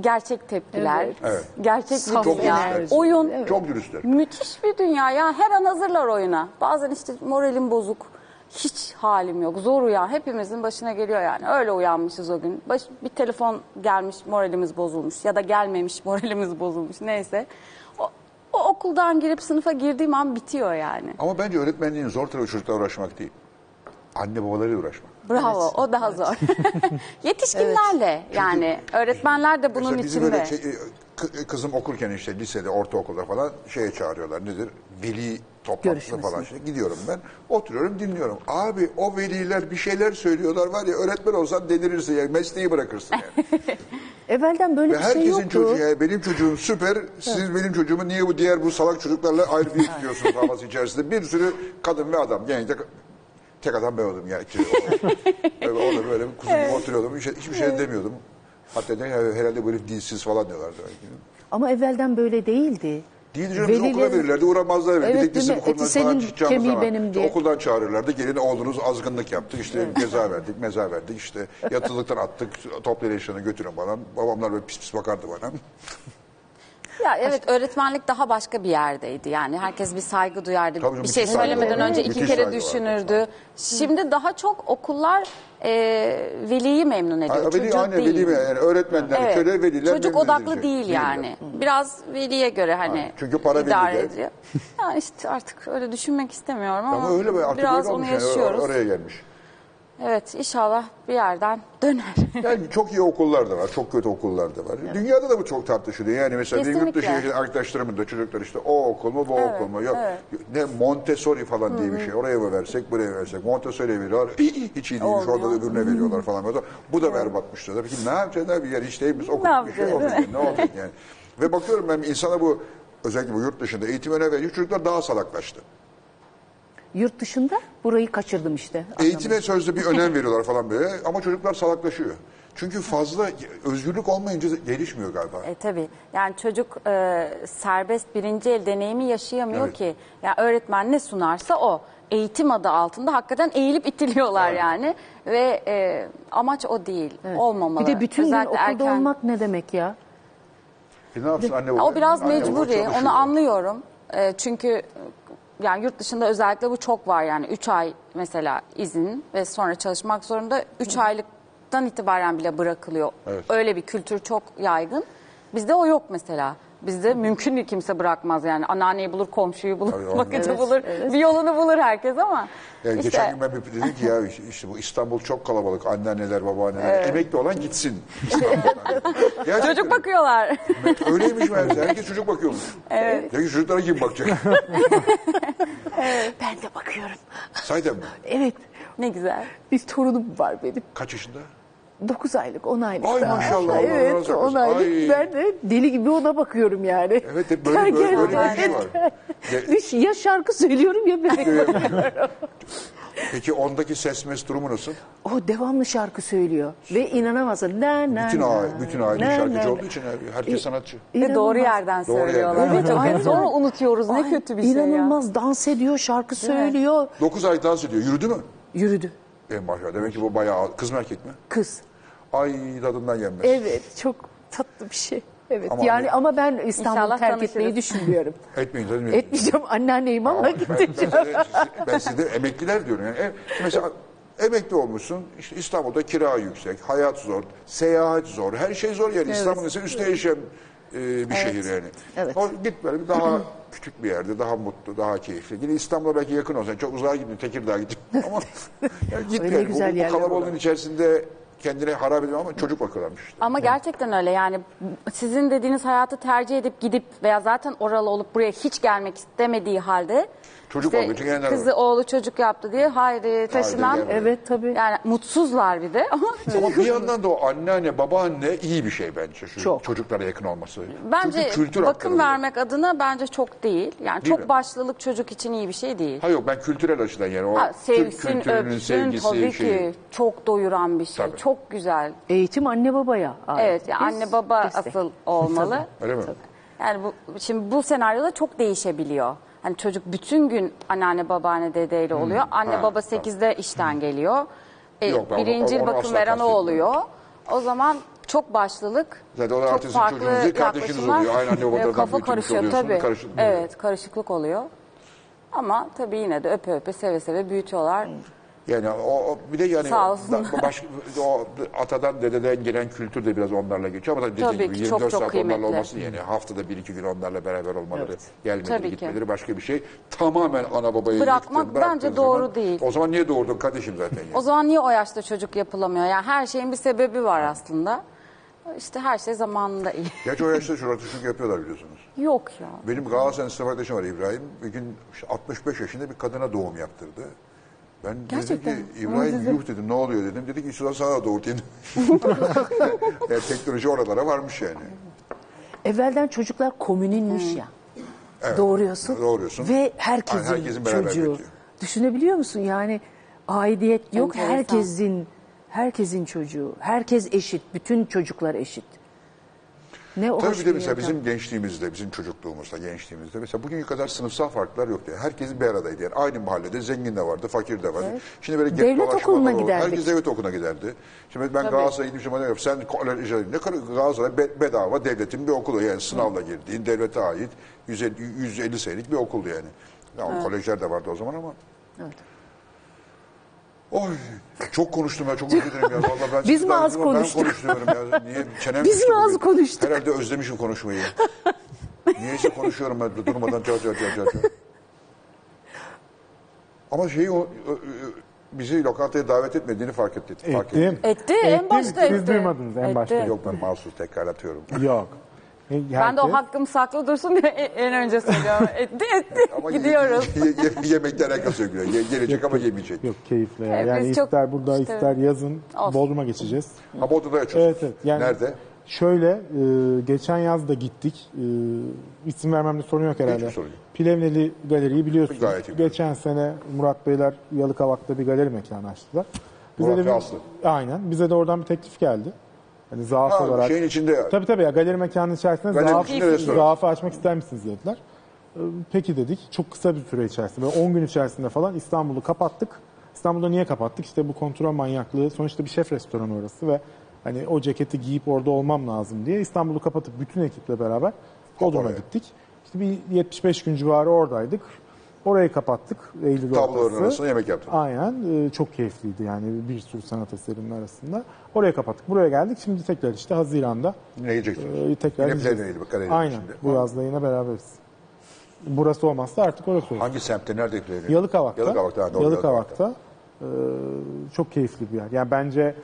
Gerçek tepkiler, Evet. Gerçek Saf bir dünya, enerji. oyun. Çok dürüstler. Müthiş bir dünya ya. Her an hazırlar oyuna. Bazen işte moralim bozuk. Hiç halim yok. Zor uyan. Hepimizin başına geliyor yani. Öyle uyanmışız o gün. Baş, bir telefon gelmiş moralimiz bozulmuş. Ya da gelmemiş [LAUGHS] moralimiz bozulmuş. Neyse. O, o okuldan girip sınıfa girdiğim an bitiyor yani. Ama bence öğretmenliğin zor tarafı çocuklarla uğraşmak değil. Anne babalarıyla uğraşmak. Bravo. O daha zor. [LAUGHS] Yetişkinlerle yani. Öğretmenler de bunun Mesela bizim içinde. öyle şey, kı- kızım okurken işte lisede, ortaokulda falan şeye çağırıyorlar. Nedir? Veli toplantısı Görüşmesi. falan. Şey. Gidiyorum ben. Oturuyorum dinliyorum. Abi o veliler bir şeyler söylüyorlar var ya öğretmen olsan delirirsin ya. Mesleği bırakırsın yani. [LAUGHS] Evvelden böyle Ve bir şey herkesin yoktu. çocuğu yani benim çocuğum süper. Siz benim çocuğumu niye bu diğer bu salak çocuklarla ayrı bir [LAUGHS] tutuyorsunuz havası içerisinde. Bir sürü kadın ve adam. Yani tek, adam ben oldum yani. Böyle [LAUGHS] Orada böyle kuzum gibi oturuyordum. Hiç, hiçbir şey demiyordum. Hatta de, herhalde böyle dilsiz falan diyorlardı. Ama evvelden böyle değildi. Değil canım bizi okula verirlerdi uğramazlar. Evet, bir tek bizim senin, falan çıkacağımız zaman. benim işte diye. Okuldan çağırırlardı. Gelin oğlunuz azgınlık yaptı. İşte ceza verdik, meza verdik. İşte yatılıktan attık. Toplu eşyanı götürün falan. Babamlar böyle pis pis bakardı bana. [LAUGHS] Ya evet öğretmenlik daha başka bir yerdeydi. Yani herkes bir saygı duyardı. Tabii canım, bir şey müthiş saygı söylemeden vardı. önce iki Müthiş kere saygı vardı. düşünürdü. Şimdi daha çok okullar e, veliyi memnun ediyor. Ha, veli, çocuğu aynen değil. veli mi? Yani öğretmenler Evet. şöyle veliler Çocuk memnun odaklı değil yani. Biraz veliye göre hani Çünkü para idare velide. ediyor. ya işte artık öyle düşünmek istemiyorum ama, Ama öyle be artık biraz öyle onu olmuş yani. yaşıyoruz. Oraya gelmiş. Evet inşallah bir yerden döner. [LAUGHS] Yani çok iyi okullar da var, çok kötü okullar da var. Dünyada da bu çok tartışılıyor. Yani mesela benim yurt dışı Kesinlikle. yaşayan arkadaşlarımın da çocuklar işte o okul mu, bu okul mu? Yok. Ne Montessori falan diye bir şey. Oraya mı versek, buraya versek. Montessori veriyorlar. [LAUGHS] Hiç iyi değilmiş. Orada öbürüne veriyorlar falan. Bu da berbatmış diyorlar. Peki ne yapacaksın abi? Yani hiç değilmiş. Okul bir şey yapacağız, olmuyor. değil Ne olacak yani? Ve bakıyorum ben insana bu özellikle bu yurt dışında eğitim öne veriyor. Çocuklar daha salaklaştı. Yurt dışında burayı kaçırdım işte. Eğitime sözde bir önem [LAUGHS] veriyorlar falan böyle ama çocuklar salaklaşıyor. Çünkü fazla özgürlük olmayınca gelişmiyor galiba. E tabii. Yani çocuk e, serbest birinci el deneyimi yaşayamıyor Evet. ki. Yani öğretmen ne sunarsa o. Eğitim adı altında hakikaten eğilip itiliyorlar yani. Ve e, amaç o değil. Olmamalı. Bir de bütün gün Özellikle okulda erken- olmak ne demek ya? E ne yapsın anne Ya baba? O biraz Anne baba mecburi. çalışıyor. Onu anlıyorum. E, çünkü yani yurt dışında özellikle bu çok var yani 3 ay mesela izin ve sonra çalışmak zorunda 3 aylıktan itibaren bile bırakılıyor. Evet. Öyle bir kültür çok yaygın. Bizde o yok mesela. Bizde mümkün değil kimse bırakmaz yani. Anneanneyi bulur, komşuyu bulur, Tabii, onlar- bakıcı Evet, bulur. evet. Bir yolunu bulur herkes ama Yani işte Geçen gün ben bir dedim ki ya işte bu İstanbul çok kalabalık. Anneanneler, babaanneler. Emekli olan gitsin. [LAUGHS] İstanbul'dan. Gerçekten. çocuk bakıyorlar. Öyleymiş meğerse. Herkes çocuk bakıyormuş. Evet. Peki çocuklara kim bakacak? [LAUGHS] Ben de bakıyorum. Sayden mi? Evet. ne güzel. Bir torunum var benim. Kaç yaşında? 9 aylık, 10 aylık. Ay daha. maşallah, Evet, olsun. 10 aylık. Ay. Ben de deli gibi ona bakıyorum yani. Evet hep böyle, böyle, böyle bir iş var. [LAUGHS] Ya, şarkı söylüyorum ya bebek bakıyorum. [LAUGHS] Peki ondaki ses mes durumu nasıl? O devamlı şarkı söylüyor. Ve inanamazsın. Na, na, Bütün na, aile, bütün aile na, şarkıcı na. olduğu için herkes sanatçı. Ve doğru yerden Doğru söylüyorlar. yerden. Çok Aynen. sonra unutuyoruz. Ne Ay, kötü bir şey ya. İnanılmaz dans ediyor, şarkı söylüyor. 9 ay dans ediyor. Yürüdü mü? Yürüdü. En maşallah. Demek ki bu bayağı kız mı erkek mi? Kız. Ay tadından yenmez. Evet, çok tatlı bir şey. Evet. Ama yani ama ben İstanbul'u İnşallah terk tanışırız. etmeyi düşünmüyorum. [LAUGHS] Etmeyin tabii. Etmeyeceğim anneanneyim ama Ben, gideceğim. size, ben size emekliler diyorum. Yani E- mesela emekli olmuşsun, işte İstanbul'da kira yüksek, hayat zor, seyahat zor, her şey zor yani. İstanbul mesela üstüne yaşayan e, bir şehir yani. Evet. O, git böyle bir daha [CLEARS THROAT] küçük bir yerde, daha mutlu, daha keyifli. Yine İstanbul'a belki yakın olsan, çok uzağa gitme, Tekirdağ'a [LAUGHS] git. Ama yani git Öyle yani. güzel bu, bu yerler kalabalığın var. içerisinde kendine harap ediyor ama çocuk bakıyorlarmış işte. Ama gerçekten öyle yani sizin dediğiniz hayatı tercih edip gidip veya zaten oralı olup buraya hiç gelmek istemediği halde Çocuk işte için gelenler kızı var. oğlu çocuk yaptı diye haydi taşınan. Evet tabii. yani mutsuzlar bir de ama [LAUGHS] Ama bir yandan da o anneanne, babaanne iyi bir şey bence. Şu Çok. Çocuklara yakın olması. bence Çünkü kültür bakım aktarılıyor. vermek adına bence çok değil. Yani Değil çok mi? başlılık çocuk için iyi bir şey değil. Ha yok ben kültürel açıdan yani o Ha, Türk sevsin, kültürünün öpsün sevgisi tabii şeyi. ki çok doyuran bir şey. Tabii. Çok güzel. Eğitim anne babaya. ait. Evet yani Biz anne baba destek. asıl olmalı. Öyle mi? Yani bu, şimdi bu senaryoda çok değişebiliyor. Hani çocuk bütün gün anneanne babaanne dedeyle oluyor. Anne Ha, baba 8'de işten geliyor. E, Yok, ben onu- birinci onu bakım asla veren o kastetmiyorum. oluyor. O zaman çok başlılık, Zaten o çok farklı çocuğunuz değil, kardeşiniz yaklaşımlar. oluyor. Aynı anne babadan [LAUGHS] E, Kafa büyütülmüş karışıyor oluyorsun, tabii. karışık oluyor. evet karışıklık oluyor. Ama tabii yine de öpe öpe seve seve büyütüyorlar. Yani o, o- bir de yani Sağ olsun. da- baş, o atadan dededen gelen kültür de biraz onlarla geçiyor ama dediğim Tabii gibi ki, 24 çok çok saat kıymetli. onlarla olması yani haftada bir iki gün onlarla beraber olmaları, Evet. gelmeleri, Tabii ki. gitmeleri başka bir şey. Tamamen ana babayı Bırakmak yıktın, bıraktığın bence doğru zaman, değil. O zaman niye doğurdun kardeşim zaten yani. O zaman niye o yaşta çocuk yapılamıyor? Yani her şeyin bir sebebi var aslında. İşte her şey zamanında iyi. [LAUGHS] Gerçi o yaşta çocuk yapıyorlar biliyorsunuz. Yok ya. Benim Galatasaray'ın sınıf arkadaşım var İbrahim. Bir gün işte 65 yaşında bir kadına doğum yaptırdı. Ben Gerçekten. dedim ki İbrahim yuh dedim ne oluyor dedim. Dedi ki şurada sana doğurtayım. yani teknoloji oralara varmış yani. Evvelden çocuklar komününmüş ya. Evet, Doğuruyorsun. doğuruyorsun. Ve herkesin, Aynen, herkesin beraber çocuğu. Düşünebiliyor musun? Yani aidiyet yok. Enteresan. Herkesin herkesin çocuğu. Herkes eşit. Bütün çocuklar eşit. Ne Tabii hoş bir de mesela yöntem. bizim gençliğimizde, bizim çocukluğumuzda, gençliğimizde mesela bugünkü kadar sınıfsal farklar yoktu. Yani herkes bir aradaydı. Yani aynı mahallede zengin de vardı, fakir de vardı. Şimdi böyle Devlet okuluna oldu. giderdik. Herkes devlet okuluna giderdi. Şimdi ben Galatasaray'a gitmişim bana sen kolej ne kadar Galatasaray be- bedava devletin bir okulu yani sınavla girdiğin devlete ait 150, 150 senelik bir okuldu yani. Ya kolejler de vardı o zaman ama. Evet. Oy çok konuştum ya çok özür dilerim ya. Vallahi ben Biz mi az konuştuk? Ben konuşuyorum ya. Niye? Çenem Biz mi az konuştuk? Herhalde özlemişim konuşmayı. Niyeyse konuşuyorum ben durmadan car car car. car. Ama şeyi o, bizi lokantaya davet etmediğini fark ettik. Fark Ettim. Etti, en başta Siz etti. duymadınız en Etti. başta. Yok ben mahsus tekrarlatıyorum. Yok. Ben de o hakkım saklı dursun diye en önce söylüyorum. [LAUGHS] Etti etti. Ama Gidiyoruz. Ye, ye, ye- yemekle alakası yok. Ye- gelecek ama yemeyecek. Yok keyifle ya. Evet, yani biz çok- ister burada işte- ister yazın Olsun. Bodrum'a geçeceğiz. Ama odada açıyorsun. Evet evet. Yani Nerede? Şöyle e, geçen yaz da gittik. E, isim vermemde sorun yok herhalde. Hiçbir sorun yok. Plevneli Galeri'yi biliyorsunuz. Gayet iyi Geçen sene Murat Beyler Yalıkavak'ta bir galeri mekanı açtılar. Murat de ve Aslı. Aynen. Bize de oradan bir teklif geldi. Hani zaaf Ha, olarak. şeyin içinde Tabii tabii ya galeri mekanının içerisinde Galeri zaaf, içinde restoran. zaafı açmak ister misiniz dediler. Ee, Peki dedik. Çok kısa bir süre içerisinde, böyle 10 gün içerisinde falan İstanbul'u kapattık. İstanbul'da niye kapattık? İşte bu kontrol manyaklığı. Sonuçta bir şef restoranı orası ve hani o ceketi giyip orada olmam lazım diye İstanbul'u kapatıp bütün ekiple beraber Bodrum'a oraya. gittik. İşte bir 75 gün civarı oradaydık. Orayı kapattık Eylül Tabloların ortası. arasında yemek yaptın. Aynen. Ee, çok keyifliydi yani bir sürü sanat eserinin arasında. Oraya kapattık. Buraya geldik. Şimdi tekrar işte Haziran'da Ne yiyeceksiniz? e, tekrar Yine gideceğiz. Plevne'ydi bak, Aynen. şimdi. Bu yazda yine beraberiz. Burası olmazsa artık orası olur. Hangi semtte? Nerede Plevne? Yalıkavak'ta. Yalıkavak'ta. ha, doğru, Yalıkavak'ta. Ee, çok keyifli bir yer. Yani bence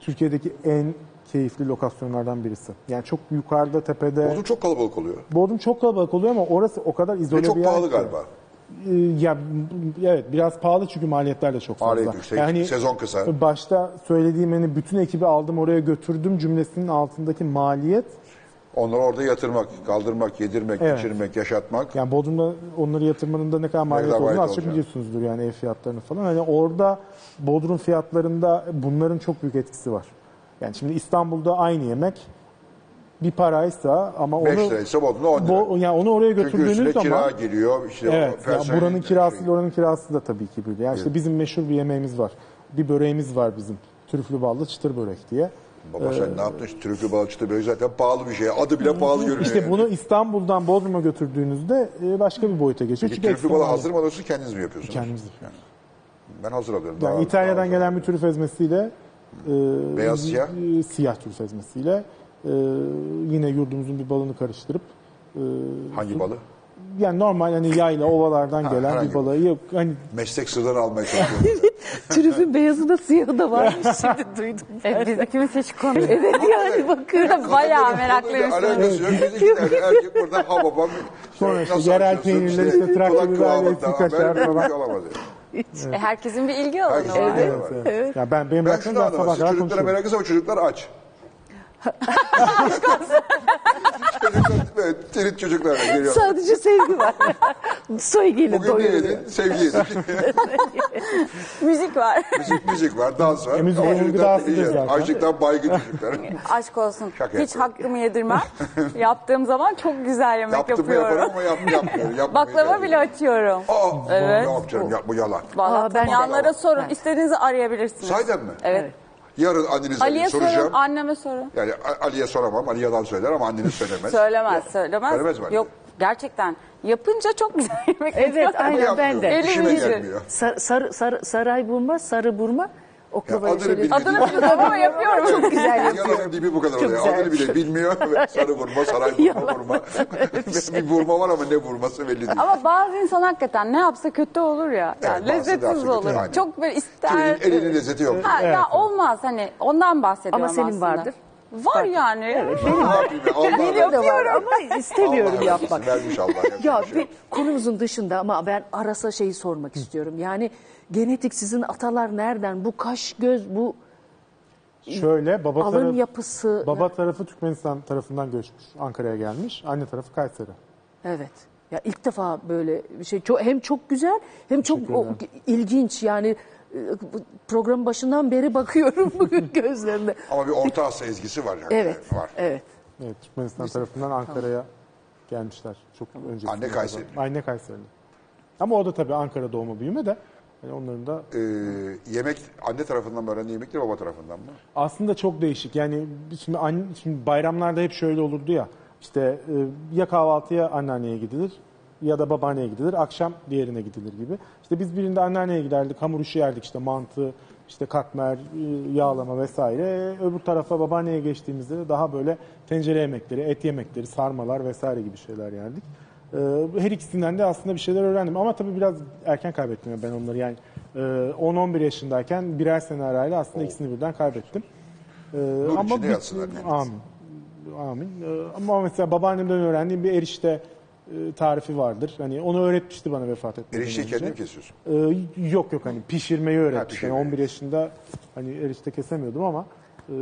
Türkiye'deki en keyifli lokasyonlardan birisi. Yani çok yukarıda tepede. Bodrum çok kalabalık oluyor. Bodrum çok kalabalık oluyor ama orası o kadar izole Ve çok yer. pahalı ki. galiba. Ee, ya evet biraz pahalı çünkü maliyetler de çok fazla. Maliyet yüksek, sezon kısa. Başta söylediğim hani bütün ekibi aldım oraya götürdüm cümlesinin altındaki maliyet Onları orada yatırmak, kaldırmak, yedirmek, Evet. içirmek, yaşatmak. yani Bodrum'da onları yatırmanın da ne kadar maliyet kadar olduğunu maliyet az çok olacak. biliyorsunuzdur yani ev fiyatlarını falan. Hani orada Bodrum fiyatlarında bunların çok büyük etkisi var. Yani şimdi İstanbul'da aynı yemek bir paraysa ama 5 onu liraysa Bodrum'da 10 lira. Bo- yani onu oraya Çünkü üstüne götürdüğünüz kira zaman geliyor. Işte Evet. o Ya personel- buranın kirası şey- ile oranın kirası da tabii ki bir. Yani işte bizim meşhur bir yemeğimiz var. Bir böreğimiz var bizim. Trüflü ballı çıtır börek diye. Baba sen ne yaptın? İşte Türkü balıkçı böyle zaten pahalı bir şey. Adı bile pahalı görünüyor. İşte yani. bunu İstanbul'dan Bodrum'a götürdüğünüzde e, başka bir boyuta geçiyor. Peki trüflü balığı hazır mı alıyorsunuz kendiniz mi yapıyorsunuz? Kendimiz. Yani ben hazır alıyorum. Yani Daha- İtalya'dan daha- gelen bir trüf ezmesiyle e, Beyaz siyah? e, siyah trüf ezmesiyle e, yine yurdumuzun bir balını karıştırıp e, Hangi balı? yani normal hani yayla ovalardan Ha, gelen herhangi bir balığı yok hani Meslek sırrını almaya çalışıyorum. [LAUGHS] Trüfün beyazı da siyahı da varmış [LAUGHS] şimdi duydum. Evet, biz ikimiz hiç konu. Evet yani bakın. Bayağı meraklıyız. Konuyla Alakası yok. Biz iki tane erkek buradan ha babam. [LAUGHS] Sonra işte nasıl yerel açıyorsun? peynirler, işte trakya kulak biberle, kıvamında. kaşar böyle bir falan. şey olamaz yani. E, herkesin bir ilgi alanı Herkesin var. bir var. evet. Ya ben benim Ben bıraktığım şunu sabah kadar çocuklara konuşuyorum. meraklısı ama çocuklar aç. Çocuklar böyle tirit çocuklar geliyor. Sadece sevgi var. Soygiyle Bugün ne doyuruyor. yedin? Sevgi yedik. Müzik var. müzik, müzik var, dans var. E, müzik Ama onun çocuklar gıdasıdır zaten. Açlıktan baygın çocuklar. [LAUGHS] Aşk olsun. Şaka Hiç yapıyorum. hakkımı yedirmem. [LAUGHS] Yaptığım zaman çok güzel yemek Yaptım mı yapıyorum. yaparım ama yap, yapmıyorum. Yapmayı Baklava tercih bile açıyorum. Aa, Evet. Ne yapacağım? Ya, bu yalan. Vallahi Aa, ben de. tanıyanlara sorun. İstediğinizi arayabilirsiniz. Sahiden mi? Evet. Yarın annenize Ali'ye soracağım. sorun, anneme sorun. Yani A- Ali'ye soramam. Ali yalan söyler ama anneniz söylemez. [LAUGHS] Söylemez, söylemez. Söylemez mi anne? Yok, gerçekten. Yapınca çok güzel yemek Evet yapıyor. Aynen ben de. Eli İşime iyidir. gelmiyor. Sar, sar, sar- saray burma, sarı burma. Oklavayı adını şöyle... bilmediğim- Adını bilmiyorum ama yapıyorum. Çok güzel yapıyor. Yalanın dibi bu kadar Çok oluyor. güzel. Adını bile bilmiyor. [LAUGHS] Sarı vurma, saray vurma, vurma. [LAUGHS] bir vurma var ama ne vurması belli değil. Ama bazı insan hakikaten ne yapsa kötü olur ya. Evet, Yani bazısı lezzetsiz olur. aynen. Çok böyle ister. Kiminin elinin lezzeti yok. Ha, ya olmaz hani ondan bahsediyorum Ama senin aslında. vardır. Var yani. Yapayım ya? Allah Benim de var ama istemiyorum Allah yapmak. Vermiş Allah. Ya bir şey bir konumuzun dışında ama ben arasa şeyi sormak istiyorum. Yani genetik sizin atalar nereden? Bu kaş göz, bu Şöyle baba alın tarafı yapısı. baba tarafı Türkmenistan tarafından göçmüş. Ankara'ya gelmiş. Anne tarafı Kayseri. Evet. Ya ilk defa böyle bir şey çok hem çok güzel hem çok o, ilginç yani bu programın başından beri [LAUGHS] bakıyorum bugün [LAUGHS] gözlerine. Ama bir Orta Asya ezgisi var. yani. Evet. Var. Evet. Evet, Türkmenistan tarafından Ankara'ya gelmişler. Çok öncesinde. Anne Kayseri. Anne Kayseri'li. Ama o da tabii Ankara doğma büyüme de. Yani onların da Ee, yemek anne tarafından mı öğrendi yemekleri baba tarafından mı? aslında çok değişik. Yani şimdi, anne, şimdi bayramlarda hep şöyle olurdu ya. İşte e, ya kahvaltıya anneanneye gidilir ya da babaanneye gidilir. Akşam diğerine gidilir gibi. İşte biz birinde anneanneye giderdik. Hamur işi yerdik işte mantı, işte katmer, e, yağlama vesaire. Öbür tarafa babaanneye geçtiğimizde de daha böyle tencere yemekleri, et yemekleri, sarmalar vesaire gibi şeyler yerdik. E, Her ikisinden de aslında bir şeyler öğrendim. Ama tabii biraz erken kaybettim ben onları. Yani e, 10-11 yaşındayken birer sene arayla aslında ikisini birden kaybettim. E, içinde bir- yatsın anneniz. Amin. Amin. Ee, Ama mesela babaannemden öğrendiğim bir erişte e, tarifi vardır. Hani onu öğretmişti bana vefat etmeden Erişteyi önce. kendin mi kesiyorsun? Ee, yok yok hani pişirmeyi öğretmiş. pişirmeyi. Yani 11 yaşında hani erişte kesemiyordum ama e,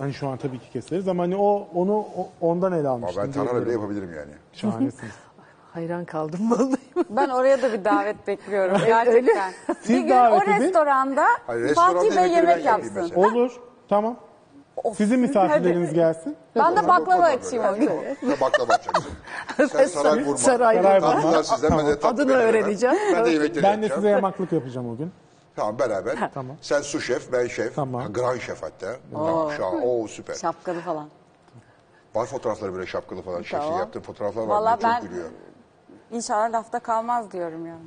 hani şu an tabii ki keseriz ama hani o onu o- ondan ele almıştım. ben tarhana bile diyebilirim. yapabilirim yani. Şahanesiniz. [LAUGHS] Hayran kaldım vallahi. Ben oraya da bir davet [LAUGHS] bekliyorum gerçekten. Siz bir gün davet o edin. restoranda Hayır, restoranda Fatih Bey yemekleri ben yemek yapayım yapsın. mesela. Olur. Tamam. Of, Sizin misafirleriniz gelsin. Ben de baklava açayım o gün. Sen baklava açacaksın. [LAUGHS] Sen saray vurma. Saray Saray vurma. Tatlılar sizden ben de tatlı Adını veririm. öğreneceğim. Ben de yemekleri Ben de yapacağım. size yamaklık yapacağım o gün. Tamam beraber. Tamam. Sen su şef, ben şef. Tamam. Ha, Grand şef hatta. Tamam, şah. Oo süper. Şapkalı falan. Var fotoğrafları böyle şapkalı falan Tamam. yaptığın fotoğraflar var. Vallahi Çok ben- gülüyor. İnşallah lafta kalmaz diyorum yani.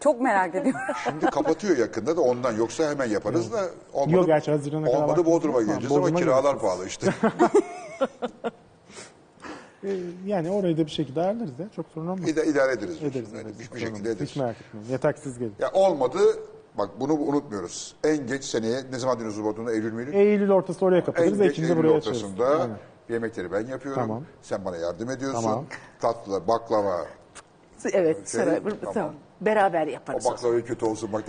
Çok merak ediyorum. [LAUGHS] Şimdi kapatıyor yakında da ondan yoksa hemen yaparız da olmadı, Yok, gerçi Haziran'a kadar olmadı vaktimiz Bodrum'a var. geleceğiz ama Bodrum'a kiralar pahalı işte. [LAUGHS] Ee, Yani orayı da bir şekilde ayarlarız ya. Çok sorun olmaz. İda, idare ederiz. Ederiz. Yani ederiz. bir, bir şekilde ederiz. Hiç merak etmeyin. Siz gelin. Ya olmadı bak bunu unutmuyoruz. En geç seneye ne zaman diyorsunuz Bodrum'da Eylül müydü? Eylül ortası oraya En kapatırız. geç Ekim'de Eylül buraya açarız. ortasında Aynen. yemekleri ben yapıyorum. Tamam. Sen bana yardım ediyorsun. Tamam. Tatlılar, baklava. Evet, Şey, sonra tamam. tamam. Beraber O yaparız. baklava kötü olsun bak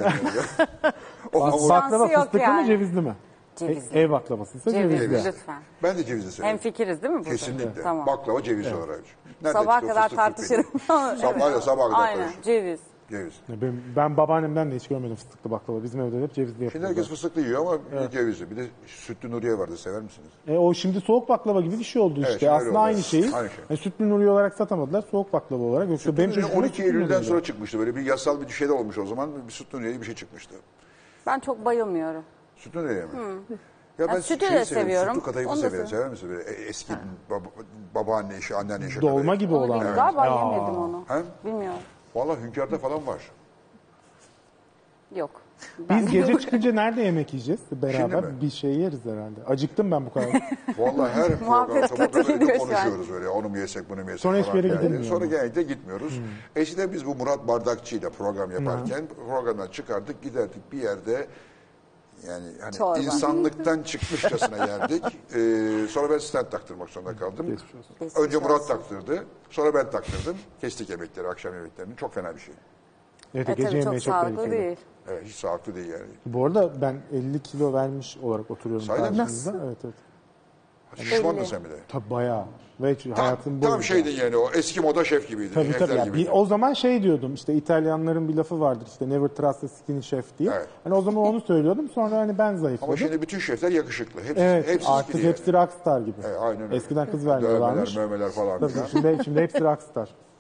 o [LAUGHS] Bak, baklava yok fıstıklı yani. mı cevizli mi? Cevizli. E- ev baklavasıysa cevizli. Cevizli lütfen. ben de cevizli severim. Hem fikiriz değil mi burada? Kesinlikle. Tamam. Baklava ceviz olarak. Nerede Sabaha kadar fıstık tartışırım. Sabah, Evet. sabaha kadar Aynen ceviz. Ceviz. Ben, ben babaannemden de hiç görmedim fıstıklı baklava. Bizim evde hep cevizli Şimdi yapıyorlar. herkes fıstıklı yiyor ama bir de cevizli. Bir de sütlü Nuriye vardı sever misiniz? E, o şimdi soğuk baklava gibi bir şey oldu Evet, işte. şimdi öyle Aslında oldu. aynı şeyi. Aynı şey. Yani sütlü Nuri olarak satamadılar. Soğuk baklava olarak. Yoksa benim Sütlü Nuriye çocukluğumda 12 sütlü Eylül'den sonra çıkmıştı. Böyle bir yasal bir şeyler olmuş o zaman. Bir sütlü Nuriye bir şey çıkmıştı. Ben çok bayılmıyorum. Sütlü Nuriye mi? Ya ben sütü de seviyorum. Sütlü kadayıfı Onu da severim. Sever misin? Böyle e- eski baba, babaanne işi, anneanne işi. Dolma kadayıf. gibi Onu olan. bilmiyorum. Galiba Ya. yemedim onu. He? Bilmiyorum. Valla hünkârda falan var. Yok. Biz gece çıkınca nerede yemek yiyeceğiz? Beraber mi? bir şey yeriz herhalde. Acıktım ben bu kadar. [LAUGHS] Vallahi her program Muhabbet gidiyor şu an. konuşuyoruz böyle. Onu mu yesek bunu mu yesek Sonra hiçbir falan yere yani. gidilmiyor Sonra mu? genellikle gitmiyoruz. Eskiden biz bu Murat Bardakçı ile program yaparken programdan çıkardık giderdik bir yerde yani hani Çorba. insanlıktan çıkmışçasına yerdik. [LAUGHS] Ee, sonra ben stand taktırmak zorunda kaldım. Geçmiş Önce Murat taktırdı. Sonra ben taktırdım. Kestik yemekleri, akşam yemeklerini. Çok fena bir şey. Evet, E gece tabii yemeği çok çok sağlıklı tehlikeli. değil. Evet, hiç sağlıklı değil yani. Bu arada ben 50 kilo vermiş olarak oturuyorum Sahiden mi? karşınızda. Evet evet. Şişmandın sen bir de. Tabii bayağı. Ve Tam, hayatım tam boyunca. şeydin yani o eski moda şef gibiydi. Tabii tabii. Ya, gibiydi. bir- o zaman şey diyordum işte İtalyanların bir lafı vardır işte never trust a skinny chef diye. Evet. Hani o zaman onu söylüyordum sonra hani ben zayıfladım. Ama şimdi bütün şefler yakışıklı. Hepsi, evet hepsi artık hepsi yani. rockstar gibi. Evet, aynen öyle. Eskiden kız vermiyorlarmış. Dövmeler, mömeler falan Tabii, şimdi, şimdi hepsi rockstar. [LAUGHS]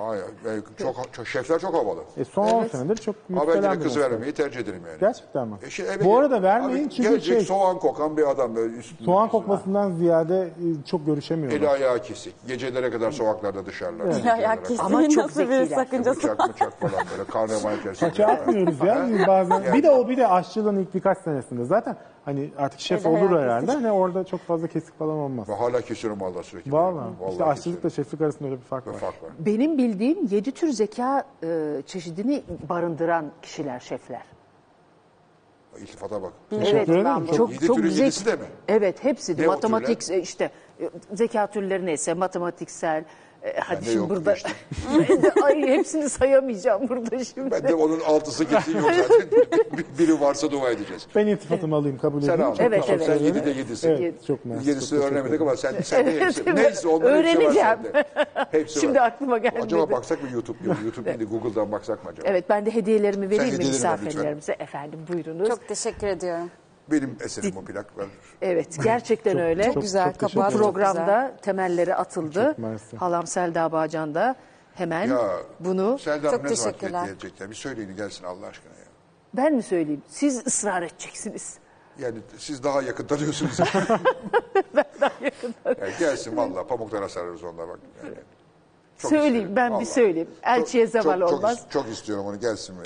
Ay, ay, çok, çok, şefler çok havalı. E, son 10 senedir çok Ama ben yükselen bir kız meslek. vermemeyi tercih ederim yani. Gerçekten mi? E şimdi eve Bu gel- arada vermeyin Abi çünkü gelecek şey soğan kokan bir adam böyle üstünde. soğan kokmasından ziyade e, çok görüşemiyorlar. Eli ayağı kesik. Gecelere kadar sokaklarda dışarılar. Ya, Gecelere ya kadar. kesin Ama çok nasıl bir zekiler. sakıncası Bıçak bıçak falan böyle karnaval [LAUGHS] içerisinde. Saça atmıyoruz ya [LAUGHS] bazen. Bir de o bir de aşçılığın ilk birkaç senesinde zaten hani artık şef Eli olur herhalde. Hani orada çok fazla kesik falan olmaz. Ve hala kesiyorum valla sürekli. Vallahi. Vallahi işte aşçılıkla kesiyorum. şeflik arasında öyle bir fark var. fark var. Benim bildiğim yedi tür zeka e, çeşidini barındıran kişiler, şefler. İltifata bak. Teşekkür Evet, ederim. ben Çok- Çok Yedi çok türün zek- yedisi de mi? Evet, hepsi de Ne o matematik e, işte e, zeka türleri neyse matematiksel e, hadi Bende şimdi burada. [LAUGHS] Ben de- ay hepsini sayamayacağım burada şimdi. Ben de onun altısı kesin yok zaten. Bir- Biri varsa dua edeceğiz. Ben iltifatımı alayım kabul Sen edeyim. al. Çok Evet, evet. Sen yedide yedisin. Evet, çok mersi. Teşekkür öğrenemedik ama sen, sen de hepsi. Neyse onların hepsi var öğreneceğim. sende. Hepsi Şimdi var. aklıma gelmedi. Acaba baksak mı YouTube? Yok, YouTube de Google'dan baksak mı acaba? Evet ben de hediyelerimi vereyim mi misafirlerimize? Efendim buyurunuz. Çok teşekkür ediyorum. Benim eserim bu plaklar. Evet gerçekten [LAUGHS] öyle. çok güzel, kapağı çok programda temelleri atıldı. Çok. Halam Selda Bağcan da hemen Ya bunu Selda Çok ne teşekkürler. gelecekler? Bir söyleyin gelsin Allah aşkına ya. ben mi söyleyeyim? Siz ısrar edeceksiniz. Yani siz daha yakın tanıyorsunuz. [LAUGHS] Yani gelsin valla pamuklara sararız onunla bak. Yani. Çok Söyleyeyim, isterim, ben bir vallahi. söyleyeyim. Elçiye Çok- zeval çok, çok olmaz. is- Çok, istiyorum onu gelsin.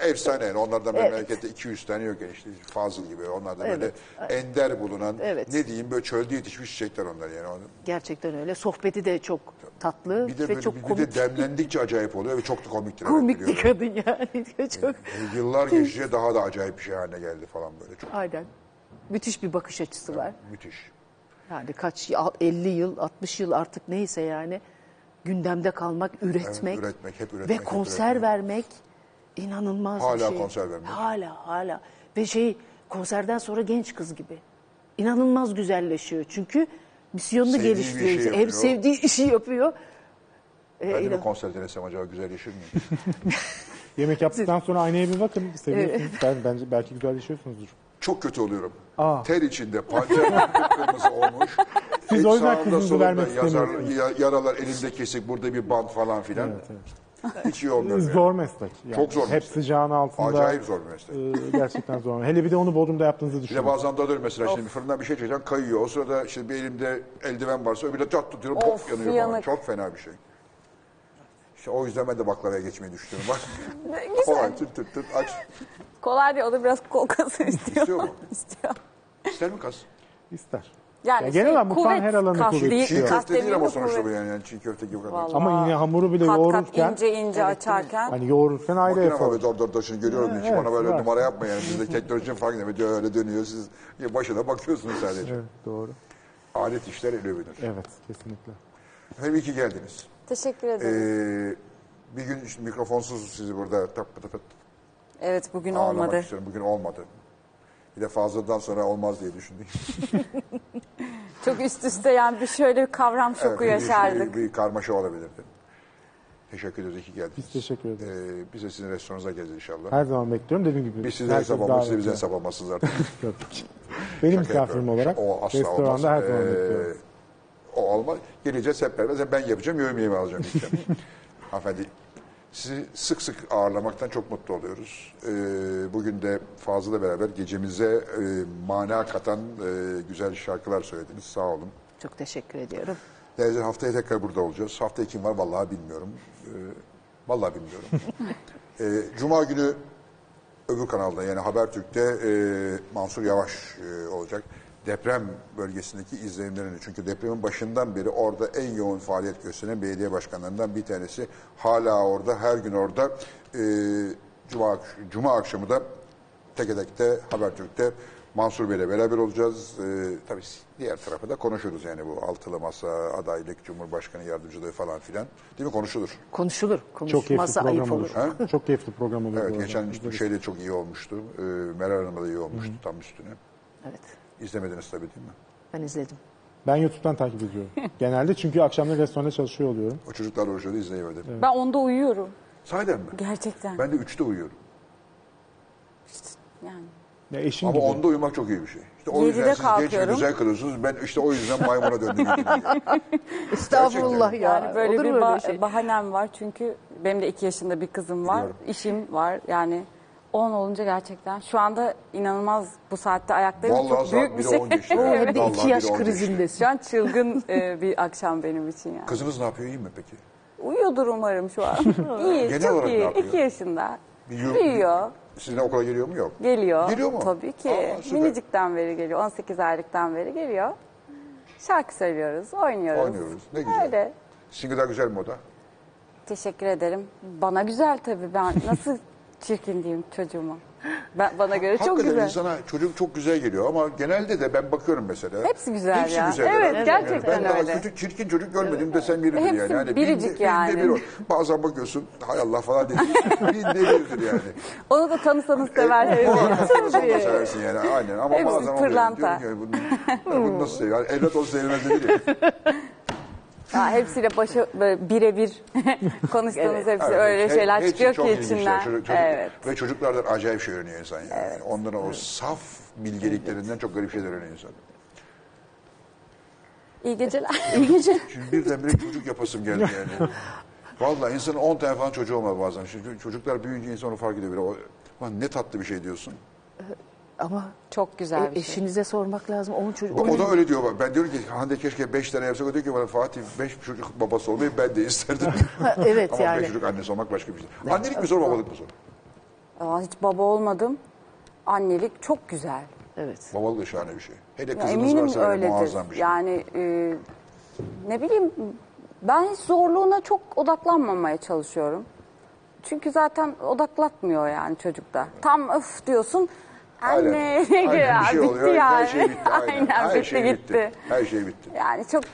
Efsane yani onlardan Evet. memlekette 200 tane yok yani işte Fazıl gibi. Onlar da böyle Evet. ender bulunan Evet. ne diyeyim böyle çölde yetişmiş çiçekler onlar yani. Gerçekten öyle. Sohbeti de çok tatlı Bir de ve böyle çok bir, bir komik. de demlendikçe acayip oluyor ve çok da komiktir. evet, komik bir biliyorum. kadın yani. [LAUGHS] çok E, Yıllar geçince daha da acayip bir şey haline geldi falan böyle. Çok aynen. Müthiş bir bakış açısı var. müthiş. Yani kaç 50 yıl, 60 yıl artık neyse yani gündemde kalmak, üretmek, Evet, üretmek, hep üretmek, ve hep konser üretmek. vermek inanılmaz bir Hala şey. konser vermek. Hala hala ve şey konserden sonra genç kız gibi. İnanılmaz güzelleşiyor. Çünkü misyonunu Sevdiği bir geliştiriyor. şey Hep yapıyor. sevdiği işi yapıyor. Ee, Ben de inan- bir konser denesem acaba güzel yaşır mıyım? [LAUGHS] Yemek yaptıktan sonra aynaya bir bakın. Seviyorsunuz. Ben, bence belki güzelleşiyorsunuzdur. Çok kötü oluyorum. Aa. Ter içinde pancar kırmızı olmuş. Siz o yüzden kızınızı vermek yazar- istemiyorsunuz. ya- yaralar elinde kesik burada bir bant falan filan. Hiç iyi olmuyor. yani. Zor meslek. Yani Çok zor Hep meslek. sıcağın altında. Acayip zor bir meslek. e, gerçekten zor. Hele bir de onu Bodrum'da yaptığınızı Bir de düşünün. bazen da mesela şimdi fırından bir şey çekeceksin kayıyor. O sırada işte bir elimde eldiven varsa öbürü de çat tutuyorum pop Of, yanıyor falan. yanık. Çok fena bir şey. İşte o yüzden ben de baklavaya geçmeyi düşünüyorum. Bak [LAUGHS] Güzel. kolay tüt tüt tüt aç. Kolay değil o da biraz kol kası istiyor. [LAUGHS] İstiyor mu? İstiyor. İster mi kas? İster. Yani Ya genel olarak mutfağın kuvvet, her alanı kas kuvvet değil, Çiğ köfte değil ama sonuçta bu yani. yani çiğ köfte gibi kadar. Vallahi. Ama yine hamuru bile Kat kat yoğururken ince ince açarken. hani yoğururken ayrı Makine var ve orada orada şimdi görüyorum Evet, hiç bana böyle var. numara yapma yani. Sizde teknolojinin farkında ve öyle dönüyor. Siz başına bakıyorsunuz sadece. Evet, doğru. Alet işler el övünür. Evet, kesinlikle. Hem iyi ki geldiniz. Teşekkür Ee, ederim. bir gün işte mikrofonsuz sizi burada tap pıt pıt evet bugün ağırlamak olmadı. istiyorum. Bugün olmadı. Bir de fazladan sonra olmaz diye düşündük. [LAUGHS] Çok üst üste yani bir şöyle bir kavram şoku bir- yaşardık. Bir, bir karmaşa olabilirdi. Teşekkür ederiz. ki geldiniz. Biz teşekkür ederiz. Ee, biz de sizin restoranınıza geleceğiz inşallah. Her zaman bekliyorum. Dediğim gibi. Biz size herkes hesap almayız, siz bize hesap almazsınız [LAUGHS] artık. Yok. Benim misafirim olarak O asla restoranda olmaz. her zaman Ee, bekliyorum. O olmaz. Geleceğiz hep beraber. Ben yapacağım, yemeğimi alacağım. Hanımefendi, [LAUGHS] sizi sık sık ağırlamaktan çok mutlu oluyoruz. Ee, bugün de Fazıl'la beraber gecemize e, mana katan e, güzel şarkılar söylediniz. Sağ olun. Çok teşekkür ediyorum. Değerli haftaya tekrar burada olacağız. Haftaya kim var vallahi bilmiyorum. Ee, vallahi bilmiyorum. [LAUGHS] Ee, Cuma günü öbür kanalda yani Habertürk'te e, Mansur Yavaş e, olacak. Deprem bölgesindeki izlenimlerini. Çünkü depremin başından beri orada en yoğun faaliyet gösteren belediye başkanlarından bir tanesi. Hala orada, her gün orada. E, Cuma, Cuma akşamı da Teke Tek'te, Habertürk'te Mansur Bey'le beraber olacağız. Ee, tabii diğer tarafa da konuşuruz yani bu altılı masa, adaylık, cumhurbaşkanı yardımcılığı falan filan. Değil mi? Konuşulur. Konuşulur. Çok keyifli Konuşmazsa ayıp program olur. olur. Ha? Çok keyifli program olur. Evet, geçen işte şey de çok iyi olmuştu. Ee, Meral Hanım'la da iyi olmuştu tam üstüne. Evet. İzlemediniz tabii değil mi? Ben izledim. Ben YouTube'dan takip ediyorum. [LAUGHS] Genelde çünkü akşamları restoranda çalışıyor oluyorum. O çocuklarla uğraşıyordu izleyemedim. Ben onda uyuyorum. Sahiden mi? Gerçekten. Ben de üçte uyuyorum. Yani. Ya eşim Ama gibi. onda uyumak çok iyi bir şey. İşte o Yedide yüzden siz genç ve kalkıyorum. güzel kalıyorsunuz. Ben işte o yüzden maymuna döndüm. [LAUGHS] Estağfurullah ya. Yani böyle Olur bir mu öyle ba- şey? bahanem var çünkü benim de iki yaşında bir kızım var. Biliyorum. işim var yani 10 olunca gerçekten şu anda inanılmaz bu saatte ayaktayım. Vallahi Çok büyük bir biri şey. on geçti. [LAUGHS] De vallahi iki yaş biri on geçti. krizindesin. Şu an çılgın e, bir akşam benim için yani. Kızınız ne yapıyor iyi mi peki? Uyuyordur umarım şu an. [LAUGHS] iyi, Genel çok olarak ne iyi. yapıyor? 2 yaşında. Bir yıl- Büyüyor. Sizin okula geliyor mu? Yok. Geliyor. Geliyor mu? Tabii ki. Aa, süper. Minicikten beri geliyor. 18 aylıktan beri geliyor. Şarkı söylüyoruz, oynuyoruz. Oynuyoruz. Ne güzel. Öyle. Sizin kadar güzel mi o da? Teşekkür ederim. Bana güzel tabii. Ben nasıl çirkin diyeyim çocuğuma. Ben, bana göre çok Hakikaten güzel. insana çocuk çok güzel geliyor ama genelde de ben bakıyorum mesela. Hepsi güzel Hepsi ya. güzel. Evet, Yani gerçekten ben daha öyle. kötü, çirkin çocuk görmedim desem biridir Hepsi yani. yani. biricik binde, yani. Binde bir o. Bazen bakıyorsun hay Allah falan diye. [LAUGHS] binde birdir yani. Onu da tanısanız sever. Muhakkak tanısan da seversin yani aynen. Ama Hepsi bazen oluyor. pırlanta. Diyorum ki, bunu, bunu nasıl seviyor? Yani evlat olsa sevmez de değil. [LAUGHS] Ha, hepsiyle böyle birebir [LAUGHS] konuştuğunuz hepsi Evet, öyle he- şeyler hepsi çıkıyor çok ki ilginçler. içinden. Çocuk- çocuk- Evet. Ve çocuklardan acayip şey öğreniyor insan yani. Onların o saf bilgeliklerinden çok garip şeyler öğreniyor insan. İyi geceler. İyi [LAUGHS] geceler. Şimdi birdenbire çocuk yapasım geldi yani. Vallahi insanın 10 tane falan çocuğu olmalı bazen. Şimdi çocuklar büyüyünce insan onu fark ediyor. Böyle, o, "Ulan ne tatlı bir şey diyorsun. Ama Çok güzel e, bir şey. eşinize sormak lazım. Onun çocuk, O da öyle diyor. bak. Ben diyorum ki Hande keşke 5 tane yapsak. O diyor ki bana Fatih 5 çocuk babası olmayı ben de isterdim. Evet [LAUGHS] Ama yani. 5 çocuk annesi olmak başka bir şey. Annelik mi zor babalık mı zor? Aa, hiç baba olmadım. Annelik çok güzel. Evet. Babalık da şahane bir şey. Hele Ya kızınız eminim varsa öyle öyledir. muazzam bir şey. Yani e, ne bileyim ben hiç zorluğuna çok odaklanmamaya çalışıyorum. Çünkü zaten odaklatmıyor yani çocukta. Tam öf diyorsun. Aynen. Anne Aynen, ya, bir şey [LAUGHS] bitti oluyor. yani. Her şey bitti. Aynen. Her bitti şey gitti. Her şey bitti. Yani çok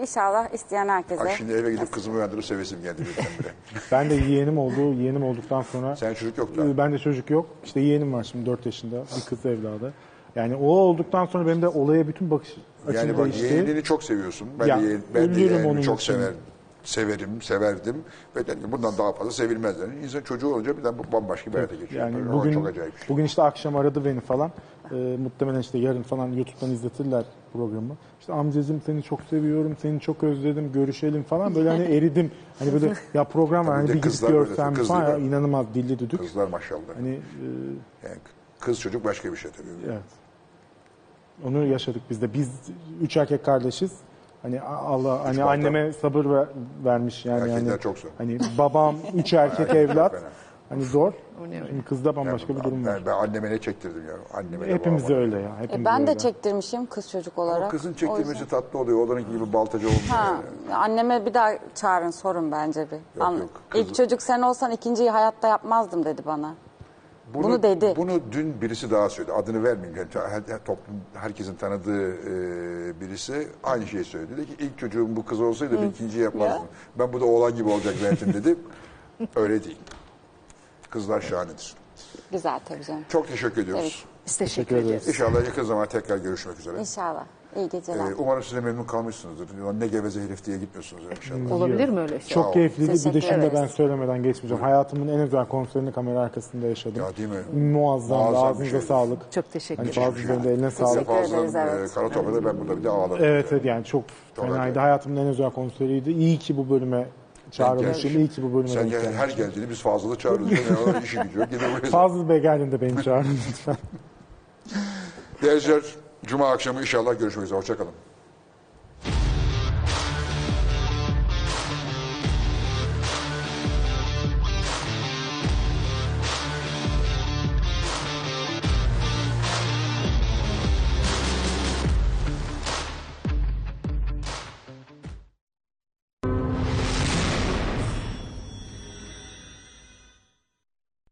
inşallah isteyen herkese. Bak şimdi eve gidip kızımı uyandırıp sevesim geldi birdenbire. [LAUGHS] Ben de yeğenim oldu. Yeğenim olduktan sonra Sen çocuk yoktu. Ee, Ben de çocuk yok. İşte yeğenim var şimdi 4 yaşında. Bir kız evladı. Yani o olduktan sonra benim de olaya bütün bakış açım Yani bak değişti. yeğenini çok seviyorsun. Ben Ya, de, yeğen, ben de yeğenimi onun çok için. severim. Severim, severdim. Ve dedim bundan daha fazla sevilmez. Yani insan çocuğu olunca birden bambaşka bir hayata geçiyor. Yani Böyle, bugün çok acayip şey. bugün işte akşam aradı beni falan. Ee, muhtemelen işte yarın falan YouTube'dan izletirler programı. İşte amcacığım seni çok seviyorum, seni çok özledim, görüşelim falan. Böyle hani eridim. Hani böyle ya program var hani bir gidip görsem falan. Ya, inanılmaz dilli düdük. Kızlar maşallah. Hani e, Yani kız çocuk başka bir şey tabii. evet. Onu yaşadık biz de. Biz üç erkek kardeşiz. Hani Allah hani balta. anneme sabır ver- vermiş yani. Erkekler hani, çok zor. Hani babam üç erkek evlat. Hani zor. Şimdi kızda bambaşka bir durum var. Ben, ben anneme ne çektirdim ya. Anneme de Hepimiz babama. öyle ya. Hepimiz E, ben de öyle. çektirmişim kız çocuk olarak. Ama kızın O çektirmesi yüzden- tatlı oluyor. Odanınki gibi baltacı olmuyor. Ha, yani. anneme bir daha çağırın sorun bence bir. An- yok, kızı- İlk çocuk sen olsan ikinciyi hayatta yapmazdım dedi bana. Bunu dedi. Bunu dün birisi daha söyledi. Adını vermeyeyim. Yani her, toplum, herkesin tanıdığı e, birisi aynı şeyi söyledi. Dedi ki ilk çocuğum bu kız olsaydı bir ikinciyi yapmazdım. Ben bu da oğlan gibi olacak zaten dedi. [LAUGHS] Öyle değil. Kızlar şahanedir. Güzel tabii canım. Çok teşekkür ediyoruz. Evet. Biz teşekkür, Teşekkür ederiz. İnşallah yakın zamanda tekrar görüşmek üzere. İnşallah. İyi geceler. Ee, umarım siz de memnun kalmışsınızdır. Ne geveze herif diye gitmiyorsunuz inşallah. Olabilir mi öyle şey? Çok keyifliydi. Bir de şimdi ben söylemeden geçmeyeceğim. Hayatımın en özel konserini kamera arkasında yaşadım. Ya değil mi? Muazzam. Muazzam Ağzınıza şey. sağlık. Çok teşekkür Hani ederim. bazılarının da eline sağlık. Teşekkür ederiz, Fazla evet. e, Karatopya'da ben burada bir de ağladım. Evet evet yani çok, Çok fenaydı. Hayatımın en özel konseriydi. İyi ki bu bölüme çağrılmışım. İyi ki bu bölüme Sen gel, her geldiğini biz fazlalı çağırıyoruz. Yani işi gücü yok. Fazıl Bey geldiğinde beni çağırın lütfen. Değerli Cuma akşamı inşallah görüşmek üzere. Hoşçakalın.